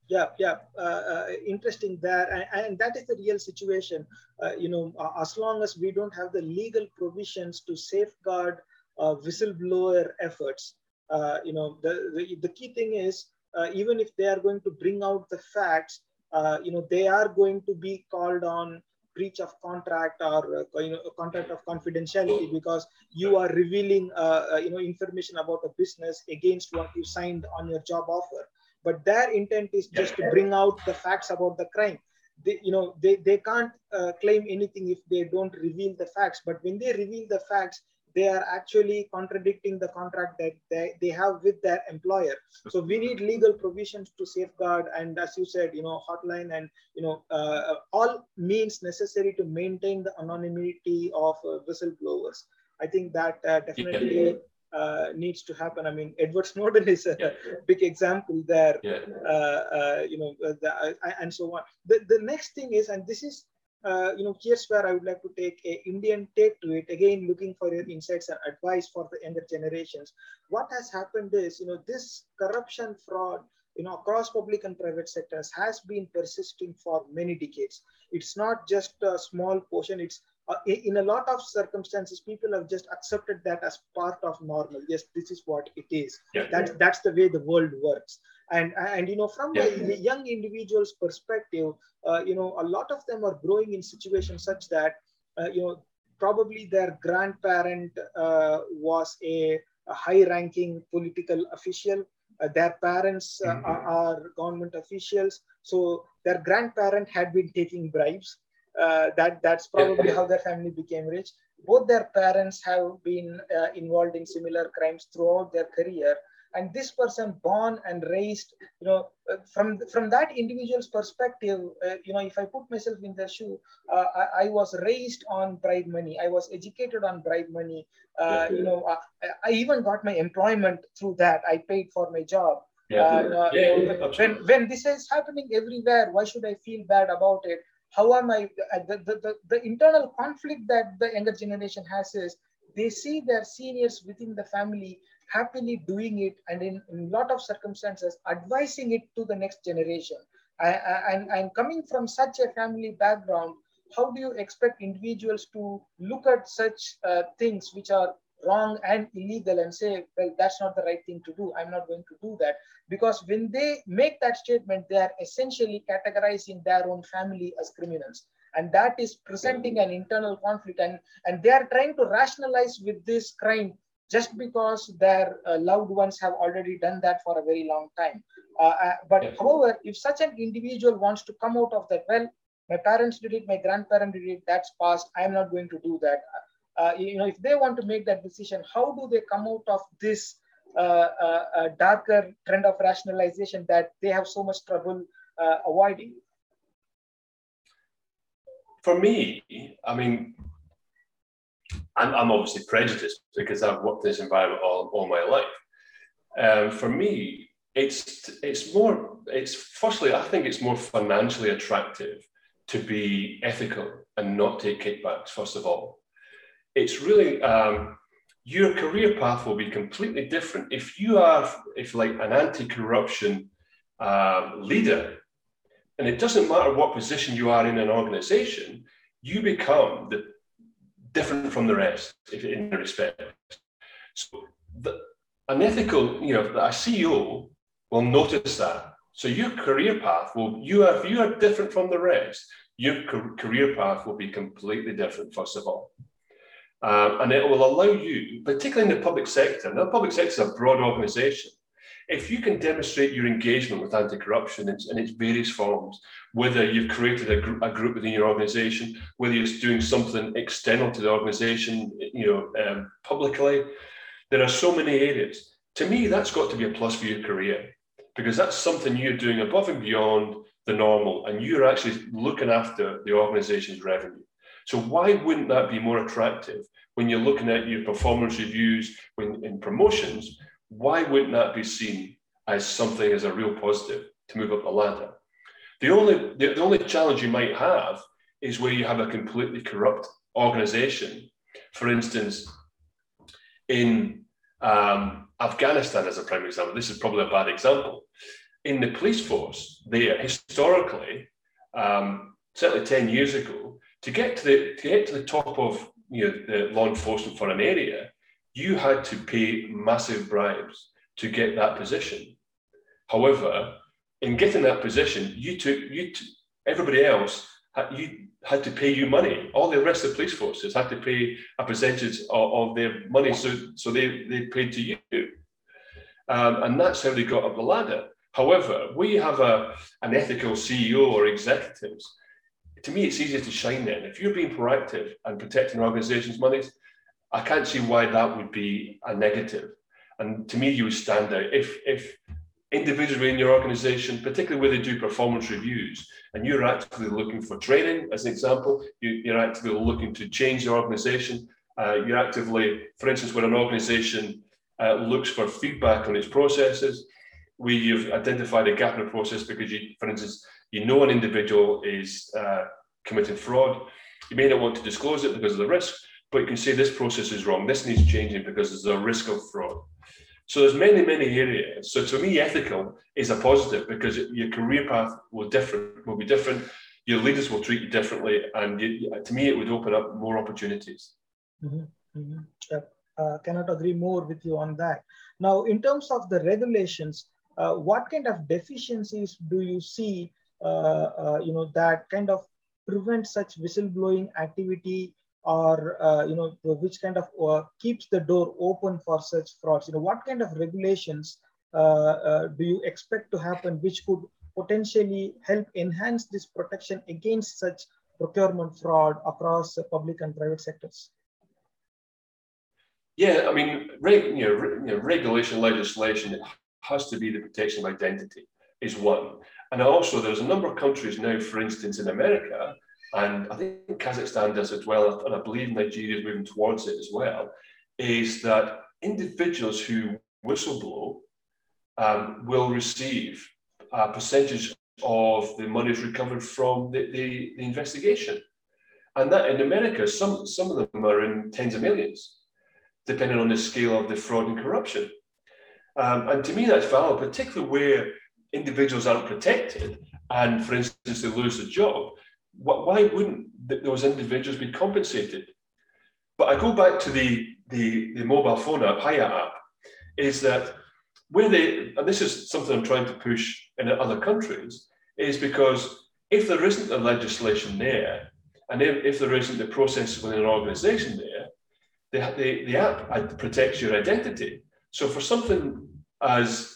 Speaker 3: yeah yeah uh, uh, interesting there and, and that is the real situation uh, you know as long as we don't have the legal provisions to safeguard uh, whistleblower efforts uh, you know the, the the key thing is even if they are going to bring out the facts uh, you know they are going to be called on breach of contract or uh, you know contract of confidentiality because you are revealing uh, uh, you know information about a business against what you signed on your job offer. But their intent is just to bring out the facts about the crime. They you know they, they can't uh, claim anything if they don't reveal the facts. But when they reveal the facts they are actually contradicting the contract that they, they have with their employer so we need legal provisions to safeguard and as you said you know hotline and you know uh, all means necessary to maintain the anonymity of uh, whistleblowers i think that uh, definitely uh, needs to happen. I mean, Edward Snowden is a
Speaker 4: Yeah.
Speaker 3: big example there,
Speaker 4: Yeah.
Speaker 3: uh, uh, you know, the, and so on. The, the next thing is, and this is, uh, you know, here's where I would like to take a Indian take to it. Again, looking for your insights and advice for the younger generations. What has happened is, you know, this corruption, fraud, you know, across public and private sectors has been persisting for many decades. It's not just a small portion. It's uh, in a lot of circumstances, people have just accepted that as part of normal. Yes, this is what it is.
Speaker 4: Yeah.
Speaker 3: That's that's the way the world works. And and you know, from
Speaker 4: Yeah.
Speaker 3: a young individual's perspective, uh, you know, a lot of them are growing in situations such that uh, you know probably their grandparent uh, was a, a high-ranking political official. Uh, their parents uh,
Speaker 4: Mhm.
Speaker 3: are, are government officials, so their grandparent had been taking bribes uh, that that's probably how their family became rich both their parents have been uh, involved in similar crimes throughout their career and this person born and raised you know uh, from from that individual's perspective uh, you know if i put myself in their shoe uh, I, I was raised on bribe money. I was educated on bribe money. Uh, you know I, I even got my employment through that. I paid for my job.
Speaker 4: Yeah.
Speaker 3: uh, uh,
Speaker 4: Yeah, yeah,
Speaker 3: when, when this is happening everywhere why should i feel bad about it? How am i uh, the, the, the, the internal conflict that the younger generation has is they see their seniors within the family happily doing it and in a lot of circumstances advising it to the next generation I, I, and, coming from such a family background how do you expect individuals to look at such uh, things which are wrong and illegal and say, well, that's not the right thing to do. I'm not going to do that. Because when they make that statement, they are essentially categorizing their own family as criminals. And that is presenting an internal conflict. And, and they are trying to rationalize with this crime just because their uh, loved ones have already done that for a very long time. Uh, uh, but
Speaker 4: Yes.
Speaker 3: however, if such an individual wants to come out of that, well, my parents did it, my grandparents did it, that's past, I'm not going to do that. Uh, you know, if they want to make that decision, how do they come out of this uh, uh, uh, darker trend of rationalization that they have so much trouble uh, avoiding?
Speaker 4: For me, I mean, I'm, I'm obviously prejudiced because I've worked in this environment all, all my life. Um, for me, it's it's more it's firstly I think it's more financially attractive to be ethical and not take kickbacks. First of all, it's really um, your career path will be completely different if you are if like an anti-corruption um, leader, and it doesn't matter what position you are in an organization, you become the different from the rest if in respect. So the, an ethical, you know, a CEO will notice that. So your career path will you are if you are different from the rest, your career path will be completely different. First of all, um, and it will allow you, particularly in the public sector. Now, the public sector is a broad organisation. If you can demonstrate your engagement with anti-corruption in, in its various forms, whether you've created a, gr- a group within your organisation, whether you're doing something external to the organisation, you know, um, publicly, there are so many areas. To me, that's got to be a plus for your career because that's something you're doing above and beyond the normal, and you're actually looking after the organisation's revenue. So why wouldn't that be more attractive when you're looking at your performance reviews when in promotions? Why wouldn't that be seen as something as a real positive to move up the ladder? The only the, the only challenge you might have is where you have a completely corrupt organization. For instance, in um, Afghanistan, as a prime example, this is probably a bad example. In the police force, they historically, um, certainly 10 years ago, to get to the to get to the top of you know the law enforcement for an area, you had to pay massive bribes to get that position. However, in getting that position, you took you everybody else you had to pay you money. All the rest of the police forces had to pay a percentage of, of their money, so so they they paid to you, um, and that's how they got up the ladder. However, we have a an ethical CEO or executives. To me, it's easier to shine then. If you're being proactive and protecting organizations' monies, I can't see why that would be a negative. And to me, you stand out if if individuals within your organization, particularly where they do performance reviews, and you're actively looking for training, as an example, you, are actively looking to change your organization. Uh, you're actively, for instance, when an organization uh, looks for feedback on its processes, where you've identified a gap in the process because you, for instance, you know an individual is uh, committing fraud. You may not want to disclose it because of the risk, but you can say this process is wrong. This needs changing because there's a risk of fraud. So there's many, many areas. So to me, ethical is a positive because your career path will different will be different. Your leaders will treat you differently, and you, to me, it would open up more opportunities.
Speaker 3: Mhm, mhm. Yep. Uh, cannot agree more with you on that. Now, in terms of the regulations, uh, what kind of deficiencies do you see? Uh, uh, you know that kind of prevent such whistleblowing activity, or uh, you know which kind of uh, keeps the door open for such frauds? You know what kind of regulations uh, uh, do you expect to happen, which could potentially help enhance this protection against such procurement fraud across public and private sectors?
Speaker 4: Yeah, I mean, reg, you, know, re, you know, regulation legislation has to be the protection of identity is one, and also there's a number of countries now, for instance, in America, and I think Kazakhstan does as well, and I believe Nigeria is moving towards it as well, is that individuals who whistleblow um, will receive a percentage of the monies recovered from the, the, the investigation. And that in America, some, some of them are in tens of millions, depending on the scale of the fraud and corruption. Um, and to me, that's valid, particularly where individuals aren't protected and, for instance, they lose a job. Why wouldn't those individuals be compensated? But I go back to the, the, the mobile phone app, Haya app, is that where they, and this is something I'm trying to push in other countries, is because if there isn't the legislation there, and if, if there isn't the process within an organization there, the, the, the app uh, protects your identity. So for something as,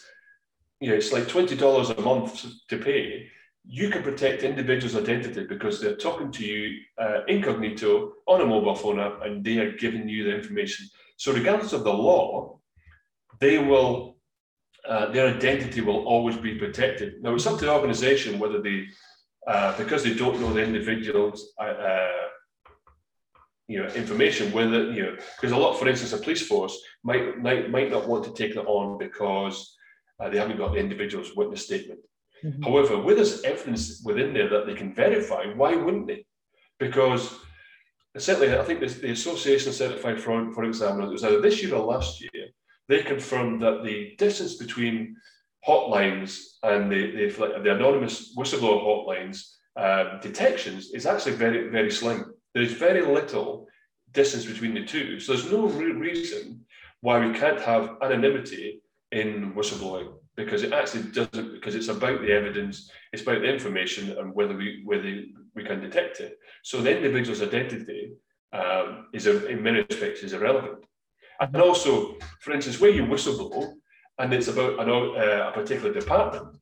Speaker 4: you know, it's like $20 a month to pay, you can protect individuals' identity because they're talking to you uh, incognito on a mobile phone app and they are giving you the information. So regardless of the law, they will, uh, their identity will always be protected. Now it's up to the organization whether they, uh, because they don't know the individual's uh, uh, you know information whether you know because a lot for instance a police force might might, might not want to take that on because uh, they haven't got the individual's witness statement mm-hmm. however with there's evidence within there that they can verify why wouldn't they because certainly i think this, the association certified fraud for example it was either this year or last year they confirmed that the distance between hotlines and the, the, the anonymous whistleblower hotlines uh, detections is actually very very slim there's very little distance between the two. So there's no real reason why we can't have anonymity in whistleblowing because it actually doesn't because it's about the evidence, it's about the information and whether we whether we can detect it. So the individual's identity um, is a, in many respects is irrelevant. And also, for instance, where you whistleblow and it's about an, uh, a particular department,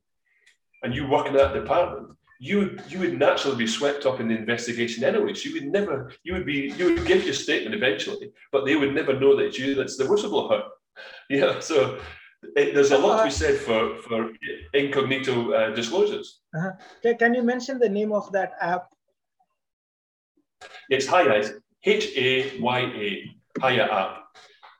Speaker 4: and you work in that department, you would you would naturally be swept up in the investigation anyway. So you would never you would be you would give your statement eventually, but they would never know that it's you that's the whistleblower. Yeah, so it, there's a lot to be said for for incognito uh, disclosures.
Speaker 3: Uh-huh. Okay, can you mention the name of that app?
Speaker 4: It's Haya, H A Y A, Haya app.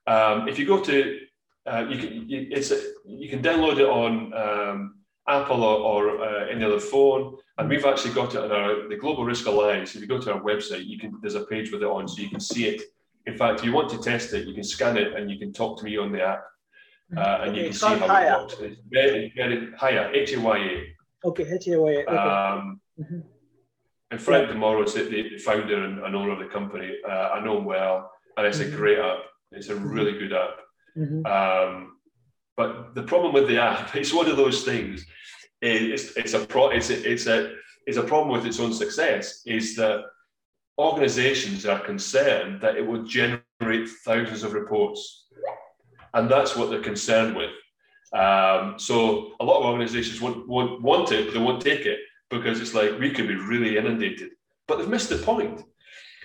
Speaker 4: Um, if you go to uh, you can you, it's a, you can download it on um, Apple or, or uh, any other phone. And we've actually got it on our the Global Risk Alliance. If you go to our website, you can there's a page with it on, so you can see it. In fact, if you want to test it, you can scan it and you can talk to me on the app, uh, and
Speaker 3: okay,
Speaker 4: you can see how Haya. it works. It's very, very Haya, H A Y
Speaker 3: A. Okay, H A Y A. Okay. Um,
Speaker 4: mm-hmm. And Frank yeah. is the, founder and, and, owner of the company. Uh, I know him well, and it's mm-hmm. a great app. It's a mm-hmm. really good app. Mm-hmm. Um, but the problem with the app, it's one of those things. It's, it's a pro, it's a, it's a it's a problem with its own success. Is that organisations are concerned that it will generate thousands of reports, and that's what they're concerned with. Um, so a lot of organisations won't, won't want it, but they won't take it because it's like we could be really inundated. But they've missed the point.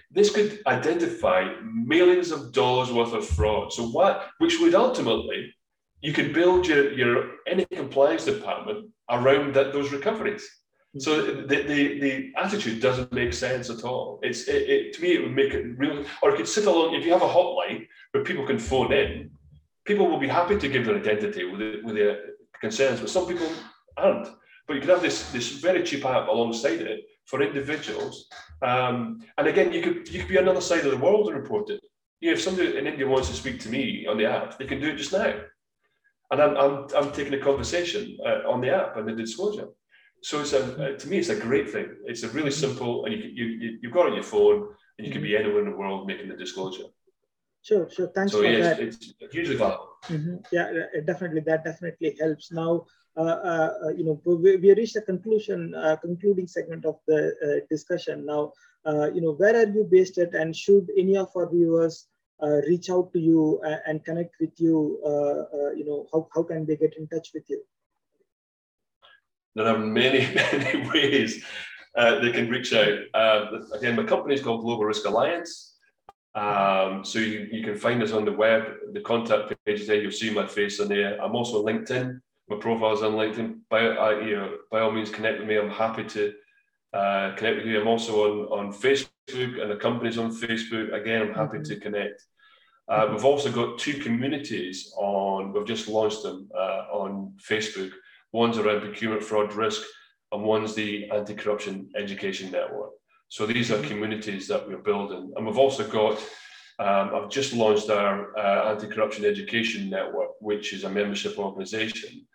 Speaker 4: This could identify millions of dollars worth of fraud. So what, which would ultimately you could build your, your any compliance department around that, those recoveries. So the, the, the attitude doesn't make sense at all. It's it, it, to me it would make it real, or it could sit along. If you have a hotline where people can phone in, people will be happy to give their identity with with their concerns, but some people aren't. But you could have this this very cheap app alongside it for individuals, um, and again you could you could be on another side of the world and report it. Yeah, if somebody in India wants to speak to me on the app, they can do it just now and I'm, I'm, I'm taking a conversation uh, on the app and the disclosure. So it's a, uh, to me, it's a great thing. It's a really simple, and you, you, you've got it on your phone, and you can be anywhere in the world making the disclosure.
Speaker 3: Sure, sure. Thanks
Speaker 4: so,
Speaker 3: for
Speaker 4: yes,
Speaker 3: that.
Speaker 4: It's hugely valuable.
Speaker 3: Mm-hmm. Yeah, definitely. That definitely helps. Now, uh, uh, you know, we, we reached the conclusion, uh, concluding segment of the uh, discussion. Now, uh, you know, where are you based at, and should any of our viewers uh, reach out to you and connect with you, uh, uh, you know, how, how can they get in touch with you?
Speaker 4: There are many, many ways uh, they can reach out. Uh, again, my company is called Global Risk Alliance. Um, so you, you can find us on the web, the contact page there, you'll see my face on there. I'm also on LinkedIn. My profile is on LinkedIn. By, uh, you know, by all means, connect with me. I'm happy to uh, connect with you. I'm also on, on Facebook and the company's on Facebook. Again, I'm happy mm-hmm. to connect. Uh, we've also got two communities on, we've just launched them uh, on Facebook. One's around procurement fraud risk, and one's the anti corruption education network. So these are communities that we're building. And we've also got, um, I've just launched our uh, anti corruption education network, which is a membership organization.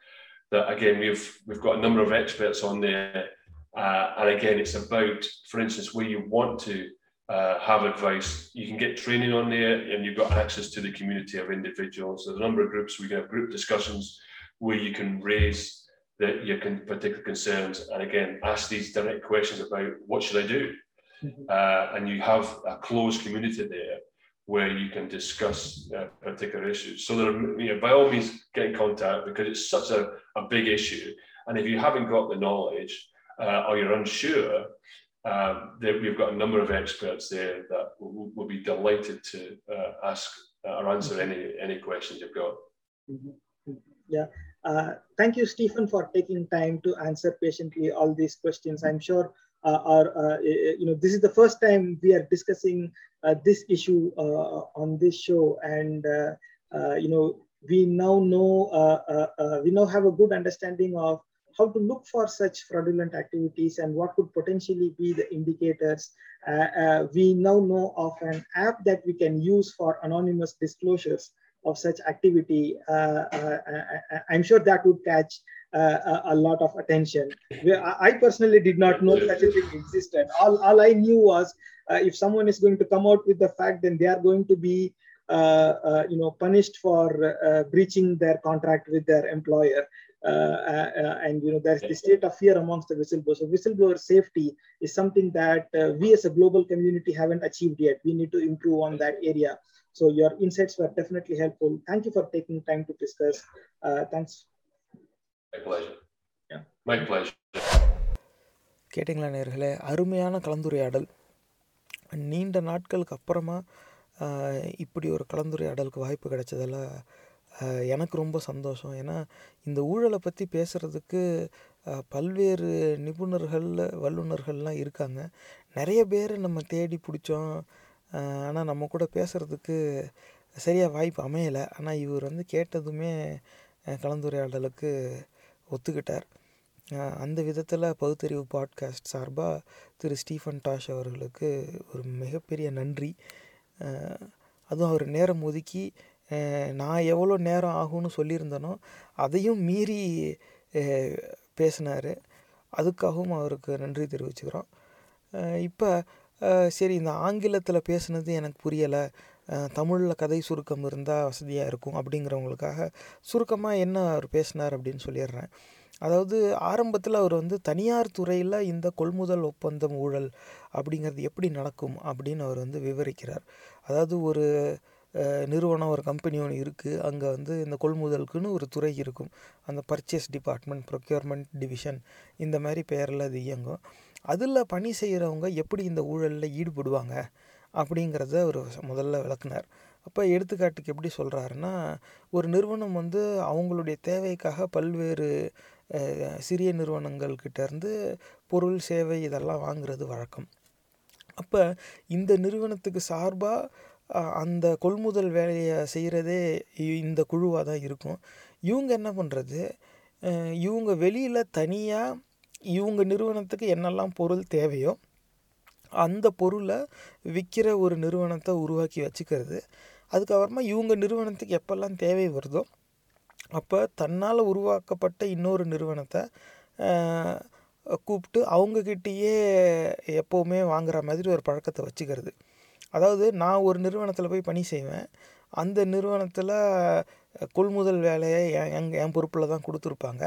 Speaker 4: That again, we've, we've got a number of experts on there. Uh, and again, it's about, for instance, where you want to uh, have advice. You can get training on there, and you've got access to the community of individuals. There's a number of groups. We can have group discussions where you can raise the, your particular concerns, and again ask these direct questions about what should I do. Uh, and you have a closed community there where you can discuss uh, particular issues. So there, are, you know, by all means, get in contact because it's such a, a big issue, and if you haven't got the knowledge uh, or you're unsure, um, that we've got a number of experts there that will, will be delighted to uh, ask uh, or answer any any questions you've got.
Speaker 3: Mhm. Mhm. Yeah. Uh, thank you, Stephen, for taking time to answer patiently all these questions. I'm sure uh, our, uh, you know, this is the first time we are discussing uh, this issue on this show, and you know, we now know we now have a good understanding of how to look for such fraudulent activities and what could potentially be the indicators. Uh, uh, we now know of an app that we can use for anonymous disclosures of such activity. Uh, I'm sure that would catch uh, a, lot of attention. I personally did not know such a thing existed. All, all I knew was uh, if someone is going to come out with the fact, then they are going to be uh, uh, you know, punished for uh, breaching their contract with their employer. Uh, uh, uh, and you know, there's the state of fear amongst the whistleblowers. So whistleblower safety is something that uh, we as a global community haven't achieved yet. We need to improve on that area. So your insights were definitely helpful. Thank you for taking time to discuss. Uh, thanks.
Speaker 4: My pleasure.
Speaker 3: Yeah.
Speaker 4: My pleasure.
Speaker 2: கேட்டிங்களா நேர்களே அருமையான கலந்துரையாடல் நீண்ட நாட்களுக்கு அப்புறமா இப்படி ஒரு கலந்துரையாடலுக்கு வாய்ப்பு கிடைச்சதில் எனக்கு ரொம்ப சந்தோஷம் ஏன்னா இந்த ஊழலை பற்றி பேசுகிறதுக்கு பல்வேறு நிபுணர்கள் வல்லுநர்கள்லாம் இருக்காங்க நிறைய பேர் நம்ம தேடி பிடிச்சோம் ஆனால் நம்ம கூட பேசுகிறதுக்கு சரியாக வாய்ப்பு அமையலை ஆனால் இவர் வந்து கேட்டதுமே கலந்துரையாடலுக்கு ஒத்துக்கிட்டார். அந்த விதத்தில் பகுத்தறிவு பாட்காஸ்ட் சார்பாக திரு ஸ்டீஃபன் டாஷ் அவர்களுக்கு ஒரு மிகப்பெரிய நன்றி. அதுவும் அவர் நேரம் ஒதுக்கி நான் எவ்வளோ நேரம் ஆகும்னு சொல்லியிருந்தேனோ அதையும் மீறி பேசினார். அதுக்காகவும் அவருக்கு நன்றி தெரிவிச்சுக்கிறோம். இப்போ சரி இந்த ஆங்கிலத்தில் பேசுனது எனக்கு புரியலை. தமிழில் கதை சுருக்கம் இருந்தால் வசதியாக இருக்கும் அப்படிங்கிறவங்களுக்காக சுருக்கமாக என்ன அவர் பேசினார் அப்படின்னு சொல்லிடுறேன். அதாவது ஆரம்பத்தில் அவர் வந்து தனியார் துறையில் இந்த கொள்முதல் ஒப்பந்தம் ஊழல் அப்படிங்கிறது எப்படி நடக்கும் அப்படின்னு அவர் வந்து விவரிக்கிறார். அதாவது ஒரு நிறுவனம் ஒரு கம்பெனி ஒன்று இருக்குது அங்கே வந்து இந்த கொள்முதலுக்குன்னு ஒரு துறை இருக்கும். அந்த பர்ச்சேஸ் டிபார்ட்மெண்ட் ப்ரொக்யூர்மெண்ட் டிவிஷன் இந்த மாதிரி பெயரில் அது இயங்கும். அதில் பணி செய்கிறவங்க எப்படி இந்த ஊழலில் ஈடுபடுவாங்க? அப்படிங்கிறத அவர் முதல்ல விளக்குனார். அப்போ எடுத்துக்காட்டுக்கு எப்படி சொல்கிறாருன்னா ஒரு நிறுவனம் வந்து அவங்களுடைய தேவைக்காக பல்வேறு சிறிய நிறுவனங்கள்கிட்டேருந்து பொருள் சேவை இதெல்லாம் வாங்குறது வழக்கம். அப்போ இந்த நிறுவனத்துக்கு சார்பாக அந்த கொள்முதல் வேலையை செய்கிறதே இந்த குழுவாக தான் இருக்கும். இவங்க என்ன பண்ணுறது இவங்க வெளியில் தனியாக இவங்க நிறுவனத்துக்கு என்னெல்லாம் பொருள் தேவையோ அந்த பொருளை விற்கிற ஒரு நிறுவனத்தை உருவாக்கி வச்சுக்கிறது. அதுக்கப்புறமா இவங்க நிறுவனத்துக்கு எப்போல்லாம் தேவை வருதோ அப்போ தன்னால் உருவாக்கப்பட்ட இன்னொரு நிறுவனத்தை கூப்பிட்டு அவங்கக்கிட்டேயே எப்போவுமே வாங்குற மாதிரி ஒரு பழக்கத்தை வச்சுக்கிறது. அதாவது நான் ஒரு நிறுவனத்தில் போய் பணி செய்வேன். அந்த நிறுவனத்தில் கொள்முதல் வேலையை என் எங் என் பொறுப்பில் தான் கொடுத்துருப்பாங்க.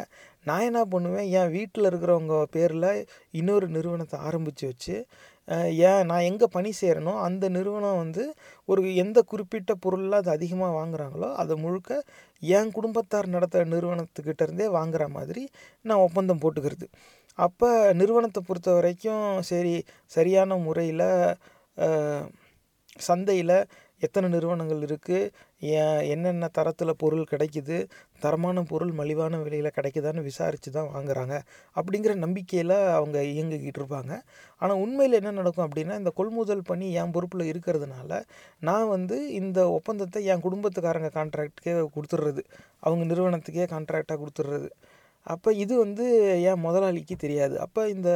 Speaker 2: நான் என்ன பண்ணுவேன்? என் வீட்டில் இருக்கிறவங்க பேரில் இன்னொரு நிறுவனத்தை ஆரம்பித்து வச்சு ஏன் நான் எங்கே பணி செய்கிறேனோ அந்த நிறுவனம் வந்து ஒரு எந்த குறிப்பிட்ட பொருளில் அது அதிகமாக வாங்குறாங்களோ அதை முழுக்க என் குடும்பத்தார் நடத்துகிற நிறுவனத்துக்கிட்ட இருந்தே வாங்குற மாதிரி நான் ஒப்பந்தம் போட்டுக்கிறது. அப்போ நிறுவனத்தை பொறுத்த வரைக்கும் சரி சரியான முறையில் சந்தையில் எத்தனை நிறுவனங்கள் இருக்குது ஏன் என்னென்ன தரத்தில் பொருள் கிடைக்குது? தரமான பொருள் மலிவான விலையில் கிடைக்குதான்னு விசாரித்து தான் வாங்குறாங்க. அப்படிங்கிற நம்பிக்கையில் அவங்க இயங்கிக்கிட்டு இருப்பாங்க. ஆனால் உண்மையில் என்ன நடக்கும் அப்படின்னா இந்த கொள்முதல் பணி என் பொறுப்பில் இருக்கிறதுனால நான் வந்து இந்த ஒப்பந்தத்தை என் குடும்பத்துக்காரங்க கான்ட்ராக்டுக்கே கொடுத்துட்றது அவங்க நிறுவனத்துக்கே கான்ட்ராக்டாக கொடுத்துட்றது அப்போ இது வந்து என் முதலாளிக்கு தெரியாது. அப்போ இந்த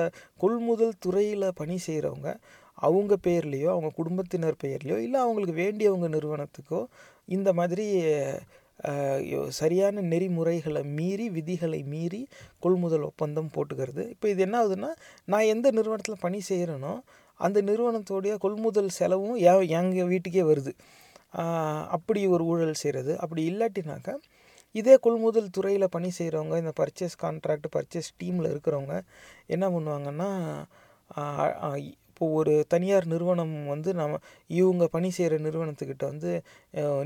Speaker 2: கொள்முதல் துறையில் பணி செய்கிறவங்க அவங்க பேர்லேயோ அவங்க குடும்பத்தினர் பெயர்லையோ இல்லை அவங்களுக்கு வேண்டியவங்க நிறுவனத்துக்கோ இந்த மாதிரி சரியான நெறிமுறைகளை மீறி விதிகளை மீறி கொள்முதல் ஒப்பந்தம் போட்டுக்கிறது. இப்போ இது என்ன ஆகுதுன்னா நான் எந்த நிறுவனத்தில் பணி செய்கிறேனோ அந்த நிறுவனத்தோடைய கொள்முதல் செலவும் எங்கள் வீட்டுக்கே வருது. அப்படி ஒரு ஊழல் செய்கிறது அப்படி இல்லாட்டினாக்கா இதே கொள்முதல் துறையில் பணி செய்கிறவங்க இந்த பர்ச்சேஸ் கான்ட்ராக்ட் பர்ச்சேஸ் டீமில் இருக்கிறவங்க என்ன பண்ணுவாங்கன்னா இப்போது ஒரு தனியார் நிறுவனம் வந்து நம்ம இவங்க பணி செய்கிற நிறுவனத்துக்கிட்ட வந்து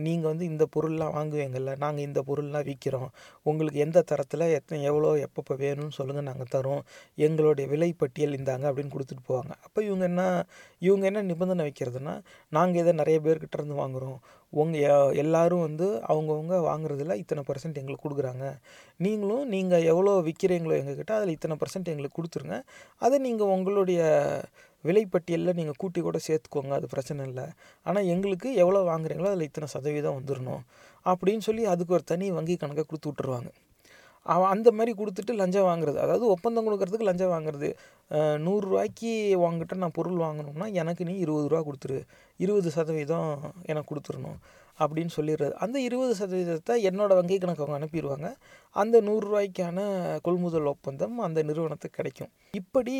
Speaker 2: நீங்கள் வந்து இந்த பொருள்லாம் வாங்குவீங்கள்ல நாங்கள் இந்த பொருள்லாம் விற்கிறோம் உங்களுக்கு எந்த தரத்தில் எத்தனை எவ்வளோ எப்பப்போ வேணும்னு சொல்லுங்கள் நாங்கள் தரோம். எங்களுடைய விலை பட்டியல் இந்தாங்க அப்படின்னு கொடுத்துட்டு போவாங்க. அப்போ இவங்க என்ன இவங்க என்ன நிபந்தனை வைக்கிறதுனா நாங்கள் இதை நிறைய பேர்கிட்ட இருந்து வாங்குகிறோம் உங்கள் எல்லோரும் வந்து அவங்கவுங்க வாங்குறதுல இத்தனை பர்சன்ட் எங்களுக்கு கொடுக்குறாங்க. நீங்களும் நீங்கள் எவ்வளோ விற்கிறீங்களோ எங்ககிட்ட அதில் இத்தனை பர்சன்ட் எங்களுக்கு கொடுத்துருங்க. அதை நீங்கள் உங்களுடைய விலைப்பட்டியலில் நீங்கள் கூட்டி கூட சேர்த்துக்கோங்க அது பிரச்சனை இல்லை. ஆனால் எங்களுக்கு எவ்வளோ வாங்குறீங்களோ அதில் இத்தனை சதவீதம் வந்துடணும் அப்படின்னு சொல்லி அதுக்கு ஒரு தனி வங்கி கணக்கை கொடுத்து விட்ருவாங்க அவன் அந்த மாதிரி கொடுத்துட்டு லஞ்சம் வாங்குறது அதாவது ஒப்பந்தம் கொடுக்கறதுக்கு லஞ்சம் வாங்குறது நூறுரூவாய்க்கு வாங்கிட்ட நான் பொருள் வாங்கணும்னா எனக்கு நீ இருபது ரூபா கொடுத்துரு. இருபது சதவீதம் எனக்கு கொடுத்துடணும் அப்படின்னு சொல்லிடுறது. அந்த இருபது சதவீதத்தை என்னோடய வங்கி கணக்கு அவங்க அனுப்பிடுவாங்க. அந்த நூறுரூவாய்க்கான கொள்முதல் ஒப்பந்தம் அந்த நிறுவனத்துக்கு கிடைக்கும். இப்படி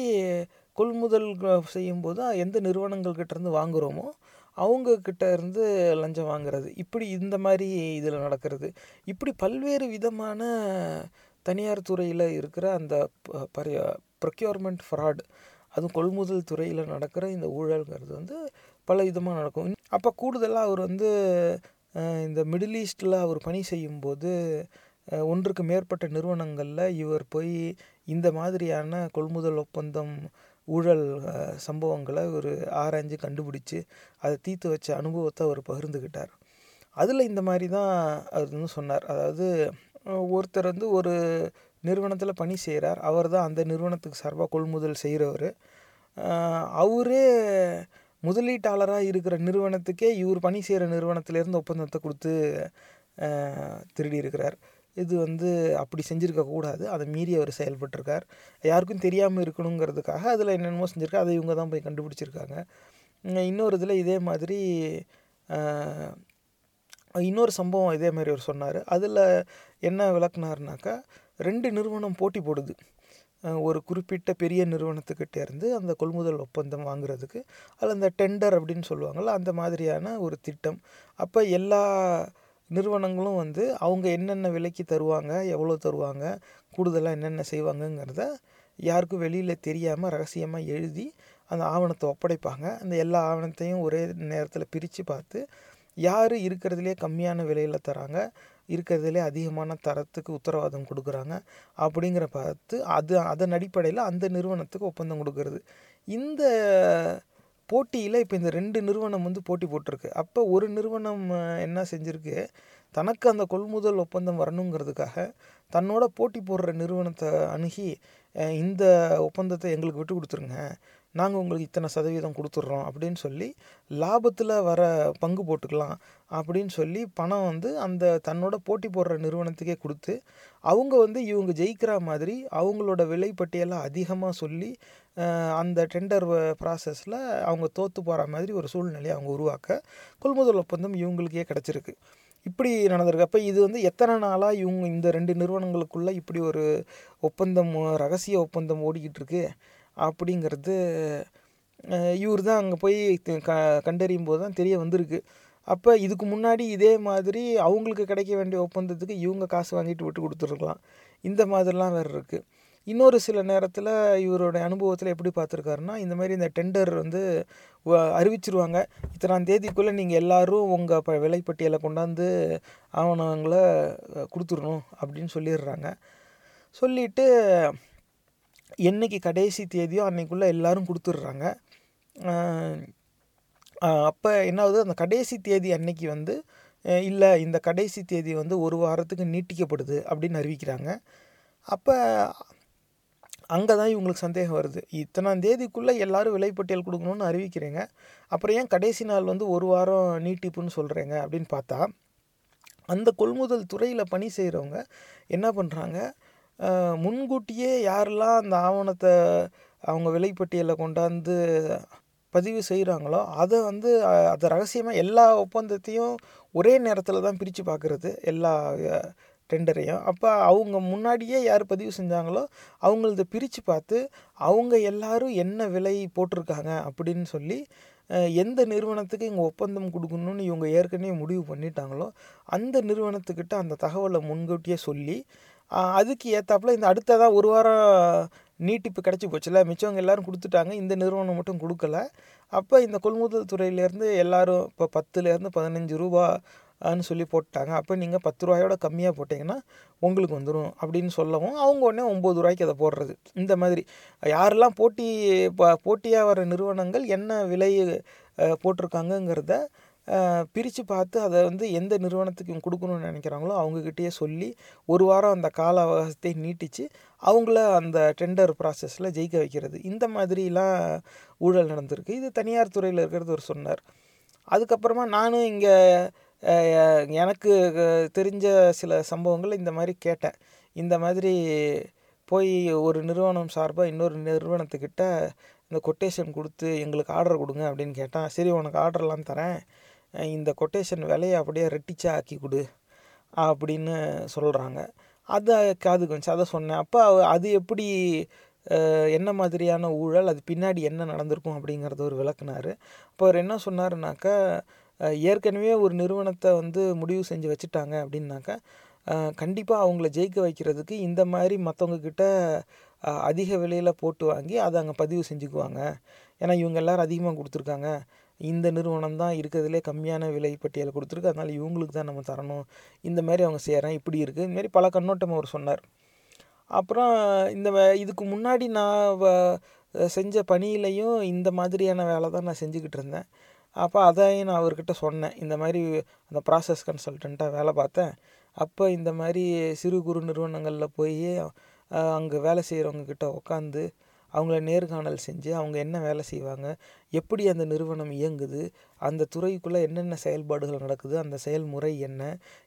Speaker 2: கொள்முதல் செய்யும்போது எந்த நிறுவனங்கள்கிட்டருந்து வாங்குகிறோமோ அவங்கக்கிட்ட இருந்து லஞ்சம் வாங்குறது. இப்படி இந்த மாதிரி இதில் நடக்கிறது. இப்படி பல்வேறு விதமான தனியார் துறையில் இருக்கிற அந்த ப்ரொக்யூர்மெண்ட் ஃப்ராட் அதுவும் கொள்முதல் துறையில் நடக்கிற இந்த ஊழல்ங்கிறது வந்து பல விதமாக நடக்கும். அப்போ கூடுதலாக அவர் வந்து இந்த மிடில் ஈஸ்டில் அவர் பணி செய்யும்போது ஒன்றுக்கு மேற்பட்ட நிறுவனங்களில் இவர் போய் இந்த மாதிரியான கொள்முதல் ஒப்பந்தம் ஊழல் சம்பவங்களை ஒரு ஆராய்ஞ்சு கண்டுபிடிச்சி அதை தீர்த்து வச்ச அனுபவத்தை அவர் பகிர்ந்துக்கிட்டார் அதில் இந்த மாதிரி தான் அவர் வந்து சொன்னார். அதாவது ஒருத்தர் வந்து ஒரு நிறுவனத்தில் பணி செய்கிறார் அவர் தான் அந்த நிறுவனத்துக்கு சார்பாக கொள்முதல் செய்கிறவர் அவரே முதலீட்டாளராக இருக்கிற நிறுவனத்துக்கே இவர் பணி செய்கிற நிறுவனத்திலேருந்து ஒப்பந்தத்தை கொடுத்து அஹ், திருடி இருக்கிறார். இது வந்து அப்படி செஞ்சுருக்கக்கூடாது அதை மீறி அவர் செயல்பட்டிருக்கார். யாருக்கும் தெரியாமல் இருக்கணுங்கிறதுக்காக அதில் என்னென்னமோ செஞ்சுருக்கா அதை இவங்க தான் போய் கண்டுபிடிச்சிருக்காங்க. இன்னொரு இதில் இதே மாதிரி இன்னொரு சம்பவம் இதே மாதிரி அவர் சொன்னார். அதில் என்ன விளக்குனாருனாக்கா ரெண்டு நிறுவனம் போட்டி போடுது. ஒரு குறிப்பிட்ட பெரிய நிறுவனத்துக்கிட்டே இருந்து அந்த கொள்முதல் ஒப்பந்தம் வாங்குறதுக்கு அதில் அந்த டெண்டர் அப்படின்னு சொல்லுவாங்கள்ல அந்த மாதிரியான ஒரு திட்டம். அப்போ எல்லா நிறுவனங்களும் வந்து அவங்க என்னென்ன விலைக்கு தருவாங்க எவ்வளோ தருவாங்க கூடுதலாக என்னென்ன செய்வாங்கங்கிறத யாருக்கும் வெளியில் தெரியாமல் ரகசியமாக எழுதி அந்த ஆவணத்தை ஒப்படைப்பாங்க. அந்த எல்லா ஆவணத்தையும் ஒரே நேரத்தில் பிரித்து பார்த்து யார் இருக்கிறதுலே கம்மியான விலையில் தராங்க இருக்கிறதுலே அதிகமான தரத்துக்கு உத்தரவாதம் கொடுக்குறாங்க அப்படிங்கிற பார்த்து அது அதன் அடிப்படையில் அந்த நிறுவனத்துக்கு ஒப்பந்தம் கொடுக்கறது. இந்த போட்டியில் இப்போ இந்த ரெண்டு நிறுவனம் வந்து போட்டி போட்டிருக்கு. அப்போ ஒரு நிறுவனம் என்ன செஞ்சுருக்கு? தனக்கு அந்த கொள்முதல் ஒப்பந்தம் வரணுங்கிறதுக்காக தன்னோட போட்டி போடுற நிறுவனத்தை அணுகி இந்த ஒப்பந்தத்தை எங்களுக்கு விட்டு கொடுத்துருங்க. நாங்கள் உங்களுக்கு இத்தனை சதவீதம் கொடுத்துட்றோம் அப்படின்னு சொல்லி லாபத்தில் வர பங்கு போட்டுக்கலாம் அப்படின்னு சொல்லி பணம் வந்து அந்த தன்னோட போட்டி போடுற நிறுவனத்துக்கே கொடுத்து அவங்க வந்து இவங்க ஜெயிக்கிற மாதிரி அவங்களோட விலை அதிகமாக சொல்லி அந்த டெண்டர் ப்ராசஸில் அவங்க தோற்று போகிற மாதிரி ஒரு சூழ்நிலையை அவங்க உருவாக்க கொள்முதல் ஒப்பந்தம் இவங்களுக்கே கிடச்சிருக்கு. இப்படி நடந்திருக்கு. அப்போ இது வந்து எத்தனை நாளாக இவங்க இந்த ரெண்டு நிறுவனங்களுக்குள்ளே இப்படி ஒரு ஒப்பந்தம் ரகசிய ஒப்பந்தம் ஓடிக்கிட்டு இருக்கு? அப்படிங்கிறது இவர் தான் அங்கே போய் க கண்டறியும் போது தான் தெரிய வந்திருக்கு. அப்போ இதுக்கு முன்னாடி இதே மாதிரி அவங்களுக்கு கிடைக்க வேண்டிய ஒப்பந்தத்துக்கு இவங்க காசு வாங்கிட்டு விட்டு கொடுத்துருக்கலாம். இந்த மாதிரிலாம் வேறு இருக்குது இன்னொரு சில நேரத்தில் இவரோட அனுபவத்தில் எப்படி பார்த்துருக்காருன்னா இந்த மாதிரி இந்த டெண்டர் வந்து அறிவிச்சிருவாங்க. இத்தனாம் தேதிக்குள்ளே நீங்கள் எல்லாரும் உங்கள் ப விலைப்பட்டியலை கொண்டாந்து ஆவணங்களை கொடுத்துடணும் அப்படின்னு சொல்லிடுறாங்க. சொல்லிட்டு என்னைக்கு கடைசி தேதியோ அன்றைக்குள்ளே எல்லாரும் கொடுத்துட்றாங்க. அப்போ என்ன ஆகுது? அந்த கடைசி தேதி அன்னைக்கு வந்து இல்லை இந்த கடைசி தேதி வந்து ஒரு வாரத்துக்கு நீட்டிக்கப்படுது அப்படின்னு அறிவிக்கிறாங்க. அப்போ அங்கே தான் இவங்களுக்கு சந்தேகம் வருது. இத்தனாம் தேதிக்குள்ளே எல்லோரும் விலைப்பட்டியல் கொடுக்கணும்னு அறிவிக்கிறீங்க. அப்புறம் ஏன் கடைசி நாள் வந்து ஒரு வாரம் நீட்டிப்புன்னு சொல்கிறேங்க அப்படின்னு பார்த்தா அந்த கொள்முதல் துறையில் பணி செய்கிறவங்க என்ன பண்ணுறாங்க முன்கூட்டியே யாரெல்லாம் அந்த ஆவணத்தை அவங்க விலைப்பட்டியலில் கொண்டாந்து பதிவு செய்கிறாங்களோ அதை வந்து அதை ரகசியமாக எல்லா ஒப்பந்தத்தையும் ஒரே நேரத்தில் தான் பிரித்து பார்க்குறது எல்லா டெண்டரையும். அப்போ அவங்க முன்னாடியே யார் பதிவு செஞ்சாங்களோ அவங்களத பிரித்து பார்த்து அவங்க எல்லாரும் என்ன விலை போட்டிருக்காங்க அப்படின்னு சொல்லி எந்த நிறுவனத்துக்கு இங்கே ஒப்பந்தம் கொடுக்கணும்னு இவங்க ஏற்கனவே முடிவு பண்ணிட்டாங்களோ அந்த நிறுவனத்துக்கிட்ட அந்த தகவலை முன்கூட்டியே சொல்லி அதுக்கு ஏற்றாப்புல இந்த அடுத்ததாக ஒரு வாரம் நீட்டிப்பு கிடச்சி போச்சுல மிச்சவங்க எல்லாரும் கொடுத்துட்டாங்க. இந்த நிறுவனம் மட்டும் கொடுக்கல. அப்போ இந்த கொள்முதல் துறையிலேருந்து எல்லோரும் இப்போ பத்துலேருந்து பதினஞ்சு ரூபான்னு சொல்லி போட்டாங்க. அப்போ நீங்கள் பத்து ரூபாயோட கம்மியாக போட்டிங்கன்னா உங்களுக்கு வந்துடும் அப்படின்னு சொல்லவும் அவங்க உடனே ஒம்பது ரூபாய்க்கு அதை போடுறது. இந்த மாதிரி. யாரெல்லாம் போட்டி போட்டியாக வர நிறுவனங்கள் என்ன விலை போட்டிருக்காங்கங்கிறத பிரித்து பார்த்து அதை வந்து எந்த நிறுவனத்துக்கு கொடுக்கணுன்னு கொடுக்கணும்னு நினைக்கிறாங்களோ அவங்கக்கிட்டேயே சொல்லி ஒரு வாரம் அந்த கால அவகாசத்தை நீட்டிச்சு. அவங்கள அந்த டெண்டர் ப்ராசஸில் ஜெயிக்க வைக்கிறது. இந்த மாதிரிலாம் ஊழல் நடந்திருக்கு. இது தனியார் துறையில் இருக்கிறது ஒரு சொன்னார். அதுக்கப்புறமா நானும் இங்கே எனக்கு தெரிஞ்ச சில சம்பவங்கள் இந்த மாதிரி கேட்டேன். இந்த மாதிரி போய் ஒரு நிறுவனம் சார்பாக இன்னொரு நிறுவனத்துக்கிட்ட இந்த கொட்டேஷன் கொடுத்து எங்களுக்கு ஆர்டர் கொடுங்க அப்படின்னு கேட்டான். சரி உனக்கு ஆர்டர்லாம் தரேன். இந்த கொட்டேஷன் விலையை அப்படியே ரெட்டிச்சா ஆக்கி கொடு அப்படின்னு சொல்கிறாங்க அது காதுக்கு வந்துச்சு அதை சொன்னேன். அப்போ அது எப்படி என்ன மாதிரியான ஊழல் அது பின்னாடி என்ன நடந்திருக்கும் அப்படிங்கிறத ஒரு விளக்குனார். அப்போ அவர் என்ன சொன்னாருனாக்கா ஏற்கனவே ஒரு நிறுவனத்தை வந்து முடிவு செஞ்சு வச்சுட்டாங்க அப்படின்னாக்கா கண்டிப்பாக அவங்கள ஜெயிக்க வைக்கிறதுக்கு இந்த மாதிரி மற்றவங்கக்கிட்ட அதிக விலையில் போட்டு வாங்கி அதை அங்கே பதிவு செஞ்சுக்குவாங்க. ஏன்னா இவங்க எல்லாரும் அதிகமாக கொடுத்துருக்காங்க. இந்த நிறுவனம் தான் இருக்கிறதுலே கம்மியான விலை பட்டியலை கொடுத்துருக்கு. அதனால் இவங்களுக்கு தான் நம்ம தரணும். இந்த மாதிரி அவங்க செய்கிறேன் இப்படி இருக்குது இந்தமாரி பல கண்ணோட்டம் அவர் சொன்னார். அப்புறம் இந்த வே- இதுக்கு முன்னாடி நான் வ- செஞ்ச பணியிலையும் இந்த மாதிரியான வேலை தான் நான் செஞ்சுக்கிட்டு இருந்தேன். அப்போ அதையும் நான் அவர்கிட்ட சொன்னேன். இந்த மாதிரி அந்த ப்ராசஸ் கன்சல்டண்ட்டாக வேலை பார்த்தேன். அப்போ இந்த மாதிரி சிறு குறு நிறுவனங்களில் போய் அங்கே வேலை செய்கிறவங்க கிட்ட உட்காந்து அவங்கள நேர்காணல் செஞ்சு அவங்க என்ன வேலை செய்வாங்க எப்படி அந்த நிறுவனம் இயங்குது அந்த துறைக்குள்ளே என்னென்ன செயல்பாடுகள் நடக்குது அந்த செயல்முறை என்ன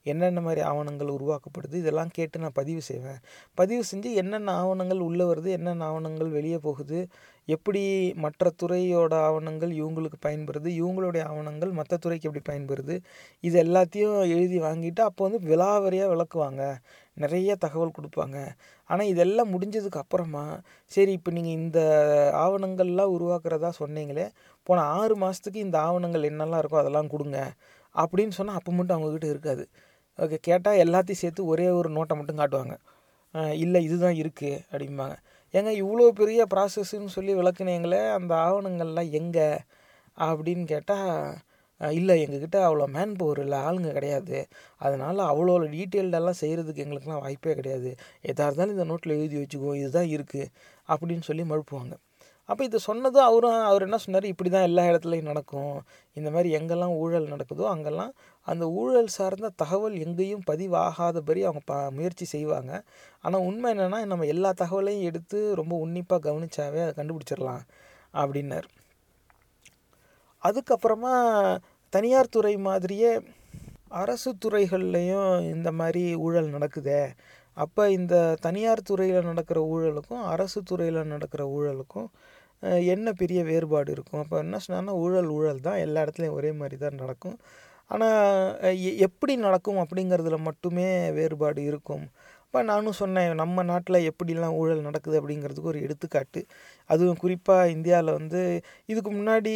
Speaker 2: என்னென்ன மாதிரி ஆவணங்கள் உருவாக்கப்படுது இதெல்லாம் கேட்டு நான் பதிவு செய்வேன். பதிவு செஞ்சு என்னென்ன ஆவணங்கள் உள்ளே வருது என்னென்ன ஆவணங்கள் வெளியே போகுது எப்படி மற்ற துறையோட ஆவணங்கள் இவங்களுக்கு பயன்படுது இவங்களுடைய ஆவணங்கள் மற்ற துறைக்கு எப்படி பயன்படுது இது எல்லாத்தையும் எழுதி வாங்கிட்டு அப்போ வந்து விலாவரியாக விளக்குவாங்க. நிறைய தகவல் கொடுப்பாங்க. ஆனால் இதெல்லாம் முடிஞ்சதுக்கு அப்புறமா சரி இப்போ நீங்கள் இந்த ஆவணங்கள்லாம் உருவாக்குறதா சொன்னீங்களே போன ஆறு மாதத்துக்கு இந்த ஆவணங்கள் என்னெல்லாம் இருக்கோ அதெல்லாம் கொடுங்க அப்படின்னு சொன்னால் அப்போ மட்டும் அவங்கக்கிட்ட இருக்காது. ஓகே கேட்டால் எல்லாத்தையும் சேர்த்து ஒரே ஒரு நோட்டை மட்டும் காட்டுவாங்க. இல்லை இதுதான் இருக்குது அப்படிம்பாங்க. ஏங்க இவ்வளோ பெரிய ப்ராசஸ்ன்னு சொல்லி விளக்குனீங்களே அந்த ஆவணங்கள்லாம் எங்கே? அப்படின்னு கேட்டால் இல்லை எங்ககிட்ட அவ்வளோ மேன் பவர் இல்லை ஆளுங்க கிடையாது. அதனால் அவ்வளோ டீட்டெயில்டெல்லாம் செய்கிறதுக்கு எங்களுக்குலாம் வாய்ப்பே கிடையாது. எதாக இருந்தாலும் இந்த நோட்டில் எழுதி வச்சுக்கோ இதுதான் இருக்குது அப்படின்னு சொல்லி மழுப்புவாங்க அப்போ இது சொன்னதும் அவரும் அவர் என்ன சொன்னார்? இப்படி தான் எல்லா இடத்துலையும் நடக்கும். இந்த மாதிரி எங்கெல்லாம் ஊழல் நடக்குதோ அங்கெல்லாம் அந்த ஊழல் சார்ந்த தகவல் எங்கேயும் பதிவாகாதபடி அவங்க ப முயற்சி செய்வாங்க. ஆனால் உண்மை என்னென்னா நம்ம எல்லா தகவலையும் எடுத்து ரொம்ப உன்னிப்பாக கவனிச்சாவே அதை கண்டுபிடிச்சிடலாம் அப்படின்னார். அதுக்கப்புறமா தனியார் துறை மாதிரியே அரசு துறைகள்லேயும் இந்த மாதிரி ஊழல் நடக்குதே. அப்போ இந்த தனியார் துறையில் நடக்கிற ஊழலுக்கும் அரசு துறையில் நடக்கிற ஊழலுக்கும் என்ன பெரிய வேறுபாடு இருக்கும்? அப்போ என்ன சொன்னால் ஊழல் ஊழல் தான் எல்லா இடத்துலையும் ஒரே மாதிரி தான் நடக்கும். ஆனால் எப்படி நடக்கும் அப்படிங்கிறதுல மட்டுமே வேறுபாடு இருக்கும். இப்போ நானும் சொன்னேன் நம்ம நாட்டில் எப்படிலாம் ஊழல் நடக்குது அப்படிங்கிறதுக்கு ஒரு எடுத்துக்காட்டு. அதுவும் குறிப்பாக இந்தியாவில் வந்து இதுக்கு முன்னாடி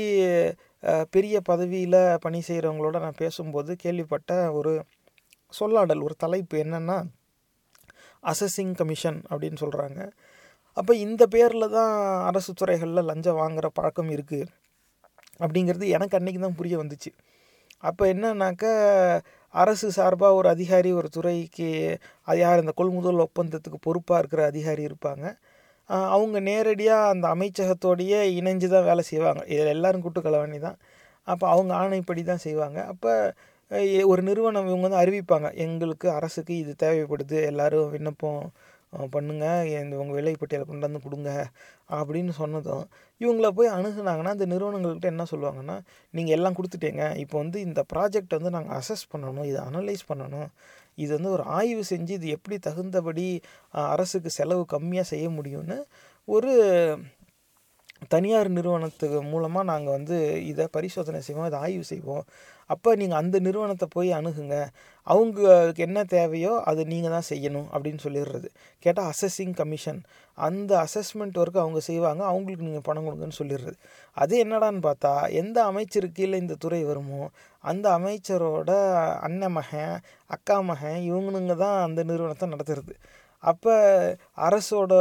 Speaker 2: பெரிய பதவியில் பணி செய்கிறவங்களோட நான் பேசும்போது கேள்விப்பட்ட ஒரு சொல்லாடல் ஒரு தலைப்பு என்னென்னா அசஸிங் கமிஷன் அப்படின்னு சொல்கிறாங்க அப்போ இந்த பேரில் தான் அரசு துறைகளில் லஞ்சம் வாங்குகிற பழக்கம் இருக்குது அப்படிங்கிறது எனக்கு அன்றைக்கி தான் புரிய வந்துச்சு. அப்போ என்னன்னாக்கா அரசு சார்பாக ஒரு அதிகாரி ஒரு துறைக்கு அது யார் இந்த கொள்முதல் ஒப்பந்தத்துக்கு பொறுப்பாக இருக்கிற அதிகாரி இருப்பாங்க. அவங்க நேரடியாக அந்த அமைச்சகத்தோடையே இணைஞ்சு தான் வேலை செய்வாங்க. இதில் எல்லோரும் கூட்டுக்கலவாணி தான் அப்போ அவங்க ஆணைப்படி தான் செய்வாங்க. அப்போ ஒரு நிறுவனம் இவங்க வந்து அறிவிப்பாங்க. எங்களுக்கு அரசுக்கு இது தேவைப்படுது. எல்லோரும் விண்ணப்பம் பண்ணுங்கள் இந்த உங்கள் விலைப்பட்டியலை கொண்டு வந்து கொடுங்க. அப்படின்னு சொன்னதும் இவங்கள போய் அணுகுனாங்கன்னா அந்த நிறுவனங்கள்கிட்ட என்ன சொல்லுவாங்கன்னா நீங்கள் எல்லாம் கொடுத்துட்டீங்க. இப்போ வந்து இந்த ப்ராஜெக்ட் வந்து நாங்கள் அசஸ் பண்ணணும். இதை அனலைஸ் பண்ணணும். இது வந்து ஒரு ஆய்வு செஞ்சு இது எப்படி தகுந்தபடி அரசுக்கு செலவு கம்மியாக செய்ய முடியும்னு ஒரு தனியார் நிறுவனத்துக்கு மூலமாக நாங்கள் வந்து இதை பரிசோதனை செய்வோம் இதை ஆய்வு செய்வோம். அப்போ நீங்கள் அந்த நிறுவனத்தை போய் அணுகுங்க. அவங்களுக்கு என்ன தேவையோ அது நீங்கள் தான் செய்யணும் அப்படின்னு சொல்லிடுறது. கேட்டால் அசஸிங் கமிஷன் அந்த அசஸ்மெண்ட் ஒர்க்கு அவங்க செய்வாங்க. அவங்களுக்கு நீங்கள் பணம் கொடுங்கன்னு சொல்லிடுறது. அது என்னடான்னு பார்த்தா எந்த அமைச்சருக்கு கீழே இந்த துறை வருமோ அந்த அமைச்சரோட அண்ணன் மகன் அக்கா மகன் இவங்களுங்க தான் அந்த நிறுவனத்தை நடத்துறது. அப்போ அரசோட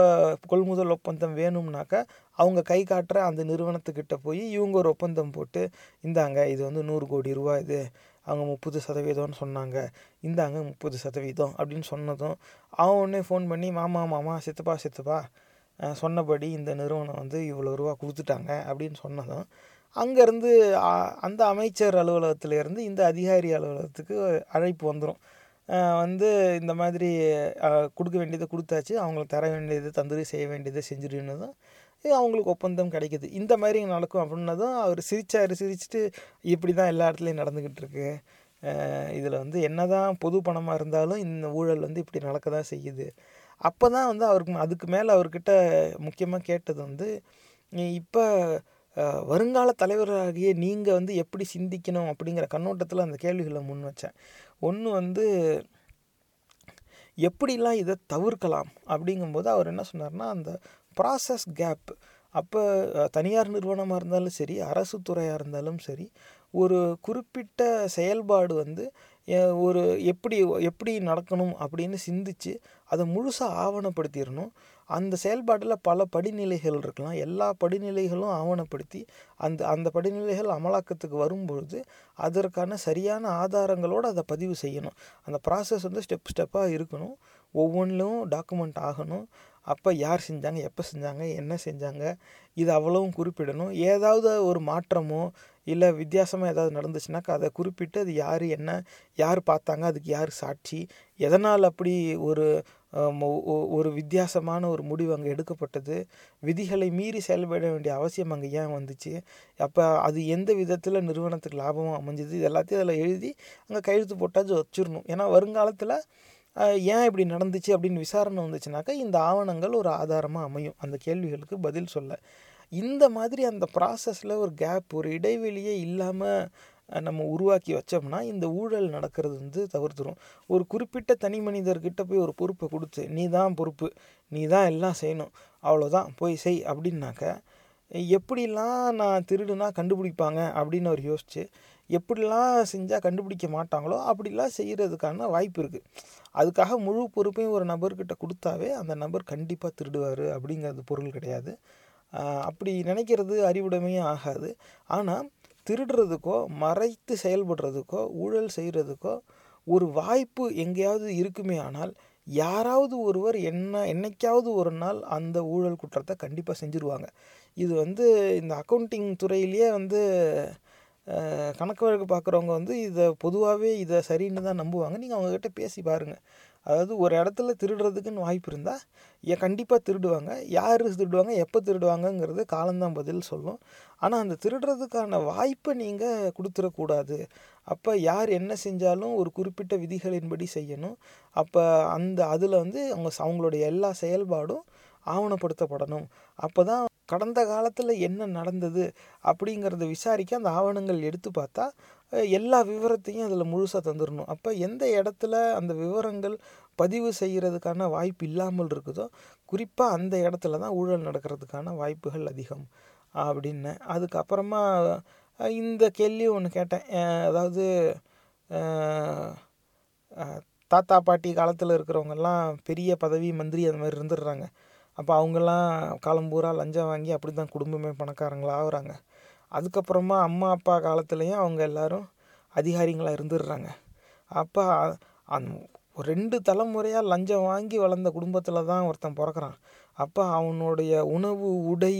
Speaker 2: கொள்முதல் ஒப்பந்தம் வேணும்னாக்கா அவங்க கை காட்டுற அந்த நிறுவனத்துக்கிட்ட போய் இவங்க ஒரு ஒப்பந்தம் போட்டு இந்தாங்க இது வந்து நூறு கோடி ரூபா இது அவங்க முப்பது சதவீதம்னு சொன்னாங்க இந்தாங்க முப்பது சதவீதம் அப்படின்னு சொன்னதும் அவன் உடனே ஃபோன் பண்ணி மாமா மாமா சித்தப்பா சித்தப்பா. சொன்னபடி இந்த நிறுவனம் வந்து இவ்வளோ ரூபா கொடுத்துட்டாங்க அப்படின்னு சொன்னதும் அங்கேருந்து அந்த அமைச்சர் அலுவலகத்திலேருந்து இந்த அதிகாரி அலுவலகத்துக்கு அழைப்பு வந்துடும் வந்து இந்த மாதிரி கொடுக்க வேண்டியதை கொடுத்தாச்சு அவங்களுக்கு தர வேண்டியது தந்துரி செய்ய வேண்டியதை செஞ்சிருன்னதும் அவங்களுக்கு ஒப்பந்தம் கிடைக்குது. இந்த மாதிரி நடக்கும் அப்படின்னதும் அவர் சிரித்தார் சிரிச்சுட்டு இப்படி தான் எல்லா இடத்துலையும் நடந்துக்கிட்டு இருக்கு. இதில் வந்து என்னதான் பொது பணமாக இருந்தாலும் இந்த ஊழல் வந்து இப்படி நடக்க தான் செய்யுது. அப்போ தான் வந்து அவருக்கு அதுக்கு மேலே அவர்கிட்ட முக்கியமாக கேட்டது வந்து இப்போ வருங்கால தலைவராகிய நீங்கள் வந்து எப்படி சிந்திக்கணும்? அப்படிங்கிற கண்ணோட்டத்தில் அந்த கேள்விகளை முன் வச்சேன். ஒன்று வந்து எப்படிலாம் இதை தவிர்க்கலாம்? அப்படிங்கும்போது அவர் என்ன சொன்னார்னா அந்த ப்ராசஸ் கேப் அப்போ தனியார் நிறுவனமாக இருந்தாலும் சரி அரசு துறையாக இருந்தாலும் சரி ஒரு குறிப்பிட்ட செயல்பாடு வந்து ஒரு எப்படி எப்படி நடக்கணும் அப்படின்னு சிந்திச்சு அதை முழுசாக ஆவணப்படுத்திடணும். அந்த செயல்பாட்டில் பல படிநிலைகள் இருக்கலாம். எல்லா படிநிலைகளும் ஆவணப்படுத்தி அந்த அந்த படிநிலைகள் அமலாக்கத்துக்கு வரும்பொழுது அதற்கான சரியான ஆதாரங்களோடு அதை பதிவு செய்யணும். அந்த ப்ராசஸ் வந்து ஸ்டெப் ஸ்டெப்பாக இருக்கணும். ஒவ்வொன்றிலும் டாக்குமெண்ட் ஆகணும். அப்போ யார் செஞ்சாங்க எப்போ செஞ்சாங்க என்ன செஞ்சாங்க இது அவ்வளவும் குறிப்பிடணும். ஏதாவது ஒரு மாற்றமோ இல்லை வித்தியாசமாக ஏதாவது நடந்துச்சுனாக்கா அதை குறிப்பிட்டு அது யார் என்ன யார் பார்த்தாங்க அதுக்கு யார் சாட்சி எதனால் அப்படி ஒரு ஒரு வித்தியாசமான ஒரு முடிவு அங்கே எடுக்கப்பட்டது விதிகளை மீறி செயல்பட வேண்டிய அவசியம் அங்கே ஏன் வந்துச்சு அப்போ அது எந்த விதத்தில் நிறுவனத்துக்கு லாபமும் அமைஞ்சது இது எல்லாத்தையும் அதில் எழுதி அங்கே கையெழுத்து போட்டாச்சும் வச்சிடணும். ஏன்னா வருங்காலத்தில் ஏன் இப்படி நடந்துச்சு அப்படின்னு விசாரணை வந்துச்சுனாக்கா இந்த ஆவணங்கள் ஒரு ஆதாரமாக அமையும். அந்த கேள்விகளுக்கு பதில் சொல்ல. இந்த மாதிரி அந்த ப்ராசஸில் ஒரு கேப் ஒரு இடைவெளியே இல்லாமல் நம்ம உருவாக்கி வச்சோம்னா இந்த ஊழல் நடக்கிறது வந்து தவிர்த்துரும். ஒரு குறிப்பிட்ட தனி மனிதர்கிட்ட போய் ஒரு பொறுப்பை கொடுத்து நீ தான் பொறுப்பு. நீ தான் எல்லாம் செய்யணும். அவ்வளோதான் போய் செய். அப்படின்னாக்க எப்படிலாம் நான் திருடுனா கண்டுபிடிப்பாங்க? அப்படின்னு அவர் யோசிச்சு எப்படிலாம் செஞ்சால் கண்டுபிடிக்க மாட்டாங்களோ அப்படிலாம் செய்கிறதுக்கான வாய்ப்பு இருக்குது அதுக்காக முழு பொறுப்பையும் ஒரு நபர்கிட்ட கொடுத்தாவே அந்த நபர் கண்டிப்பாக திருடுவார் அப்படிங்கிறது பொருள் கிடையாது. அப்படி நினைக்கிறது அறிவுடைமையும் ஆகாது. ஆனால் திருடுறதுக்கோ மறைத்து செயல்படுறதுக்கோ ஊழல் செய்கிறதுக்கோ ஒரு வாய்ப்பு எங்கேயாவது இருக்குமே ஆனால் யாராவது ஒருவர் என்ன என்னைக்காவது ஒரு நாள் அந்த ஊழல் குற்றத்தை கண்டிப்பாக செஞ்சுருவாங்க. இது வந்து இந்த அக்கௌண்டிங் துறையிலேயே வந்து கணக்கு வழக்கு பார்க்குறவங்க வந்து இதை பொதுவாகவே இதை சரின்னு தான் நம்புவாங்க. நீங்கள் அவங்கக்கிட்ட பேசி பாருங்கள் அதாவது ஒரு இடத்துல திருடுறதுக்குன்னு வாய்ப்பு இருந்தால் ஏன் கண்டிப்பாக திருடுவாங்க. யார் திருடுவாங்க எப்போ திருடுவாங்கங்கிறது காலம்தான் பதில் சொல்லும். ஆனால் அந்த திருடுறதுக்கான வாய்ப்பை நீங்கள் கொடுத்துடக்கூடாது அப்போ யார் என்ன செஞ்சாலும் ஒரு குறிப்பிட்ட விதிகளின்படி செய்யணும். அப்போ அந்த அதில் வந்து அவங்க அவங்களுடைய எல்லா செயல்பாடும் ஆவணப்படுத்தப்படணும். அப்போ தான் கடந்த காலத்தில் என்ன நடந்தது அப்படிங்கிறத விசாரிக்க அந்த ஆவணங்கள் எடுத்து பார்த்தா எல்லா விவரத்தையும் அதில் முழுசாக தந்துடணும் அப்போ எந்த இடத்துல அந்த விவரங்கள் பதிவு செய்கிறதுக்கான வாய்ப்பு இல்லாமல் இருக்குதோ குறிப்பாக அந்த இடத்துல தான் ஊழல் நடக்கிறதுக்கான வாய்ப்புகள் அதிகம் அப்படின்னு. அதுக்கப்புறமா இந்த கேள்வி ஒன்று கேட்டேன். அதாவது தாத்தா பாட்டி காலத்தில் இருக்கிறவங்கெல்லாம் பெரிய பதவி மந்திரி அந்த மாதிரி இருந்துடுறாங்க. அப்போ அவங்கெல்லாம் காலம் பூரா லஞ்சம் வாங்கி அப்படி தான் குடும்பமே பணக்காரங்களா ஆகுறாங்க. அதுக்கப்புறமா அம்மா அப்பா காலத்துலேயும் அவங்க எல்லோரும் அதிகாரிங்களாக இருந்துடுறாங்க. அப்போ அந் ரெண்டு தலைமுறையாக லஞ்சம் வாங்கி வளர்ந்த குடும்பத்தில் தான் ஒருத்தன் பிறக்கிறான். அப்போ அவனுடைய உணவு உடை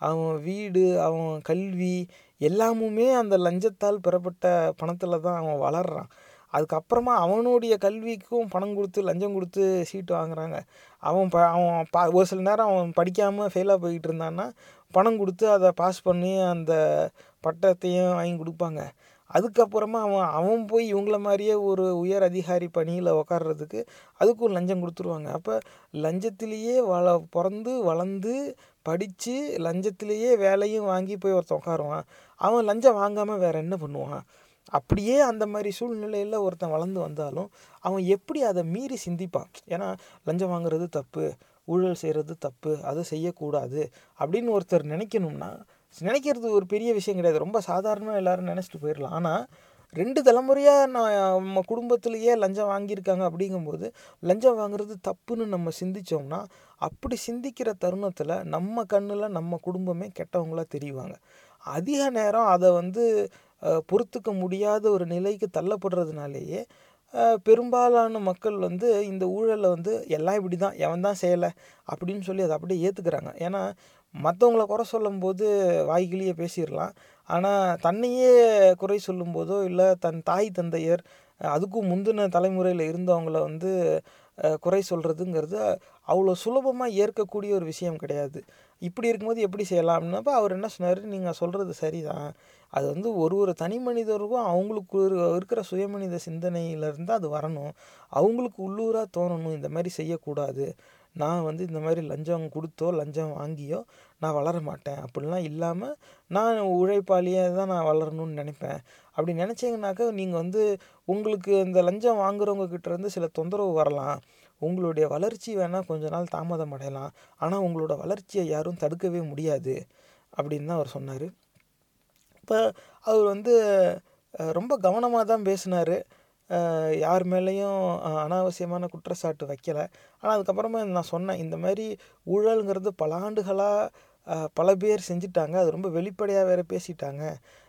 Speaker 2: அவன் வீடு அவன் கல்வி எல்லாமுமே அந்த லஞ்சத்தால் பெறப்பட்ட பணத்தில் தான் அவன் வளர்றான். அதுக்கப்புறமா அவனுடைய கல்விக்கும் பணம் கொடுத்து லஞ்சம் கொடுத்து சீட்டு வாங்குறாங்க. அவன் ப அவன் பா ஒரு சில நேரம் அவன் படிக்காமல் ஃபெயிலாக போய்கிட்டு இருந்தான்னா பணம் கொடுத்து அதை பாஸ் பண்ணி அந்த பட்டத்தையும் வாங்கி கொடுப்பாங்க. அதுக்கப்புறமா அவன் அவன் போய் இவங்கள மாதிரியே ஒரு உயர் அதிகாரி பணியில் உக்காடுறதுக்கு அதுக்கும் லஞ்சம் கொடுத்துருவாங்க. அப்போ லஞ்சத்திலேயே வள பிறந்து வளர்ந்து படித்து லஞ்சத்திலேயே வேலையும் வாங்கி போய் ஒருத்தன் உட்காருவான் அவன் லஞ்சம் வாங்காமல் வேறு என்ன பண்ணுவான்? அப்படியே அந்த மாதிரி சூழ்நிலையில் ஒருத்தன் வளர்ந்து வந்தாலும் அவன் எப்படி அதை மீறி சிந்திப்பான்? ஏன்னா லஞ்சம் வாங்குறது தப்பு ஊழல் செய்கிறது தப்பு அதை செய்யக்கூடாது அப்படின்னு ஒருத்தர் நினைக்கணும்னா நினைக்கிறது ஒரு பெரிய விஷயம் கிடையாது. ரொம்ப சாதாரணமாக எல்லோரும் நினச்சிட்டு போயிடலாம் ஆனால் ரெண்டு தலைமுறையாக நான் நம்ம குடும்பத்திலேயே லஞ்சம் வாங்கியிருக்காங்க அப்படிங்கும்போது லஞ்சம் வாங்குறது தப்புன்னு நம்ம சிந்திச்சோம்னா அப்படி சிந்திக்கிற தருணத்தில் நம்ம கண்ணில் நம்ம குடும்பமே கெட்டவங்களாக தெரிவாங்க. அதிக நேரம் அதை வந்து பொறுத்துக்க முடியாத ஒரு நிலைக்கு தள்ளப்படுறதுனாலேயே பெரும்பாலான மக்கள் வந்து இந்த ஊழலை வந்து எல்லாம் இப்படி தான் எவன் தான் செய்யலை அப்படின்னு சொல்லி அதை அப்படியே ஏற்றுக்கிறாங்க ஏன்னா மற்றவங்கள குறை சொல்லும்போது வாய்க்கிலேயே பேசிடலாம். ஆனால் தன்னையே குறை சொல்லும்போதோ இல்லை தன் தாய் தந்தையர் அதுக்கும் முந்தின தலைமுறையில் இருந்தவங்கள வந்து குறை சொல்கிறதுங்கிறது அவ்வளோ சுலபமாக ஏற்கக்கூடிய ஒரு விஷயம் கிடையாது. இப்படி இருக்கும்போது எப்படி செய்யலாம்னப்போ அவர் என்ன சொன்னார்? நீங்கள் சொல்கிறது சரிதான். அது வந்து ஒரு ஒரு தனி மனிதருக்கும் அவங்களுக்கு இருக்கிற சுயமனித சிந்தனையிலேருந்து அது வரணும். அவங்களுக்கு உள்ளூராக தோணணும். இந்த மாதிரி செய்யக்கூடாது. நான் வந்து இந்த மாதிரி லஞ்சம் கொடுத்தோ லஞ்சம் வாங்கியோ நான் வளர மாட்டேன். அப்படிலாம் இல்லாமல் நான் உழைப்பாளியே தான் நான் வளரணும்னு நினைப்பேன். அப்படி நினச்சிங்கனாக்கா நீங்கள் வந்து உங்களுக்கு இந்த லஞ்சம் வாங்குறவங்க கிட்டேருந்து சில தொந்தரவு வரலாம். உங்களுடைய வளர்ச்சி வேணால் கொஞ்ச நாள் தாமதம் அடையலாம். ஆனால் உங்களோட வளர்ச்சியை யாரும் தடுக்கவே முடியாது. அப்படின்னு தான் அவர் சொன்னார். இப்போ அவர் வந்து ரொம்ப கவனமாக தான் பேசினார். யார் மேலேயும் அனாவசியமான குற்றச்சாட்டு வைக்கலை. ஆனால் அதுக்கப்புறமா நான் சொன்னேன் இந்த மாதிரி ஊழல்ங்கிறது பல ஆண்டுகளாக பல பேர் செஞ்சிட்டாங்க. அது ரொம்ப வெளிப்படையாக வேறு பேசிட்டாங்க.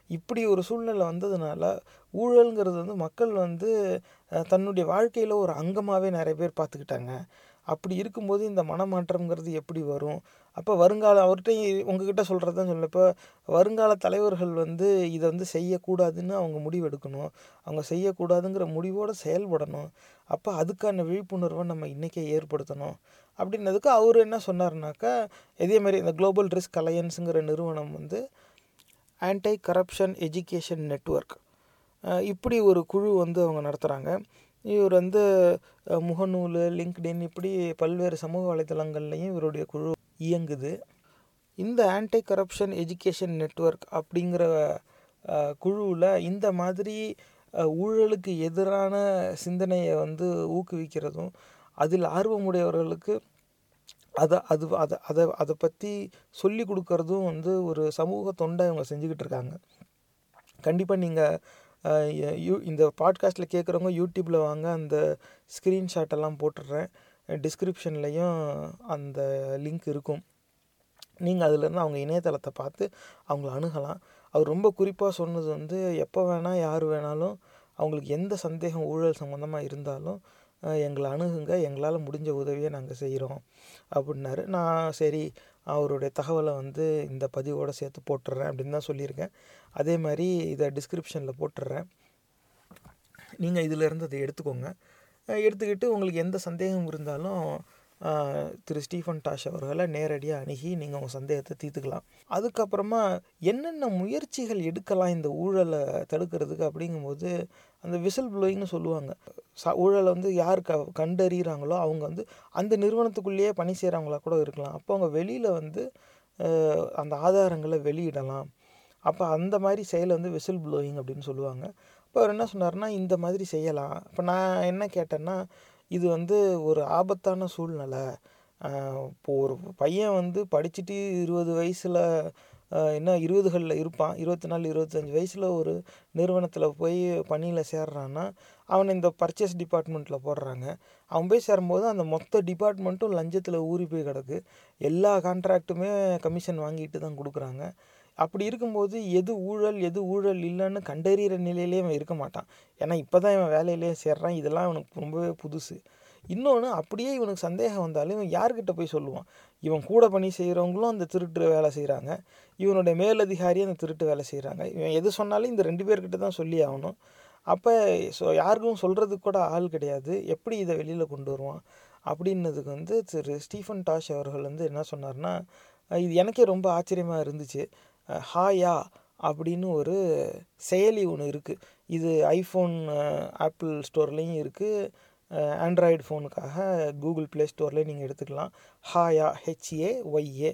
Speaker 2: இப்படி ஒரு சூழ்நிலை வந்ததுனால ஊழல்ங்கிறது வந்து மக்கள் வந்து தன்னுடைய வாழ்க்கையில் ஒரு அங்கமாகவே நிறைய பேர் பார்த்துக்கிட்டாங்க. அப்படி இருக்கும்போது இந்த மனமாற்றம்ங்கிறது எப்படி வரும்? அப்போ வருங்கால அவர்கிட்டையும் உங்ககிட்ட சொல்கிறது தான் சொல்ல இப்போ வருங்கால தலைவர்கள் வந்து இதை வந்து செய்யக்கூடாதுன்னு அவங்க முடிவெடுக்கணும். அவங்க செய்யக்கூடாதுங்கிற முடிவோடு செயல்படணும். அப்போ அதுக்கான விழிப்புணர்வை நம்ம இன்றைக்கே ஏற்படுத்தணும். அப்படின்னதுக்கு அவர் என்ன சொன்னார்னாக்கா இதே மாதிரி இந்த குளோபல் ரிஸ்க் அலையன்ஸுங்கிற நிறுவனம் வந்து ஆன்டை கரப்ஷன் எஜுகேஷன் நெட்வொர்க் இப்படி ஒரு குழு வந்து அவங்க நடத்துகிறாங்க இவர் வந்து முகநூல் லிங்க்டின் இப்படி பல்வேறு சமூக வலைதளங்கள்லையும் இவருடைய குழு இயங்குது. இந்த ஆன்டை கரப்ஷன் எஜுகேஷன் நெட்வொர்க் அப்படிங்கிற குழுவில் இந்த மாதிரி ஊழலுக்கு எதிரான சிந்தனையை வந்து ஊக்குவிக்கிறதும் அதில் ஆர்வமுடையவர்களுக்கு அதை அது அதை அதை அதை பற்றி சொல்லி கொடுக்கறதும் வந்து ஒரு சமூக தொண்டை இவங்க செஞ்சுக்கிட்டு இருக்காங்க. கண்டிப்பாக நீங்கள் யூ இந்த பாட்காஸ்ட்டில் கேட்குறவங்க யூடியூப்பில் வாங்க அந்த ஸ்க்ரீன்ஷாட் எல்லாம் போட்டுடுறேன் டிஸ்கிரிப்ஷன்லேயும் அந்த லிங்க் இருக்கும். நீங்கள் அதிலேருந்து அவங்க இணையதளத்தை பார்த்து அவங்கள அணுகலாம். அவர் ரொம்ப குறிப்பாக சொன்னது வந்து எப்போ வேணால் யார் வேணாலும் அவங்களுக்கு எந்த சந்தேகம் ஊழல் சம்மந்தமாக இருந்தாலும் எங்களை அணுகுங்க எங்களால் முடிஞ்ச உதவியை நாங்கள் செய்கிறோம் அப்படின்னாரு. நான் சரி அவருடைய தகவலை வந்து இந்த பதிவோட சேர்த்து போட்டுடுறேன் அப்படின்னு தான் சொல்லியிருக்கேன். அதே மாதிரி இதை டிஸ்கிரிப்ஷனில் போட்டுடுறேன் நீங்கள் இதிலேருந்து அதை எடுத்துக்கோங்க. எடுத்துக்கிட்டு உங்களுக்கு எந்த சந்தேகம் இருந்தாலும் திரு ஸ்டீஃபன் டாஷ் அவர்களை நேரடியாக அணுகி நீங்கள் உங்கள் சந்தேகத்தை தீர்த்துக்கலாம். அதுக்கப்புறமா என்னென்ன முயற்சிகள் எடுக்கலாம் இந்த ஊழலை தடுக்கிறதுக்கு அப்படிங்கும்போது அந்த விசில் ப்ளோயிங்னு சொல்லுவாங்க. ச ஊழலை வந்து யார் க கண்டறிகிறாங்களோ அவங்க வந்து அந்த நிறுவனத்துக்குள்ளேயே பணி செய்கிறவங்களா கூட இருக்கலாம். அப்போ அவங்க வெளியில் வந்து அந்த ஆதாரங்களை வெளியிடலாம். அப்போ அந்த மாதிரி செயலை வந்து விசில் ப்ளோயிங் அப்படின்னு சொல்லுவாங்க. இப்போ அவர் என்ன சொன்னார்னா இந்த மாதிரி செய்யலாம். இப்போ நான் என்ன கேட்டேன்னா இது வந்து ஒரு ஆபத்தான சூழ்நிலை. இப்போது இப்போ ஒரு பையன் வந்து படிச்சுட்டு இருபது வயசில் என்ன இருபதுகளில் இருப்பான். இருபத்தி நாலு இருபத்தஞ்சி வயசில் ஒரு நிறுவனத்தில் போய் பணியில் சேர்றான்னா அவனை இந்த பர்ச்சேஸ் டிபார்ட்மெண்ட்டில் போடுறாங்க. அவன் போய் சேரும்போது அந்த மொத்த டிபார்ட்மெண்ட்டும் லஞ்சத்தில் ஊறி போய் கிடக்கு. எல்லா கான்ட்ராக்ட்டுமே கமிஷன் வாங்கிட்டு தான் கொடுக்குறாங்க. அப்படி இருக்கும்போது எது ஊழல் எது ஊழல் இல்லைன்னு கண்டறிகிற நிலையிலே அவன் இருக்க மாட்டான். ஏன்னா இப்போ தான் இவன் வேலையிலே சேர்றான். இதெல்லாம் இவனுக்கு ரொம்பவே புதுசு. இன்னொன்று அப்படியே இவனுக்கு சந்தேகம் வந்தாலும் இவன் யார்கிட்ட போய் சொல்லுவான்? இவன் கூட பணி செய்கிறவங்களும் அந்த திருட்டு வேலை செய்கிறாங்க இவனுடைய மேலதிகாரியும் அந்த திருட்டு வேலை செய்கிறாங்க இவன் எது சொன்னாலும் இந்த ரெண்டு பேர்கிட்ட தான் சொல்லி ஆகணும். அப்போ ஸோ யாருக்கும் சொல்கிறதுக்கு கூட ஆள் கிடையாது. எப்படி இதை வெளியில் கொண்டு வருவான்? அப்படின்னதுக்கு வந்து திரு. ஸ்டீஃபன் டாஷ் அவர்கள் வந்து என்ன சொன்னார்னா இது எனக்கே ரொம்ப ஆச்சரியமாக இருந்துச்சு. ஹாயா அப்படின்னு ஒரு செயலி ஒன்று இருக்குது இது ஐஃபோன் ஆப்பிள் ஸ்டோர்லேயும் இருக்குது ஆண்ட்ராய்டு ஃபோனுக்காக கூகுள் ப்ளே ஸ்டோர்லேயே நீங்கள் எடுத்துக்கலாம். ஹாயா ஹெச்ஏ ஒய்ஏ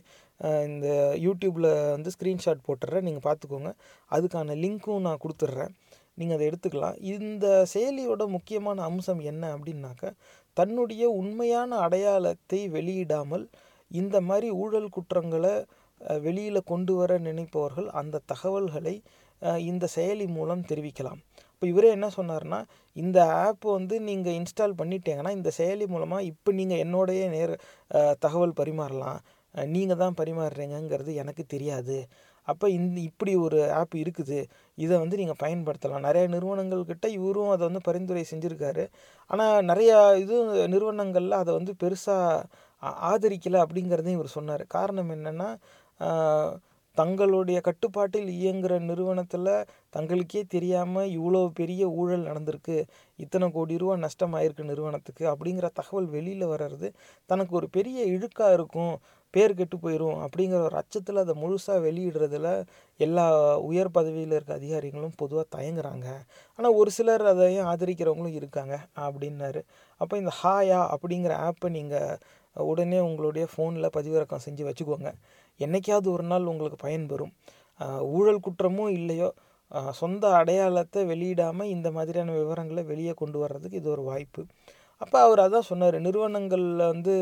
Speaker 2: இந்த யூடியூப்பில் வந்து ஸ்க்ரீன்ஷாட் போட்டுடுறேன் நீங்கள் பார்த்துக்கோங்க அதுக்கான லிங்க்கும் நான் கொடுத்துட்றேன் நீங்கள் அதை எடுத்துக்கலாம். இந்த செயலியோட முக்கியமான அம்சம் என்ன அப்படின்னாக்க தன்னுடைய உண்மையான அடையாளத்தை வெளியிடாமல் இந்த மாதிரி ஊழல் குற்றங்களை வெளியில் கொண்டு வர நினைப்பவர்கள் அந்த தகவல்களை இந்த செயலி மூலம் தெரிவிக்கலாம். இப்போ இவரே என்ன சொன்னார்னா இந்த ஆப் வந்து நீங்கள் இன்ஸ்டால் பண்ணிட்டீங்கன்னா இந்த செயலி மூலமாக இப்போ நீங்கள் என்னோடைய நேர் தகவல் பரிமாறலாம். நீங்கள் தான் பரிமாறுறீங்கங்கிறது எனக்கு தெரியாது. அப்போ இந்த இப்படி ஒரு ஆப் இருக்குது. இதை வந்து நீங்கள் பயன்படுத்தலாம். நிறைய நிறுவனங்கள்கிட்ட இவரும் அதை வந்து பரிந்துரை செஞ்சுருக்காரு. ஆனால் நிறையா இது நிறுவனங்களில் அதை வந்து பெருசாக ஆதரிக்கலை அப்படிங்கிறதையும் இவர் சொன்னார். காரணம் என்னென்னா தங்களுடைய கட்டுப்பாட்டில் இயங்குகிற நிறுவனத்தில் தங்களுக்கே தெரியாமல் இவ்வளோ பெரிய ஊழல் நடந்திருக்கு இத்தனை கோடி ரூபா நஷ்டம் ஆயிருக்கு நிறுவனத்துக்கு அப்படிங்கிற தகவல் வெளியில் வர்றது தனக்கு ஒரு பெரிய இழுக்காக இருக்கும் பேர் கெட்டு போயிடும் அப்படிங்கிற ஒரு அச்சத்தில் அதை முழுசாக வெளியிடுறதுல எல்லா உயர் பதவியில் இருக்க அதிகாரிகளும் பொதுவாக தயங்குறாங்க. ஆனால் ஒரு சிலர் அதையும் ஆதரிக்கிறவங்களும் இருக்காங்க அப்படின்னாரு. அப்போ இந்த ஹாயா அப்படிங்கிற ஆப்பை நீங்கள் உடனே உங்களுடைய ஃபோனில் பதிவிறக்கம் செஞ்சு வச்சுக்கோங்க. என்னைக்காவது ஒரு நாள் உங்களுக்கு பயன்பெறும் ஊழல் குற்றமோ இல்லையோ சொந்த அடையாளத்தை வெளியிடாமல் இந்த மாதிரியான விவரங்களை வெளியே கொண்டு வர்றதுக்கு இது ஒரு வாய்ப்பு. அப்போ அவர் அதான் சொன்னார் நிறுவனங்களில் வந்து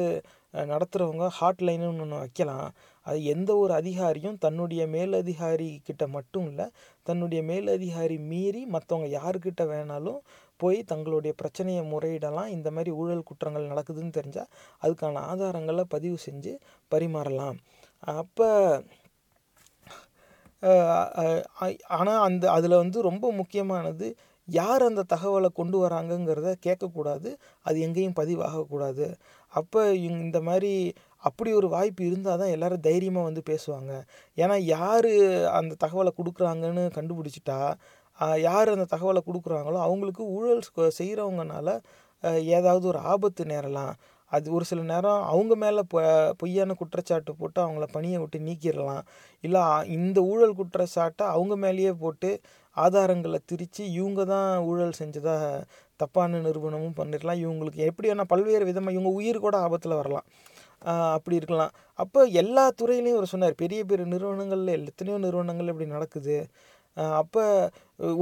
Speaker 2: நடத்துகிறவங்க ஹாட்லைன்னு ஒன்று வைக்கலாம். அது எந்த ஒரு அதிகாரியும் தன்னுடைய மேலதிகாரி கிட்ட மட்டும் இல்லை தன்னுடைய மேலதிகாரி மீறி மற்றவங்க யாருக்கிட்ட வேணாலும் போய் தங்களுடைய பிரச்சனையை முறையிடலாம். இந்த மாதிரி ஊழல் குற்றங்கள் நடக்குதுன்னு தெரிஞ்சால் அதுக்கான ஆதாரங்களை பதிவு செஞ்சு பரிமாறலாம். அப்போ ஆனால் அந்த அதில் வந்து ரொம்ப முக்கியமானது யார் அந்த தகவலை கொண்டு வராங்கங்கிறத கேட்கக்கூடாது. அது எங்கேயும் பதிவாகக்கூடாது. அப்போ இந்த மாதிரி அப்படி ஒரு வாய்ப்பு இருந்தால் தான் எல்லோரும் தைரியமாக வந்து பேசுவாங்க. ஏன்னா யார் அந்த தகவலை கொடுக்குறாங்கன்னு கண்டுபிடிச்சிட்டா யார் அந்த தகவலை கொடுக்குறாங்களோ அவங்களுக்கு ஊழல் செய்கிறவங்கனால ஏதாவது ஒரு ஆபத்து நேரலாம். அது ஒரு சில நேரம் அவங்க மேலே பொ பொய்யான குற்றச்சாட்டு போட்டு அவங்கள பணியை விட்டு நீக்கிடலாம். இல்லை இந்த ஊழல் குற்றச்சாட்டை அவங்க மேலேயே போட்டு ஆதாரங்களை திரித்து இவங்க தான் ஊழல் செஞ்சதாக தப்பான நிறுவனமும் பண்ணிடலாம். இவங்களுக்கு எப்படி வேணால் பல்வேறு விதமாக இவங்க உயிர் கூட ஆபத்தில் வரலாம். அப்படி இருக்கலாம். அப்போ எல்லா துறையிலையும் அவர் சொன்னார் பெரிய பெரிய நிறுவனங்களில் எத்தனையோ நிறுவனங்கள் இப்படி நடக்குது. அப்போ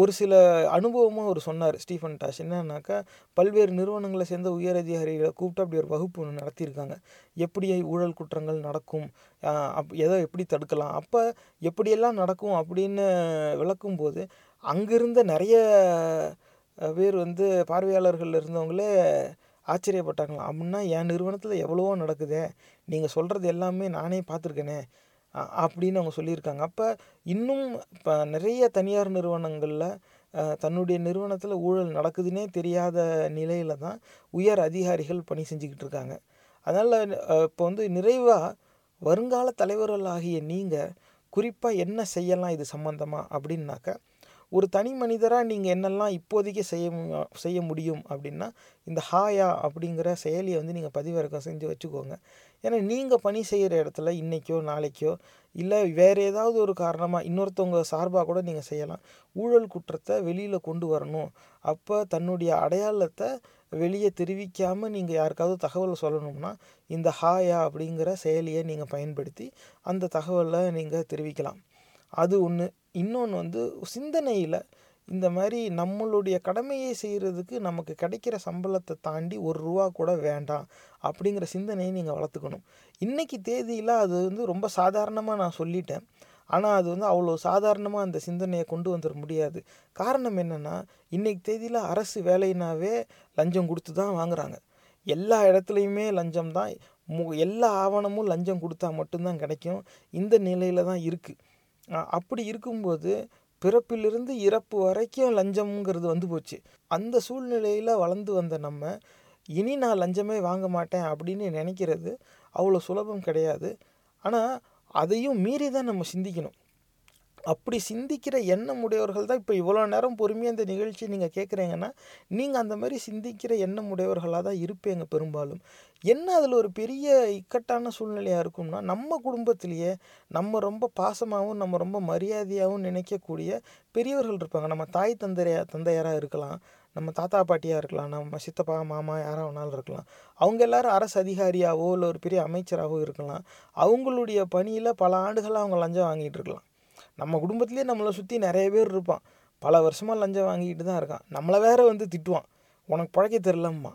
Speaker 2: ஒரு சில அனுபவமும் அவர் சொன்னார் ஸ்டீஃபன் டாஷ் என்னன்னாக்கா பல்வேறு நிறுவனங்களை சேர்ந்த உயர் அதிகாரிகளை கூப்பிட்டு அப்படி ஒரு வகுப்பு ஒன்று நடத்தியிருக்காங்க. எப்படி ஊழல் குற்றங்கள் நடக்கும்? அப் எதை எப்படி தடுக்கலாம்? அப்போ எப்படியெல்லாம் நடக்கும் அப்படின்னு விளக்கும்போது அங்கிருந்த நிறைய பேர் வந்து பார்வையாளர்கள் இருந்தவங்களே ஆச்சரியப்பட்டாங்களாம். அப்படின்னா என் நிறுவனத்தில் எவ்வளவோ நடக்குதே. நீங்கள் சொல்கிறது எல்லாமே நானே பார்த்துருக்கேனே. அப்படின்னு அவங்க சொல்லியிருக்காங்க. அப்போ இன்னும் இப்போ நிறைய தனியார் நிறுவனங்களில் தன்னுடைய நிறுவனத்தில் ஊழல் நடக்குதுன்னே தெரியாத நிலையில தான் உயர் அதிகாரிகள் பணி செஞ்சுக்கிட்டு இருக்காங்க. அதனால் இப்போ வந்து நிறைவாக வருங்கால தலைவர்கள் ஆகிய நீங்கள் குறிப்பாக என்ன செய்யலாம் இது சம்மந்தமாக அப்படின்னாக்கா ஒரு தனி மனிதராக நீங்கள் என்னெல்லாம் இப்போதைக்கு செய்ய செய்ய முடியும் அப்படின்னா இந்த ஹாயா அப்படிங்கிற செயலியை வந்து நீங்கள் பதிவிறக்கம் செஞ்சு வச்சுக்கோங்க. ஏன்னா நீங்கள் பணி செய்கிற இடத்துல இன்றைக்கோ நாளைக்கோ இல்லை வேறு ஏதாவது ஒரு காரணமாக இன்னொருத்தவங்க சார்பாக கூட நீங்கள் செய்யலாம். ஊழல் குற்றத்தை வெளியில் கொண்டு வரணும். அப்போ தன்னுடைய அடையாளத்தை வெளியே தெரிவிக்காமல் நீங்கள் யாருக்காவது தகவல் சொல்லணும்னா இந்த ஹாயா அப்படிங்கிற செயலியை நீங்கள் பயன்படுத்தி அந்த தகவலை நீங்கள் தெரிவிக்கலாம். அது ஒன்று இன்னொன்று வந்து சிந்தனையில் இந்த மாதிரி நம்மளுடைய கடமையை செய்கிறதுக்கு நமக்கு கிடைக்கிற சம்பளத்தை தாண்டி ஒரு ரூபா கூட வேண்டாம் அப்படிங்கிற சிந்தனையை நீங்கள் வளர்த்துக்கணும். இன்றைக்கி தேதியில் அது வந்து ரொம்ப சாதாரணமாக நான் சொல்லிட்டேன். ஆனால் அது வந்து அவ்வளோ சாதாரணமாக அந்த சிந்தனையை கொண்டு வந்துட முடியாது. காரணம் என்னென்னா இன்றைக்கி தேதியில் அரசு வேலைனாவே லஞ்சம் கொடுத்து தான் வாங்குறாங்க. எல்லா இடத்துலையுமே லஞ்சம் தான். மு எல்லா ஆவணமும் லஞ்சம் கொடுத்தா மட்டும்தான் கிடைக்கும். இந்த நிலையில் தான் இருக்குது அப்படி இருக்கும்போது பிறப்பிலிருந்து இறப்பு வரைக்கும் லஞ்சம்ங்கிறது வந்து போச்சு. அந்த சூழ்நிலையில் வளர்ந்து வந்த நம்ம இனி நான் லஞ்சமே வாங்க மாட்டேன் அப்படின்னு நினைக்கிறது அவ்வளோ சுலபம் கிடையாது. ஆனால் அதையும் மீறி தான் நம்ம சிந்திக்கணும். அப்படி சிந்திக்கிற எண்ணம் உடையவர்கள் தான் இப்போ இவ்வளோ நேரம் பொறுமையாக இந்த நிகழ்ச்சி நீங்கள் கேட்குறீங்கன்னா நீங்கள் அந்த மாதிரி சிந்திக்கிற எண்ணம் உடையவர்களாக தான் இருப்பீங்க பெரும்பாலும். என்ன அதில் ஒரு பெரிய இக்கட்டான சூழ்நிலையாக இருக்கும்னா நம்ம குடும்பத்திலேயே நம்ம ரொம்ப பாசமாகவும் நம்ம ரொம்ப மரியாதையாகவும் நினைக்கக்கூடிய பெரியவர்கள் இருப்பாங்க. நம்ம தாய் தந்தையா தந்தையாராக இருக்கலாம் நம்ம தாத்தா பாட்டியாக இருக்கலாம் நம்ம சித்தப்பா மாமா யாராக வேணாலும் இருக்கலாம். அவங்க எல்லாரும் அரசு அதிகாரியாவோ இல்லை ஒரு பெரிய அமைச்சராகவோ இருக்கலாம். அவங்களுடைய பணியில் பல ஆண்டுகளாக அவங்க லஞ்சம் வாங்கிட்டு இருக்கலாம். நம்ம குடும்பத்திலே நம்மளை சுற்றி நிறைய பேர் இருப்பான். பல வருஷமாக லஞ்சம் வாங்கிக்கிட்டு தான் இருக்கான். நம்மளை வேற வந்து திட்டுவான். உனக்கு பிழைக்க தெரிலம்மா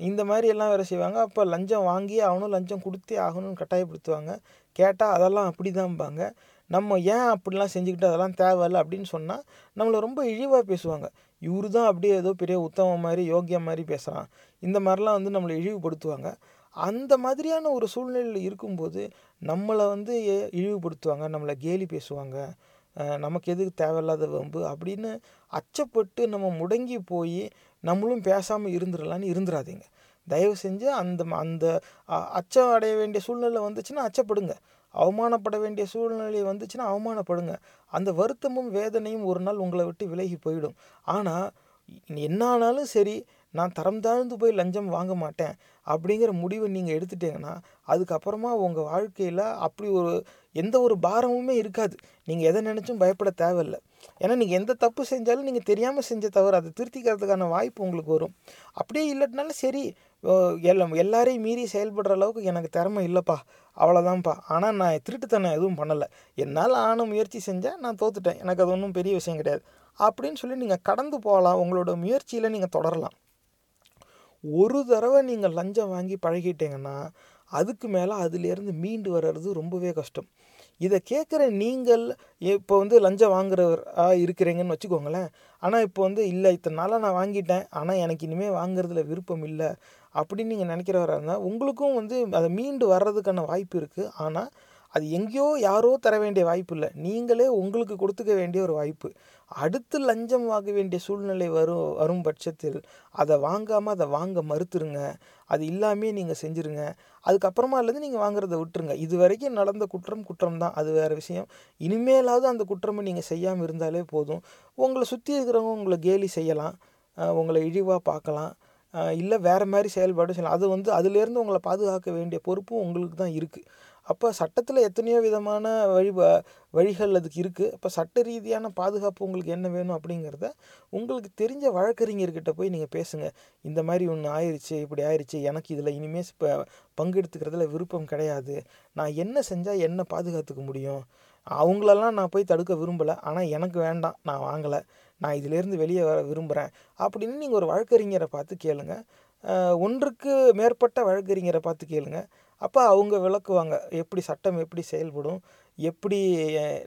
Speaker 2: இந்த மாதிரி எல்லாம் வேறு செய்வாங்க. அப்போ லஞ்சம் வாங்கி அவனும் லஞ்சம் கொடுத்தே ஆகணும்னு கட்டாயப்படுத்துவாங்க. கேட்டால் அதெல்லாம் அப்படி தான்பாங்க நம்ம ஏன் அப்படிலாம் செஞ்சுக்கிட்டு அதெல்லாம் தேவையில்ல அப்படின்னு சொன்னால் நம்மளை ரொம்ப இழிவாக பேசுவாங்க. இவரு தான் அப்படியே ஏதோ பெரிய உத்தமம் மாதிரி யோக்கியம் மாதிரி பேசுகிறான் இந்த மாதிரிலாம் வந்து நம்மளை இழிவுபடுத்துவாங்க. அந்த மாதிரியான ஒரு சூழ்நிலையில் இருக்கும்போது நம்மளை வந்து இழிவுபடுத்துவாங்க நம்மளை கேலி பேசுவாங்க நமக்கு எதுக்கு தேவையில்லாத வம்பு அப்படின்னு அச்சப்பட்டு நம்ம முடங்கி போய் நம்மளும் பேசாமல் இருந்துடலான்னு இருந்துடாதீங்க தயவு செஞ்சு அந்த அந்த அச்சம் அடைய வேண்டிய சூழ்நிலை வந்துச்சுன்னா அச்சப்படுங்க. அவமானப்பட வேண்டிய சூழ்நிலை வந்துச்சுன்னா அவமானப்படுங்க. அந்த வருத்தமும் வேதனையும் ஒரு நாள் உங்களை விட்டு விலகி போயிடும். ஆனால் என்ன ஆனாலும் சரி நான் தரம் தாழ்ந்து போய் லஞ்சம் வாங்க மாட்டேன் அப்படிங்கிற முடிவை நீங்கள் எடுத்துட்டீங்கன்னா அதுக்கப்புறமா உங்கள் வாழ்க்கையில் அப்படி ஒரு எந்த ஒரு பாரமுமே இருக்காது. நீங்கள் எதை நினச்சும் பயப்பட தேவையில்லை. ஏன்னா நீங்கள் எந்த தப்பு செஞ்சாலும் நீங்கள் தெரியாமல் செஞ்ச தவிர அதை திருத்திக்கிறதுக்கான வாய்ப்பு உங்களுக்கு வரும். அப்படியே இல்லாட்டினாலும் சரி எல்லாம் எல்லாரையும் மீறி செயல்படுற அளவுக்கு எனக்கு திறமை இல்லைப்பா. அவ்வளோதான்ப்பா ஆனால் நான் திருட்டுத்தனம் எதுவும் பண்ணலை. என்னால் ஆன முயற்சி செஞ்சேன் நான் தோத்துட்டேன். எனக்கு அது ஒன்றும் பெரிய விஷயம் கிடையாது. அப்படின்னு சொல்லி நீங்கள் கடந்து போகலாம். உங்களோட முயற்சியில் நீங்கள் தொடரலாம். ஒரு தடவை நீங்கள் லஞ்சம் வாங்கி பழகிட்டீங்கன்னா அதுக்கு மேலே அதுலேருந்து மீண்டு வர்றது ரொம்பவே கஷ்டம். இதை கேட்குற நீங்கள் இப்போ வந்து லஞ்சம் வாங்குறவராக இருக்கிறீங்கன்னு வச்சுக்கோங்களேன். ஆனால் இப்போ வந்து இல்லை இத்தனை நாளாக நான் வாங்கிட்டேன். ஆனால் எனக்கு இனிமேல் வாங்குறதுல விருப்பம் இல்லை அப்படின்னு நீங்கள் நினைக்கிறவராக இருந்தால் உங்களுக்கும் வந்து அதை மீண்டு வர்றதுக்கான வாய்ப்பு இருக்குது ஆனால் அது எங்கேயோ யாரோ தர வேண்டிய வாய்ப்பு இல்லை. நீங்களே உங்களுக்கு கொடுத்துக்க வேண்டிய ஒரு வாய்ப்பு. அடுத்து லஞ்சம் வாங்க வேண்டிய சூழ்நிலை வரும் வரும் பட்சத்தில் அதை வாங்காமல் அதை வாங்க மறுத்துருங்க. அது இல்லாமே நீங்கள் செஞ்சுருங்க. அதுக்கப்புறமாலேருந்து நீங்கள் வாங்குறத விட்டுருங்க. இது வரைக்கும் நடந்த குற்றம் குற்றம் தான். அது வேறு விஷயம். இனிமேலாவது அந்த குற்றமை நீங்கள் செய்யாமல் இருந்தாலே போதும். உங்களை சுற்றி இருக்கிறவங்க உங்களை கேலி செய்யலாம். உங்களை இழிவாக பார்க்கலாம். இல்லை வேறு மாதிரி செயல்பாடும் செய்யலாம். அது வந்து அதுலேருந்து உங்களை பாதுகாக்க வேண்டிய பொறுப்பும் உங்களுக்கு தான் இருக்குது அப்போ சட்டத்தில் எத்தனையோ விதமான வழி வழிகள் அதுக்கு இருக்குது அப்போ சட்ட ரீதியான பாதுகாப்பு உங்களுக்கு என்ன வேணும் அப்படிங்கிறத உங்களுக்கு தெரிஞ்ச வழக்கறிஞர்கிட்ட போய் நீங்கள் பேசுங்கள் இந்த மாதிரி ஒன்று ஆயிடுச்சு இப்படி ஆயிடுச்சு எனக்கு இதில் இனிமேல் இப்போ பங்கெடுத்துக்கிறதுல விருப்பம் கிடையாது. நான் என்ன செஞ்சால் என்ன பாதுகாத்துக்க முடியும்? அவங்களெல்லாம் நான் போய் தடுக்க விரும்பலை. ஆனால் எனக்கு வேண்டாம் நான் வாங்கலை. நான் இதிலேருந்து வெளியே வர விரும்புகிறேன் அப்படின்னு நீங்கள் ஒரு வழக்கறிஞரை பார்த்து கேளுங்க. ஒன்றுக்கு மேற்பட்ட வழக்கறிஞரை பார்த்து கேளுங்கள் அப்போ அவங்க விளக்குவாங்க. எப்படி சட்டம் எப்படி செயல்படும்? எப்படி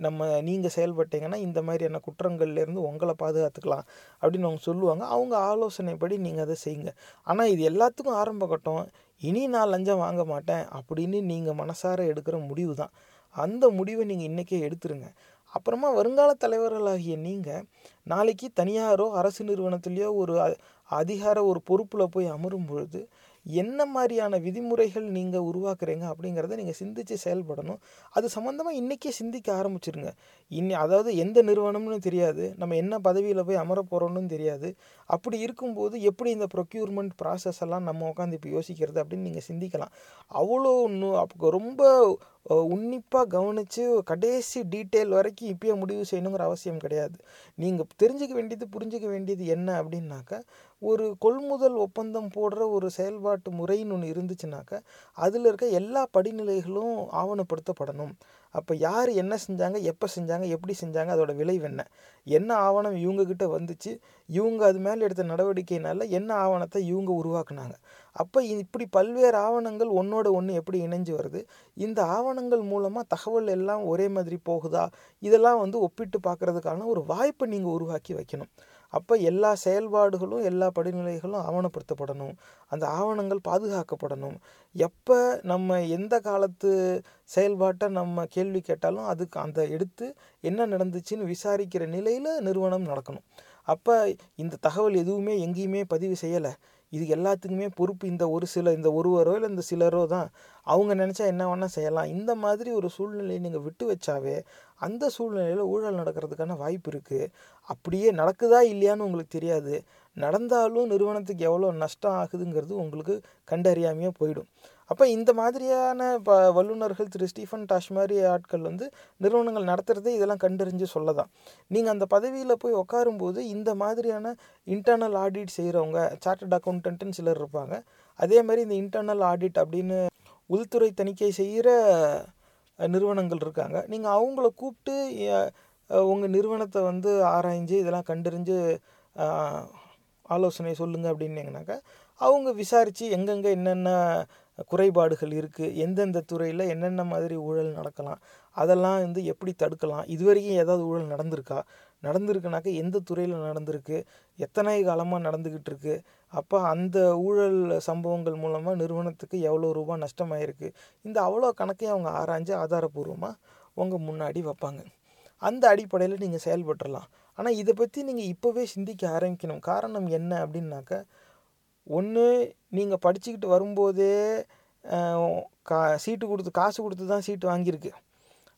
Speaker 2: நம்ம நீங்கள் செயல்பட்டீங்கன்னா இந்த மாதிரியான குற்றங்கள்லேருந்து உங்களை பாதுகாத்துக்கலாம் அப்படின்னு அவங்க சொல்லுவாங்க. அவங்க ஆலோசனைப்படி நீங்கள் அதை செய்யுங்க. ஆனால் இது எல்லாத்துக்கும் ஆரம்ப கட்டம். இனி நான் லஞ்சம் வாங்க மாட்டேன் அப்படின்னு நீங்கள் மனசார எடுக்கிற முடிவு தான். அந்த முடிவை நீங்கள் இன்றைக்கே எடுத்துருங்க. அப்புறமா வருங்கால தலைவர்களாகிய நீங்கள் நாளைக்கு தனியாரோ அரசு நிறுவனத்திலேயோ ஒரு அதிகார ஒரு பொறுப்பில் போய் அமரும் பொழுது என்ன மாதிரியான விதிமுறைகள் நீங்கள் உருவாக்குறீங்க அப்படிங்கிறத நீங்கள் சிந்தித்து செயல்படணும். அது சம்மந்தமாக இன்றைக்கே சிந்திக்க ஆரம்பிச்சிருங்க. இன்னி அதாவது எந்த நிறுவனம்னு தெரியாது. நம்ம என்ன பதவியில் போய் அமர போகிறோம்னு தெரியாது. அப்படி இருக்கும்போது எப்படி இந்த ப்ரொக்யூர்மெண்ட் ப்ராசஸ் எல்லாம் நம்ம உட்காந்து இப்போ யோசிக்கிறது அப்படின்னு நீங்கள் சிந்திக்கலாம். அவ்வளோ ஒன்று அப்போ ரொம்ப உன்னிப்பாக கவனித்து கடைசி டீட்டெயில் வரைக்கும் இப்பயே முடிவு செய்யணுங்கிற அவசியம் கிடையாது. நீங்கள் தெரிஞ்சுக்க வேண்டியது புரிஞ்சிக்க வேண்டியது என்ன அப்படின்னாக்கா ஒரு கொள்முதல் ஒப்பந்தம் போடுற ஒரு செயல்பாட்டு முறைன்னு ஒன்று இருந்துச்சுனாக்கா அதில் இருக்க எல்லா படிநிலைகளும் ஆவணப்படுத்தப்படணும். அப்போ யார் என்ன செஞ்சாங்க எப்போ செஞ்சாங்க எப்படி செஞ்சாங்க அதோட விளைவு என்ன? என்ன ஆவணம் இவங்கக்கிட்ட வந்துச்சு? இவங்க அது மேலே எடுத்த நடவடிக்கையினால் என்ன ஆவணத்தை இவங்க உருவாக்குனாங்க? அப்போ இப்படி பல்வேறு ஆவணங்கள் ஒன்றோட ஒன்று எப்படி இணைஞ்சு வருது? இந்த ஆவணங்கள் மூலமாக தகவல் எல்லாம் ஒரே மாதிரி போகுதா? இதெல்லாம் வந்து ஒப்பிட்டு பார்க்குறதுக்கான ஒரு வாய்ப்பை நீங்கள் உருவாக்கி வைக்கணும். அப்போ எல்லா செயல்பாடுகளும் எல்லா படிநிலைகளும் ஆவணப்படுத்தப்படணும். அந்த ஆவணங்கள் பாதுகாக்கப்படணும். எப்போ நம்ம எந்த காலத்து செயல்பாட்டை நம்ம கேள்வி கேட்டாலும் அதுக்கு அந்த எடுத்து என்ன நடந்துச்சுன்னு விசாரிக்கிற நிலையில் நிறுவனம் நடக்கணும். அப்போ இந்த தகவல் எதுவுமே எங்கேயுமே பதிவு செய்யலை. இது எல்லாத்துக்குமே பொறுப்பு இந்த ஒரு சில இந்த ஒருவரோ இல்லை இந்த சிலரோ தான். அவங்க நினச்சா என்ன வேணால் செய்யலாம். இந்த மாதிரி ஒரு சூழ்நிலையை நீங்கள் விட்டு வச்சாவே அந்த சூழ்நிலையில் ஊழல் நடக்கிறதுக்கான வாய்ப்பு இருக்குது அப்படியே நடக்குதா இல்லையான்னு உங்களுக்கு தெரியாது. நடந்தாலும் நிறுவனத்துக்கு எவ்வளோ நஷ்டம் ஆகுதுங்கிறது உங்களுக்கு கண்டறியாமையே போயிடும். அப்போ இந்த மாதிரியான ப வல்லுநர்கள் திரு. ஸ்டீஃபன் டாஷ் மாதிரி ஆட்கள் வந்து நிறுவனங்கள் நடத்துகிறதே இதெல்லாம் கண்டறிஞ்சு சொல்ல தான் நீங்கள் அந்த பதவியில் போய் உட்காரும்போது இந்த மாதிரியான இன்டர்னல் ஆடிட் செய்கிறவங்க சார்ட்டர்ட் அக்கௌண்டன்ட்டுன்னு சிலர் இருப்பாங்க. அதே மாதிரி இந்த இன்டர்னல் ஆடிட் அப்படின்னு உள்துறை தணிக்கை செய்கிற நிறுவனங்கள் இருக்காங்க. நீங்கள் அவங்கள கூப்பிட்டு உங்கள் நிறுவனத்தை வந்து ஆராய்ஞ்சு இதெல்லாம் கண்டறிஞ்சு ஆலோசனை சொல்லுங்கள் அப்படின்னீங்கனாக்கா அவங்க விசாரித்து எங்கெங்கே என்னென்ன குறைபாடுகள் இருக்குது எந்தெந்த துறையில் என்னென்ன மாதிரி ஊழல் நடக்கலாம் அதெல்லாம் வந்து எப்படி தடுக்கலாம் இதுவரைக்கும் ஏதாவது ஊழல் நடந்திருக்கா? நடந்திருக்குனாக்கா எந்த துறையில் நடந்திருக்கு? எத்தனை காலமாக நடந்துக்கிட்டு இருக்கு? அப்போ அந்த ஊழல் சம்பவங்கள் மூலமாக நிறுவனத்துக்கு எவ்வளோ ரூபா நஷ்டமாயிருக்கு? இந்த அவ்வளோ கணக்கையும் அவங்க ஆராய்ஞ்சு ஆதாரபூர்வமாக உங்கள் முன்னாடி வைப்பாங்க. அந்த அடிப்படையில் நீங்கள் செயல்பட்டுடலாம் ஆனால் இதை பற்றி நீங்கள் இப்போவே சிந்திக்க ஆரம்பிக்கணும். காரணம் என்ன அப்படின்னாக்கா ஒன்று நீங்கள் படிச்சுக்கிட்டு வரும்போதே கா சீட்டு கொடுத்து காசு கொடுத்து தான் சீட்டு வாங்கியிருக்கு.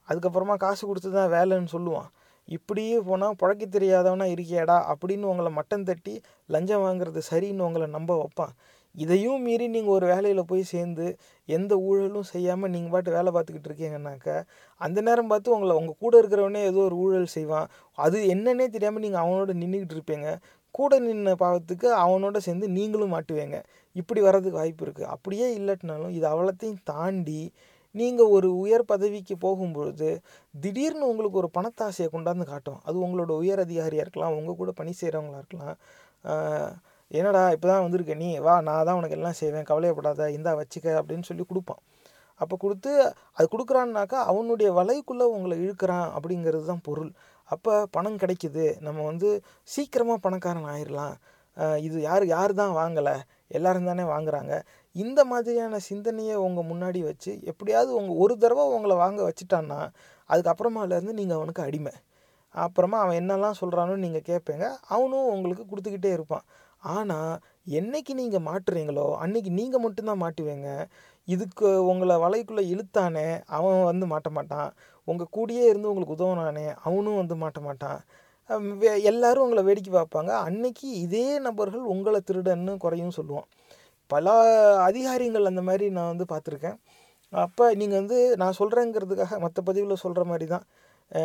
Speaker 2: அதுக்கப்புறமா காசு கொடுத்து தான் வேலைன்னு சொல்லுவான். இப்படியே போனால் புழைக்க தெரியாதவனா இருக்கியாடா அப்படின்னு உங்களை மட்டம் தட்டி லஞ்சம் வாங்குறது சரின்னு உங்களை நம்ப வைப்பான். இதையும் மீறி நீங்கள் ஒரு வேலையில் போய் சேர்ந்து எந்த ஊழலும் செய்யாமல் நீங்கள் பாட்டு வேலை பார்த்துக்கிட்டு இருக்கீங்கன்னாக்கா அந்த நேரம் பார்த்து உங்களை உங்கள் கூட இருக்கிறவனே ஏதோ ஒரு ஊழல் செய்வான். அது என்னன்னே தெரியாமல் நீங்கள் அவனோட நின்றுக்கிட்டு இருப்பீங்க. கூட நின்ன பாவத்துக்கு அவனோட சேர்ந்து நீங்களும் மாட்டுவீங்க. இப்படி வர்றதுக்கு வாய்ப்பு இருக்குது அப்படியே இல்லாட்டினாலும் இது அவ்வளோத்தையும் தாண்டி நீங்கள் ஒரு உயர் பதவிக்கு போகும்பொழுது திடீர்னு உங்களுக்கு ஒரு பணத்தாசையை கொண்டாந்து காட்டும். அது உங்களோட உயர் அதிகாரியாக இருக்கலாம் உங்கள் கூட பணி செய்கிறவங்களா இருக்கலாம். என்னடா இப்போ தான் வந்திருக்க நீ? வா நான் தான் உனக்கு எல்லாம் செய்வேன். கவலையப்படாத. இந்தா வச்சுக்க. அப்படின்னு சொல்லி கொடுப்பான். அப்போ கொடுத்து அது கொடுக்குறான்னாக்கா அவனுடைய வலைக்குள்ளே உங்களை இழுக்கிறான் அப்படிங்கிறது தான் பொருள். அப்போ பணம் கிடைக்குது. நம்ம வந்து சீக்கிரமாக பணக்காரன் ஆயிடலாம் இது யார் யார் தான் வாங்கலை? எல்லோரும் தானே வாங்குறாங்க. இந்த மாதிரியான சிந்தனையை உங்கள் முன்னாடி வச்சு எப்படியாவது உங்கள் ஒரு தடவை உங்களை வாங்க வச்சுட்டான்னா அதுக்கப்புறமாலேருந்து நீங்கள் அவனுக்கு அடிமை. அப்புறமா அவன் என்னெல்லாம் சொல்கிறானோ நீங்கள் கேட்பீங்க அவனும் உங்களுக்கு கொடுத்துக்கிட்டே இருப்பான். ஆனால் என்னைக்கு நீங்கள் மாட்டுறீங்களோ அன்னைக்கு நீங்கள் மட்டும்தான் மாட்டுவீங்க. இதுக்கு உங்களை வலைக்குள்ளே இழுத்தானே அவன் வந்து மாட்ட மாட்டான் உங்கள் கூடயே இருந்து உங்களுக்கு உதவுனானே அவனும் வந்து மாட்ட மாட்டான். வே- எல்லாரும் உங்களை வேடிக்கை பார்ப்பாங்க. அன்னைக்கு இதே நபர்கள் உங்களை திருடன்னு குறையும் சொல்லுவான். பல அதிகாரிகள் அந்த மாதிரி நான் வந்து பார்த்துருக்கேன். அப்போ நீங்கள் வந்து நான் சொல்கிறேங்கிறதுக்காக மற்ற பதிவில் சொல்கிற மாதிரி தான்.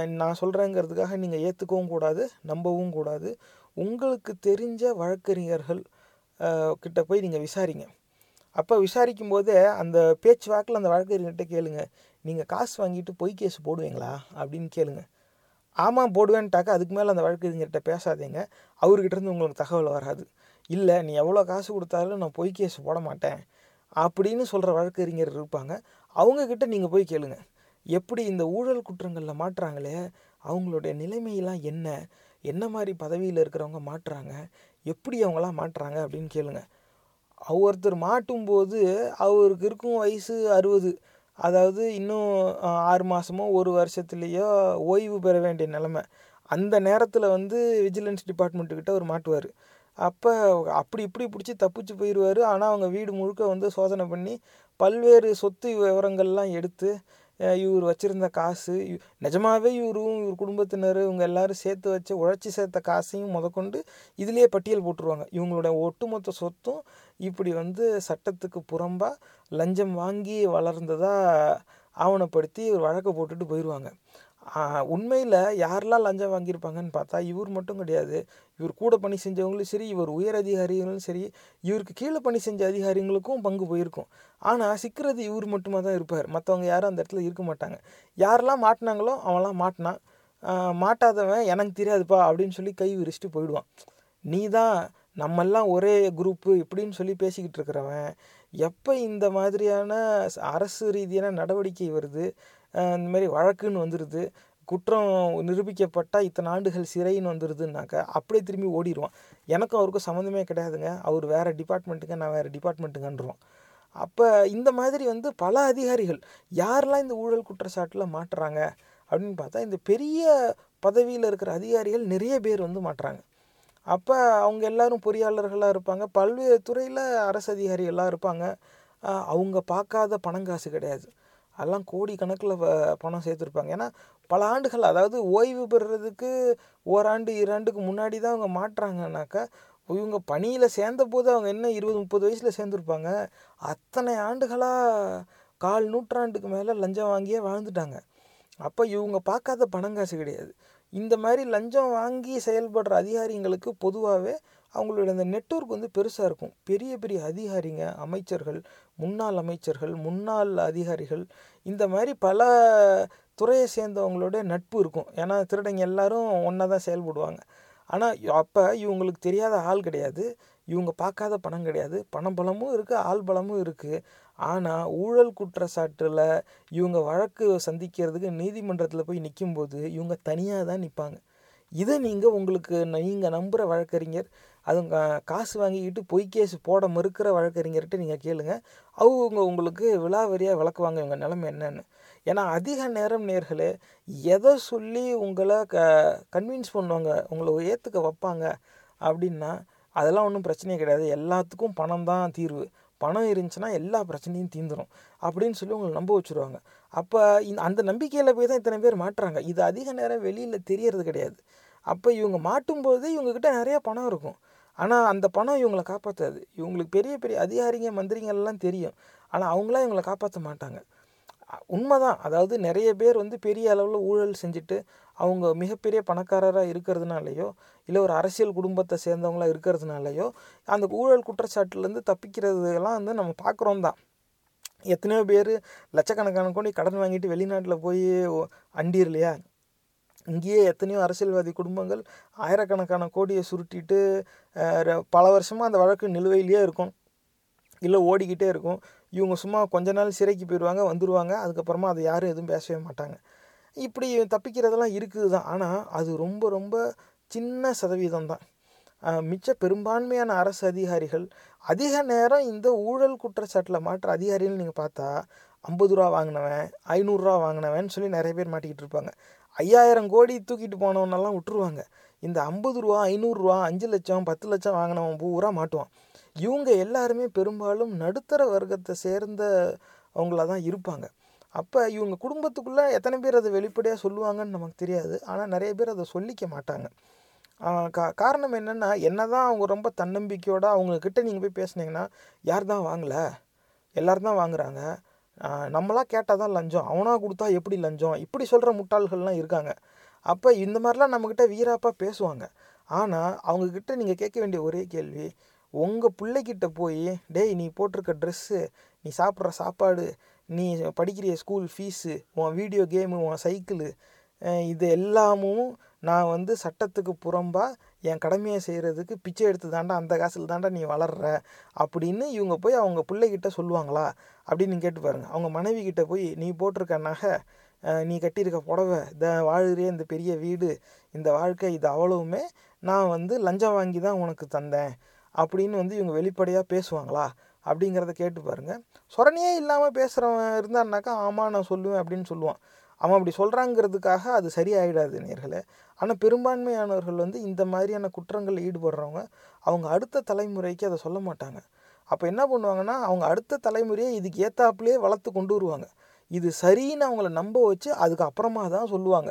Speaker 2: நான் சொல்கிறேங்கிறதுக்காக நீங்கள் ஏற்றுக்கவும் கூடாது நம்பவும் கூடாது. உங்களுக்கு தெரிஞ்ச வழக்கறிஞர்கள் கிட்ட போய் நீங்கள் விசாரிங்க. அப்போ விசாரிக்கும் போதே அந்த பேச்சு வாக்கில் அந்த வழக்கறிஞர்கிட்ட கேளுங்க. நீங்கள் காசு வாங்கிட்டு பொய் கேஸ் போடுவீங்களா? அப்படின்னு கேளுங்க. ஆமாம் போடுவேன்ட்டாக்கா அதுக்கு மேலே அந்த வழக்கறிஞர்கிட்ட பேசாதீங்க. அவர்கிட்டருந்து உங்களுக்கு தகவல் வராது. இல்லை நீ எவ்வளோ காசு கொடுத்தாலும் நான் பொய் கேஸ் போட மாட்டேன். அப்படின்னு சொல்கிற வழக்கறிஞர் இருப்பாங்க. அவங்கக்கிட்ட நீங்கள் போய் கேளுங்க. எப்படி இந்த ஊழல் குற்றங்களில் மாட்டுறாங்களே? அவங்களுடைய நிலைமையெல்லாம் என்ன? என்ன மாதிரி பதவியில் இருக்கிறவங்க மாட்டுறாங்க? எப்படி அவங்களாம் மாட்டுறாங்க அப்படின்னு கேளுங்க. ஒவ்வொருத்தர் மாட்டும்போது அவருக்கு இருக்கும் வயசு அறுபது. அதாவது இன்னும் ஆறு மாதமோ ஒரு வருஷத்துலேயோ ஓய்வு பெற வேண்டிய நிலமை. அந்த நேரத்தில் வந்து விஜிலன்ஸ் டிபார்ட்மெண்ட்டுக்கிட்ட அவர் மாட்டுவார். அப்போ அப்படி இப்படி பிடிச்சி தப்பிச்சு போயிடுவார் ஆனால் அவங்க வீடு முழுக்க வந்து சோதனை பண்ணி பல்வேறு சொத்து விவரங்கள்லாம் எடுத்து இவர் வச்சுருந்த காசு நிஜமாவே இவரும் இவர் குடும்பத்தினர் இவங்க எல்லாரும் சேர்த்து வச்சு உழைச்சி சேர்த்த காசையும் முதற்கொண்டு இதிலேயே பட்டியல் போட்டுருவாங்க. இவங்களோட ஒட்டுமொத்த சொத்தும் இப்படி வந்து சட்டத்துக்கு புறம்பாக லஞ்சம் வாங்கி வளர்ந்ததாக ஆவணப்படுத்தி ஒரு வழக்கை போட்டுட்டு போயிடுவாங்க உண்மையில் யாரெல்லாம் லஞ்சம் வாங்கியிருப்பாங்கன்னு பார்த்தா இவர் மட்டும் கிடையாது. இவர் கூட பணி செஞ்சவங்களும் சரி இவர் உயர் அதிகாரிகளும் சரி இவருக்கு கீழே பணி செஞ்ச அதிகாரிங்களுக்கும் பங்கு போயிருக்கும். ஆனால் சிக்கிறது இவர் மட்டுமா தான் இருப்பார். மற்றவங்க யாரும் அந்த இடத்துல இருக்க மாட்டாங்க. யாரெல்லாம் மாட்டினாங்களோ அவன்லாம் மாட்டினான் மாட்டாதவன் எனக்கு தெரியாதுப்பா அப்படின்னு சொல்லி கை விரிச்சிட்டு போயிடுவான். நீ தான் நம்மெல்லாம் ஒரே குரூப்பு இப்படின்னு சொல்லி பேசிக்கிட்டு இருக்கிறவன். எப்போ இந்த மாதிரியான அரசு ரீதியான நடவடிக்கை வருது இந்த மாதிரி வழக்குன்னு வந்துடுது குற்றம் நிரூபிக்கப்பட்டால் இத்தனை ஆண்டுகள் சிறைன்னு வந்துடுதுன்னாக்கா அப்படியே திரும்பி ஓடிடுவான் எனக்கும் அவருக்கும் சம்மந்தமே கிடையாதுங்க. அவர் வேறு டிபார்ட்மெண்ட்டுங்க நான் வேறு டிபார்ட்மெண்ட்டுங்கன்றான் அப்போ இந்த மாதிரி வந்து பல அதிகாரிகள் யாரெல்லாம் இந்த ஊழல் குற்றச்சாட்டில் மாட்டுறாங்க அப்படின்னு பார்த்தா இந்த பெரிய பதவியில் இருக்கிற அதிகாரிகள் நிறைய பேர் வந்து மாட்டுறாங்க. அப்போ அவங்க எல்லாரும் பொறியாளர்களாக இருப்பாங்க. பல்வேறு துறையில் அரசு அதிகாரிகளாக இருப்பாங்க. அவங்க பார்க்காத பணங்காசு கிடையாது. அதெல்லாம் கோடி கணக்கில் பணம் சேர்த்துருப்பாங்க. ஏன்னா பல ஆண்டுகள் அதாவது ஓய்வு பெறுறதுக்கு ஓராண்டு இராண்டுக்கு முன்னாடி தான் அவங்க மாட்டுறாங்கனாக்கா இவங்க பணியில் சேர்ந்த போது அவங்க என்ன இருபது முப்பது வயசில் சேர்ந்துருப்பாங்க. அத்தனை ஆண்டுகளாக கால் நூற்றாண்டுக்கு மேலே லஞ்சம் வாங்கியே வாழ்ந்துட்டாங்க. அப்போ இவங்க பார்க்காத பணங்காசு கிடையாது. இந்த மாதிரி லஞ்சம் வாங்கி செயல்படுற அதிகாரிங்களுக்கு பொதுவாகவே அவங்களோட அந்த நெட்வொர்க் வந்து பெருசாக இருக்கும். பெரிய பெரிய அதிகாரிங்க அமைச்சர்கள் முன்னாள் அமைச்சர்கள் முன்னாள் அதிகாரிகள் இந்த மாதிரி பல துறையை சேர்ந்தவங்களோட நட்பு இருக்கும். ஏன்னா திருடங்க எல்லாரும் ஒன்றா தான் செயல்படுவாங்க. ஆனால் அப்போ இவங்களுக்கு தெரியாத ஆள் கிடையாது. இவங்க பார்க்காத பணம் கிடையாது. பணம் பலமும் இருக்குது ஆள் பலமும் இருக்குது ஆனால் ஊழல் குற்றச்சாட்டில் இவங்க வழக்கு சந்திக்கிறதுக்கு நீதிமன்றத்தில் போய் நிற்கும்போது இவங்க தனியாக தான் நிற்பாங்க இதை நீங்கள் உங்களுக்கு நீங்கள் நம்புகிற வழக்கறிஞர் அதுங்க காசு வாங்கிக்கிட்டு பொய் கேஸ் போட மறுக்கிற வழக்கறிஞர்கிட்ட நீங்கள் கேளுங்க. அவங்க உங்களுக்கு விலாவரியாக விளக்குவாங்க இவங்க நிலைமை என்னன்னு. ஏன்னா அதிக நேரம் நேர்களே எதை சொல்லி உங்களை க கன்வின்ஸ் பண்ணுவாங்க உங்களை ஏற்றுக்க வைப்பாங்க அப்படின்னா அதெல்லாம் ஒன்றும் பிரச்சனையே கிடையாது. எல்லாத்துக்கும் பணம் தான் தீர்வு. பணம் இருந்துச்சுன்னா எல்லா பிரச்சனையும் தீந்துடும் அப்படின்னு சொல்லி உங்களை நம்ப வச்சுருவாங்க. அப்போ இந்த அந்த நம்பிக்கையில் போய் தான் இத்தனை பேர் மாட்டுறாங்க. இது அதிக நேரம் வெளியில் தெரியறது கிடையாது. அப்போ இவங்க மாட்டும்போது இவங்கக்கிட்ட நிறையா பணம் இருக்கும். ஆனால் அந்த பணம் இவங்களை காப்பாற்றாது இவங்களுக்கு பெரிய பெரிய அதிகாரிங்க மந்திரிங்கள்லாம் தெரியும். ஆனால் அவங்களாம் இவங்களை காப்பாற்ற மாட்டாங்க. உண்மைதான். அதாவது நிறைய பேர் வந்து பெரிய அளவில் ஊழல் செஞ்சுட்டு அவங்க மிகப்பெரிய பணக்காரராக இருக்கிறதுனாலையோ இல்லை ஒரு அரசியல் குடும்பத்தை சேர்ந்தவங்களா இருக்கிறதுனாலையோ அந்த ஊழல் குற்றச்சாட்டுலேருந்து தப்பிக்கிறதுலாம் வந்து நம்ம பார்க்குறோம் தான் எத்தனையோ பேர் லட்சக்கணக்கான கோடி கடன் வாங்கிட்டு வெளிநாட்டில் போய் அண்டிரலையா? இங்கேயே எத்தனையோ அரசியல்வாதி குடும்பங்கள் ஆயிரக்கணக்கான கோடியை சுருட்டிட்டு பல வருஷமாக அந்த வழக்கு நிலுவையிலேயே இருக்கும். இல்லை ஓடிக்கிட்டே இருக்கும். இவங்க சும்மா கொஞ்ச நாள் சிறைக்கு போயிடுவாங்க வந்துடுவாங்க அதுக்கப்புறமா அதை யாரும் எதுவும் பேசவே மாட்டாங்க. இப்படி தப்பிக்கிறதெல்லாம் இருக்குது தான். ஆனால் அது ரொம்ப ரொம்ப சின்ன சதவீதம் தான். மிச்ச பெரும்பான்மையான அரசு அதிகாரிகள் அதிக நேரம் இந்த ஊழல் குற்றச்சாட்டில் மாற்ற அதிகாரிகள் நீங்கள் பார்த்தா ஐம்பது ரூபா வாங்கினவன் ஐநூறுரூவா வாங்கினவன் சொல்லி நிறைய பேர் மாட்டிக்கிட்டு இருப்பாங்க. ஐயாயிரம் கோடி தூக்கிட்டு போனவனெல்லாம் விட்டுருவாங்க. இந்த ஐம்பது ரூபா ஐநூறுரூவா அஞ்சு லட்சம் பத்து லட்சம் வாங்கினவன் பூரா மாட்டுவான். இவங்க எல்லாருமே பெரும்பாலும் நடுத்தர வர்க்கத்தை சேர்ந்த அவங்கள தான் இருப்பாங்க. அப்போ இவங்க குடும்பத்துக்குள்ளே எத்தனை பேர் அதை வெளிப்படையாக சொல்லுவாங்கன்னு நமக்கு தெரியாது. ஆனால் நிறைய பேர் அதை சொல்லிக்க மாட்டாங்க. கா காரணம் என்னென்னா என்ன தான் அவங்க ரொம்ப தன்னம்பிக்கையோடு அவங்கக்கிட்ட நீங்கள் போய் பேசுனீங்கன்னா யார் தான் வாங்கலை? எல்லோரும் தான் வாங்குறாங்க. நம்மளாக கேட்டால் தான் லஞ்சம். அவனாக கொடுத்தா எப்படி லஞ்சம்? இப்படி சொல்கிற முட்டாள்கள்லாம் இருக்காங்க. அப்போ இந்த மாதிரிலாம் நம்மக்கிட்ட வீராப்பாக பேசுவாங்க. ஆனால் அவங்கக்கிட்ட நீங்கள் கேட்க வேண்டிய ஒரே கேள்வி உங்கள் பிள்ளைக்கிட்ட போய் டேய் நீ போட்டிருக்க ட்ரெஸ்ஸு நீ சாப்பிட்ற சாப்பாடு நீ படிக்கிற ஸ்கூல் ஃபீஸு உன் வீடியோ கேமு உன் சைக்கிளு இது எல்லாமும் நான் வந்து சட்டத்துக்கு புறம்பாக என் கடமையை செய்கிறதுக்கு பிச்சை எடுத்து தாண்டா அந்த காசில் தாண்டா நீ வளர்ற அப்படின்னு இவங்க போய் அவங்க பிள்ளைகிட்ட சொல்லுவாங்களா? அப்படின்னு கேட்டு பாருங்கள் அவங்க மனைவி கிட்ட போய் நீ போட்டிருக்க நகை நீ கட்டியிருக்க புடவை இந்த வாழ்கிற இந்த பெரிய வீடு இந்த வாழ்க்கை இது அவ்வளவுமே நான் வந்து லஞ்சம் வாங்கி தான் உனக்கு தந்தேன். அப்படின்னு வந்து இவங்க வெளிப்படையாக பேசுவாங்களா? அப்படிங்கிறத கேட்டு பாருங்க. சொரணையே இல்லாமல் பேசுகிறவன் இருந்தான்னாக்கா ஆமாம் நான் சொல்லுவேன் அப்படின்னு சொல்லுவான். அவன் அப்படி சொல்கிறாங்கிறதுக்காக அது சரியாயிடாது நேர்களே. ஆனால் பெரும்பான்மையானவர்கள் வந்து இந்த மாதிரியான குற்றங்களில் ஈடுபடுறவங்க அவங்க அடுத்த தலைமுறைக்கு அதை சொல்ல மாட்டாங்க. அப்போ என்ன பண்ணுவாங்கன்னா அவங்க அடுத்த தலைமுறையை இதுக்கு ஏத்தாப்புலேயே வளர்த்து கொண்டு வருவாங்க. இது சரின்னு அவங்கள நம்ப வச்சு அதுக்கு அப்புறமா தான் சொல்லுவாங்க.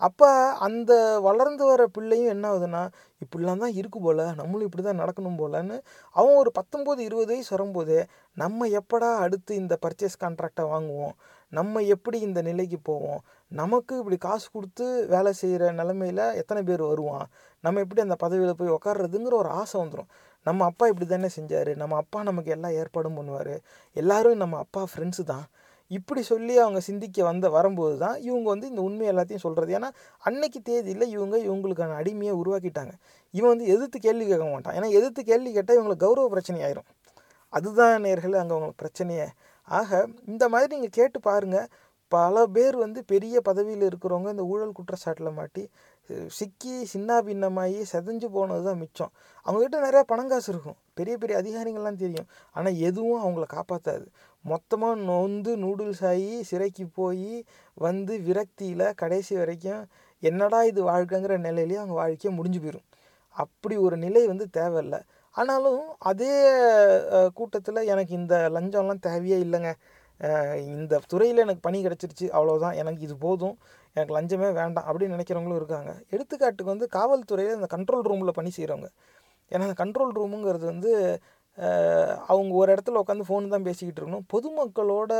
Speaker 2: அப்போ அந்த வளர்ந்து வர பிள்ளையும் என்ன ஆகுதுன்னா இப்படிலாம் தான் இருக்கு போல் நம்மளும் இப்படி தான் நடக்கணும் போலன்னு அவன் ஒரு பத்தொம்போது இருபது வயசு வரும்போதே நம்ம எப்படா அடுத்து இந்த பர்ச்சேஸ் கான்ட்ராக்டை வாங்குவோம்? நம்ம எப்படி இந்த நிலைக்கு போவோம்? நமக்கு இப்படி காசு கொடுத்து வேலை செய்கிற நிலமையில் எத்தனை பேர் வருவான்? நம்ம எப்படி அந்த பதவியில் போய் உக்காடுறதுங்கிற ஒரு ஆசை வந்துடும் நம்ம அப்பா இப்படி தானே செஞ்சார்? நம்ம அப்பா நமக்கு எல்லா ஏற்பாடும் பண்ணுவார்? எல்லாரும் நம்ம அப்பா ஃப்ரெண்ட்ஸு தான். இப்படி சொல்லி அவங்க சிந்திக்க வந்த வரும்போது தான் இவங்க வந்து இந்த உண்மை எல்லாத்தையும் சொல்கிறது ஏன்னா அன்னைக்கு தேதியில் இவங்க இவங்களுக்கான அடிமையை உருவாக்கிட்டாங்க. இவன் வந்து எதிர்த்து கேள்வி கேட்க மாட்டான். ஏன்னா எதிர்த்து கேள்வி கேட்டால் இவங்களுக்கு கௌரவ பிரச்சனை ஆயிரும். அதுதான் நேர்கள் அங்கே அவங்களுக்கு பிரச்சனையே. ஆக இந்த மாதிரி நீங்கள் கேட்டு பாருங்கள் பல பேர் வந்து பெரிய பதவியில் இருக்கிறவங்க இந்த ஊழல் குற்றச்சாட்டில் மாட்டி சிக்கி சின்ன பின்னமாகி செதஞ்சு போனது தான் மிச்சம். அவங்ககிட்ட நிறையா பணங்காசு இருக்கும். பெரிய பெரிய அதிகாரிகள்லாம் தெரியும். ஆனால் எதுவும் அவங்கள காப்பாற்றாது மொத்தமாக நொந்து நூடுல்ஸ் ஆகி சிறைக்கு போய் வந்து விரக்தியில் கடைசி வரைக்கும் என்னடா இது வாழ்க்கைங்கிற நிலையிலேயே அவங்க வாழ்க்கையை முடிஞ்சு போயிடும் அப்படி ஒரு நிலை வந்து தேவையில்லை. ஆனாலும் அதே கூட்டத்தில் எனக்கு இந்த லஞ்சம்லாம் தேவையே இல்லைங்க. இந்த துறையில் எனக்கு பணி கிடச்சிருச்சு அவ்வளோதான் எனக்கு இது போதும். எனக்கு லஞ்சமே வேண்டாம் அப்படின்னு நினைக்கிறவங்களும் இருக்காங்க. எடுத்துக்காட்டுக்கு வந்து காவல்துறையில் இந்த கண்ட்ரோல் ரூமில் பணி செய்கிறவங்க ஏன்னா அந்த கண்ட்ரோல் ரூமுங்கிறது வந்து அவங்க ஒரு இடத்துல உட்காந்து ஃபோன் தான் பேசிக்கிட்டு இருக்கணும். பொதுமக்களோட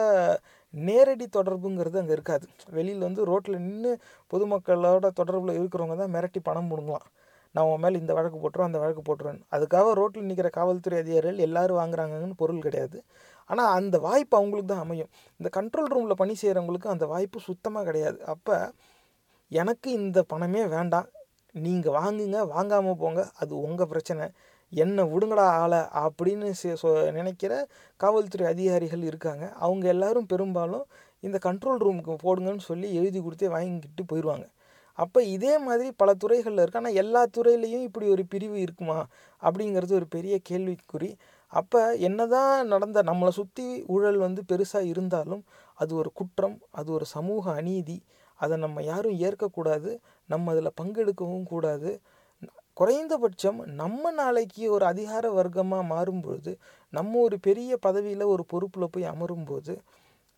Speaker 2: நேரடி தொடர்புங்கிறது அங்கே இருக்காது. வெளியில் வந்து ரோட்டில் நின்று பொதுமக்களோட தொடர்பில் இருக்கிறவங்க தான் மிரட்டி பணம் முடுங்கலாம். நான் உன் மேலே இந்த வழக்கு போட்டுருவேன் அந்த வழக்கு போட்டுருவேன் அதுக்காக ரோட்டில் நிற்கிற காவல்துறை அதிகாரிகள் எல்லாரும் வாங்குறாங்கன்னு பொருள் கிடையாது. ஆனால் அந்த வாய்ப்பு அவங்களுக்கு தான் அமையும். இந்த கண்ட்ரோல் ரூமில் பணி செய்கிறவங்களுக்கு அந்த வாய்ப்பு சுத்தமாக கிடையாது. அப்போ எனக்கு இந்த பணமே வேண்டாம். நீங்கள் வாங்குங்க வாங்காமல் போங்க. அது உங்கள் பிரச்சனை. என்னை விடுங்கடா ஆளை அப்படின்னு செ- சொ நினைக்கிற காவல்துறை அதிகாரிகள் இருக்காங்க. அவங்க எல்லோரும் பெரும்பாலும் இந்த கண்ட்ரோல் ரூமுக்கு போடுங்கன்னு சொல்லி எழுதி கொடுத்தே வாங்கிக்கிட்டு போயிடுவாங்க. அப்போ இதே மாதிரி பல துறைகளில் இருக்குது ஆனால் எல்லா துறையிலையும் இப்படி ஒரு பிரிவு இருக்குமா? அப்படிங்கிறது ஒரு பெரிய கேள்விக்குறி. அப்போ என்னதான் நடந்த நம்மளை சுற்றி ஊழல் வந்து பெருசாக இருந்தாலும் அது ஒரு குற்றம் அது ஒரு சமூக அநீதி. அதை நம்ம யாரும் ஏற்கக்கூடாது. நம்ம அதில் பங்கெடுக்கவும் கூடாது. குறைந்தபட்சம் நம்ம நாளைக்கு ஒரு அதிகார வர்க்கமாக மாறும்பொழுது நம்ம ஒரு பெரிய பதவியில் ஒரு பொறுப்பில் போய் அமரும்போது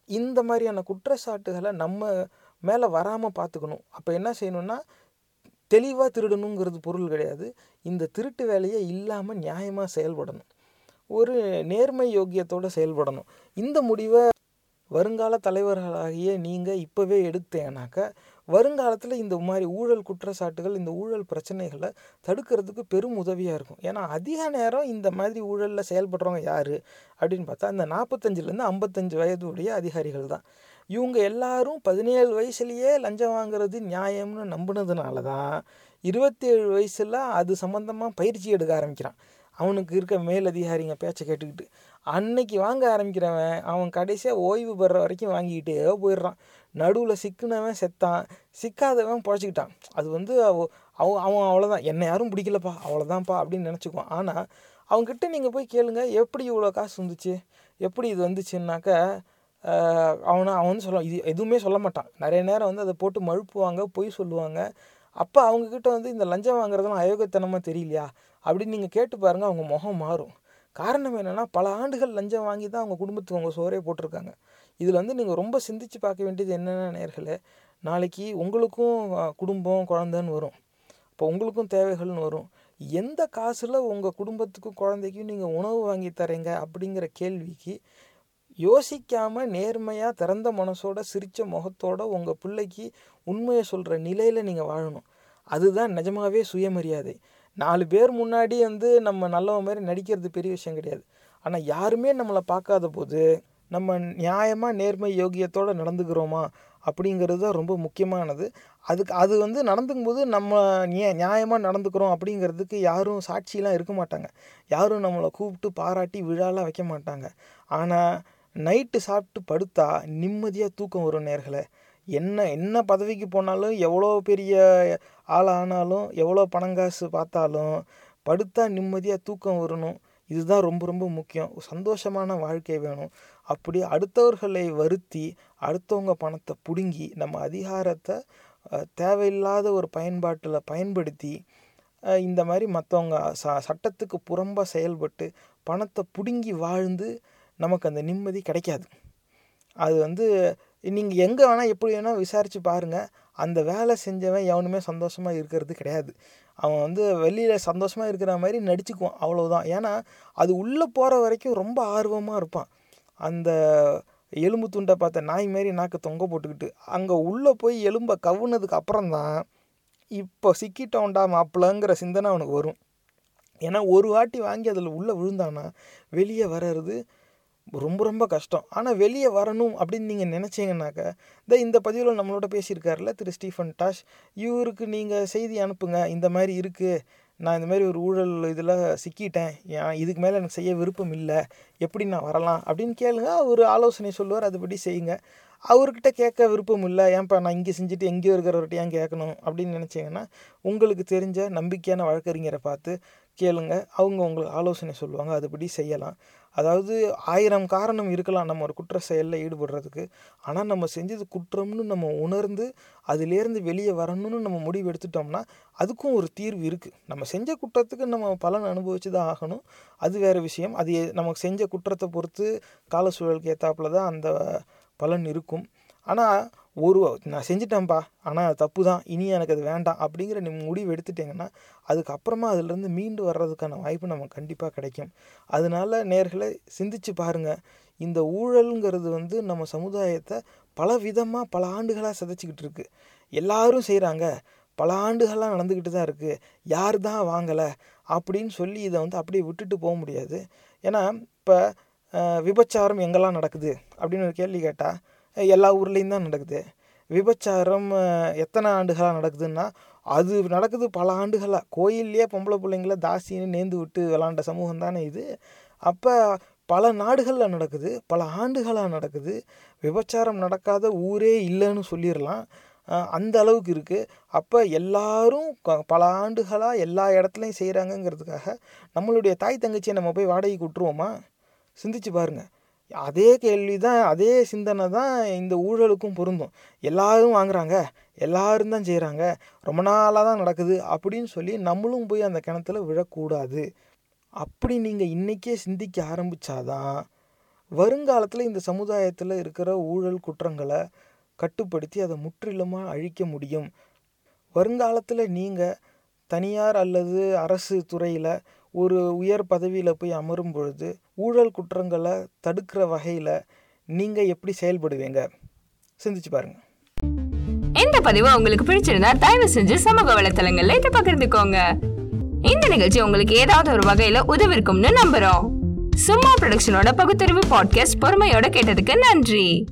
Speaker 2: இந்த மாதிரியான குற்றச்சாட்டுகளை நம்ம மேலே வராமல் பார்த்துக்கணும். அப்போ என்ன செய்யணும்னா தெளிவாக திருடணுங்கிறது பொருள் கிடையாது. இந்த திருட்டு வேலையை இல்லாமல் நியாயமாக செயல்படணும். ஒரு நேர்மை யோக்கியத்தோடு செயல்படணும். இந்த முடிவை வருங்கால தலைவர்களாகிய நீங்கள் இப்போவே எடுத்தேனாக்கா வருங்காலத்தில் இந்த மாதிரி ஊழல் குற்றச்சாட்டுகள் இந்த ஊழல் பிரச்சனைகளை தடுக்கிறதுக்கு பெரும் உதவியாக இருக்கும். ஏன்னா அதிக நேரம் இந்த மாதிரி ஊழலில் செயல்படுறவங்க யார் அப்படின்னு பார்த்தா இந்த நாற்பத்தஞ்சிலேருந்து ஐம்பத்தஞ்சு வயது உடைய அதிகாரிகள் தான். இவங்க எல்லாரும் பதினேழு வயசுலேயே லஞ்சம் வாங்குறது நியாயம்னு நம்பினதுனால தான் இருபத்தேழு வயசில் அது சம்மந்தமாக பயிற்சி எடுக்க ஆரம்பிக்கிறான். அவனுக்கு இருக்க மேலதிகாரிங்க பேச்சை கேட்டுக்கிட்டு அன்னைக்கு வாங்க ஆரம்பிக்கிறவன் அவன் கடைசியாக ஓய்வு பெற வரைக்கும் வாங்கிக்கிட்டே போயிடுறான். நடுவில் சிக்கினவன் செத்தான். சிக்காதவன் பிழைச்சிக்கிட்டான். அது வந்து அவன் அவன் அவ்வளோதான் என்னை யாரும் பிடிக்கலப்பா. அவ்வளோதான்ப்பா அப்படின்னு நினச்சிக்குவான். ஆனால் அவங்ககிட்ட நீங்கள் போய் கேளுங்க. எப்படி இவ்வளோ காசு வந்துச்சு? எப்படி இது வந்துச்சுன்னாக்கா அவனை அவன் வந்து சொல்ல இது எதுவுமே சொல்ல மாட்டான். நிறைய நேரம் வந்து அதை போட்டு மழுப்புவாங்க பொய் சொல்லுவாங்க. அப்போ அவங்கக்கிட்ட வந்து இந்த லஞ்சம் வாங்குறதெல்லாம் அயோகத்தனமாக தெரியலையா? அப்படின்னு நீங்கள் கேட்டு பாருங்கள் அவங்க முகம் மாறும். காரணம் என்னென்னா பல ஆண்டுகள் லஞ்சம் வாங்கி தான் அவங்க குடும்பத்துக்கு அவங்க சோறே போட்டிருக்காங்க. இதில் வந்து நீங்கள் ரொம்ப சிந்தித்து பார்க்க வேண்டியது என்னென்ன நேர்களே நாளைக்கு உங்களுக்கும் குடும்பம் குழந்தைன்னு வரும். இப்போ உங்களுக்கும் தேவைகள்னு வரும். எந்த காசில் உங்கள் குடும்பத்துக்கும் குழந்தைக்கும் நீங்கள் உணவு வாங்கி தரீங்க அப்படிங்கிற கேள்விக்கு யோசிக்காமல் நேர்மையாக திறந்த மனசோட சிரித்த முகத்தோட உங்கள் பிள்ளைக்கு உண்மையை சொல்கிற நிலையில் நீங்கள் வாழணும். அதுதான் நிஜமாகவே சுயமரியாதை. நாலு பேர் முன்னாடி வந்து நம்ம நல்லவன் மாதிரி நடிக்கிறது பெரிய விஷயம் கிடையாது. ஆனால் யாருமே நம்மளை பார்க்காத போது நம்ம நியாயமாக நேர்மை யோகியத்தோடு நடந்துக்கிறோமா? அப்படிங்கிறது தான் ரொம்ப முக்கியமானது. அதுக்கு அது வந்து நடந்துக்கும் போது நம்ம நிய நியாயமாக நடந்துக்கிறோம் அப்படிங்கிறதுக்கு யாரும் சாட்சியெலாம் இருக்க மாட்டாங்க. யாரும் நம்மளை கூப்பிட்டு பாராட்டி விழாலாம் வைக்க மாட்டாங்க. ஆனால் நைட்டு சாப்பிட்டு படுத்தா நிம்மதியாக தூக்கம் வரும் நேர்களை. என்ன என்ன பதவிக்கு போனாலும் எவ்வளோ பெரிய ஆளானாலும் எவ்வளோ பணங்காசு பார்த்தாலும் படுத்தா நிம்மதியாக தூக்கம் வரணும். இதுதான் ரொம்ப ரொம்ப முக்கியம். சந்தோஷமான வாழ்க்கை வேணும். அப்படி அடுத்தவர்களை வருத்தி அடுத்தவங்க பணத்தை பிடுங்கி நம்ம அதிகாரத்தை தேவையில்லாத ஒரு பயன்பாட்டில் பயன்படுத்தி இந்த மாதிரி மற்றவங்க ச சட்டத்துக்கு புறம்பாக செயல்பட்டு பணத்தை பிடுங்கி வாழ்ந்து நமக்கு அந்த நிம்மதி கிடைக்காது. அது வந்து நீங்கள் எங்கே வேணால் எப்படி வேணால் விசாரித்து பாருங்கள் அந்த வேலை செஞ்சவன் எவனுமே சந்தோஷமாக இருக்கிறது கிடையாது. அவன் வந்து வெளியில் சந்தோஷமாக இருக்கிற மாதிரி நடிச்சுக்குவான் அவ்வளோதான் ஏன்னா அது உள்ளே போகிற வரைக்கும் ரொம்ப ஆர்வமாக இருப்பான். அந்த எலும்பு துண்டை பார்த்த நாய் மாதிரி நாக்கு தொங்க போட்டுக்கிட்டு அங்கே உள்ளே போய் எலும்பை கவுனதுக்கு அப்புறம்தான் இப்போ சிக்கிட்டோண்டா மாப்பிள்ளங்கிற சிந்தனை அவனுக்கு வரும். ஏன்னா ஒரு வாட்டி வாங்கி அதில் உள்ளே விழுந்தானா வெளியே வர்றது ரொம்ப ரொம்ப கஷ்டம். ஆனால் வெளியே வரணும் அப்படின்னு நீங்கள் நினச்சிங்கனாக்கா இந்த இந்த பதிவில் நம்மளோட பேசியிருக்காருல திரு ஸ்டீஃபன் டாஷ் இவருக்கு நீங்கள் செய்தி அனுப்புங்க இந்த மாதிரி இருக்குது நான் இந்த மாதிரி ஒரு ஊழல் இதில் சிக்கிட்டேன். ஏன் இதுக்கு மேலே எனக்கு செய்ய விருப்பம் இல்லை. எப்படி நான் வரலாம் அப்படின்னு கேளுங்க. அவர் ஆலோசனை சொல்லுவார் அதுபடி செய்யுங்க. அவர்கிட்ட கேட்க விருப்பம் இல்லை. ஏன்ப்பா நான் இங்கே செஞ்சுட்டு எங்கேயோ இருக்கிறவர்கிட்ட ஏன் கேட்கணும் அப்படின்னு நினச்சிங்கன்னா உங்களுக்கு தெரிஞ்ச நம்பிக்கையான வழக்கறிஞரை பார்த்து கேளுங்க. அவங்க உங்களுக்கு ஆலோசனை சொல்லுவாங்க. அதுபடி செய்யலாம். அதாவது ஆயிரம் காரணம் இருக்கலாம் நம்ம ஒரு குற்ற செயலில் ஈடுபடுறதுக்கு. ஆனால் நம்ம செஞ்சது குற்றம்னு நம்ம உணர்ந்து அதுலேருந்து வெளியே வரணும்னு நம்ம முடிவு எடுத்துட்டோம்னா அதுக்கும் ஒரு தீர்வு இருக்குது நம்ம செஞ்ச குற்றத்துக்கு நம்ம பலன் அனுபவிச்சு தான் ஆகணும். அது வேறு விஷயம். அது நமக்கு செஞ்ச குற்றத்தை பொறுத்து கால சூழலுக்கு ஏற்றாப்புல தான் அந்த பலன் இருக்கும். ஆனால் ஒரு நான் செஞ்சிட்டேன்ப்பா ஆனால் தப்பு தான் இனி எனக்கு அது வேண்டாம் அப்படிங்கிற நீ முடிவு எடுத்துட்டிங்கன்னா அதுக்கப்புறமா அதுலேருந்து மீண்டு வர்றதுக்கான வாய்ப்பு நமக்கு கண்டிப்பாக கிடைக்கும். அதனால நேர்களை சிந்திச்சு பாருங்கள் இந்த ஊழலுங்கிறது வந்து நம்ம சமுதாயத்தை பல விதமாக பல ஆண்டுகளாக சிதைச்சிக்கிட்டு இருக்குது எல்லாரும் செய்கிறாங்க பல ஆண்டுகளாக நடந்துக்கிட்டு தான் இருக்குது யார் தான் வாங்கலை அப்படின்னு சொல்லி இதை வந்து அப்படியே விட்டுட்டு போக முடியாது. ஏன்னா இப்போ விபச்சாரம் எங்கெல்லாம் நடக்குது அப்படின்னு ஒரு கேள்வி கேட்டால் எல்லா ஊர்லேயும் தான் நடக்குது. விபச்சாரம் எத்தனை ஆண்டுகளாக நடக்குதுன்னா அது நடக்குது பல ஆண்டுகளாக கோயில்லையே பொம்பளை பிள்ளைங்கள தாசின்னு நேர்ந்து விட்டு விளாண்ட சமூகம் தானே இது. அப்போ பல நாடுகளில் நடக்குது பல ஆண்டுகளாக நடக்குது. விபச்சாரம் நடக்காத ஊரே இல்லைன்னு சொல்லிடலாம் அந்த அளவுக்கு இருக்குது அப்போ எல்லாரும் பல ஆண்டுகளாக எல்லா இடத்துலையும் செய்கிறாங்கங்கிறதுக்காக நம்மளுடைய தாய் தங்கச்சியை நம்ம போய் வாடகைக்கு விட்டுருவோமா? சிந்திச்சு பாருங்கள் அதே கேள்வி தான் அதே சிந்தனை தான் இந்த ஊழலுக்கும் பொருந்தும். எல்லாரும் வாங்குறாங்க எல்லாரும் தான் செய்கிறாங்க ரொம்ப நாளாக தான் நடக்குது அப்படின்னு சொல்லி நம்மளும் போய் அந்த கிணத்துல விழக்கூடாது. அப்படி நீங்கள் இன்றைக்கே சிந்திக்க ஆரம்பித்தாதான் வருங்காலத்தில் இந்த சமுதாயத்தில் இருக்கிற ஊழல் குற்றங்களை கட்டுப்படுத்தி அதை முற்றிலுமாக அழிக்க முடியும். வருங்காலத்தில் நீங்கள் தனியார் அல்லது அரசு துறையில் ஒரு உயர் பதவியில் போய் அமரும் பொழுது ஊழல் குற்றங்களை தடுக்கிற வகையில் நீங்கள் எப்படி செயல்படுவீங்க? சிந்திச்சு பாருங்கள்
Speaker 1: இந்த பதிவு உங்களுக்கு பிடிச்சிருந்தா தயவு செஞ்சு சமூக வலைத்தளங்கள்ல இதை பகிர்ந்துக்கோங்க. இந்த நிகழ்ச்சி உங்களுக்கு ஏதாவது ஒரு வகையில உதவிருக்கும்னு நம்புறோம். சும்மா ப்ரொடக்ஷனோட பகுத்தறிவு பாட்காஸ்ட் பொறுமையோட கேட்டதுக்கு நன்றி.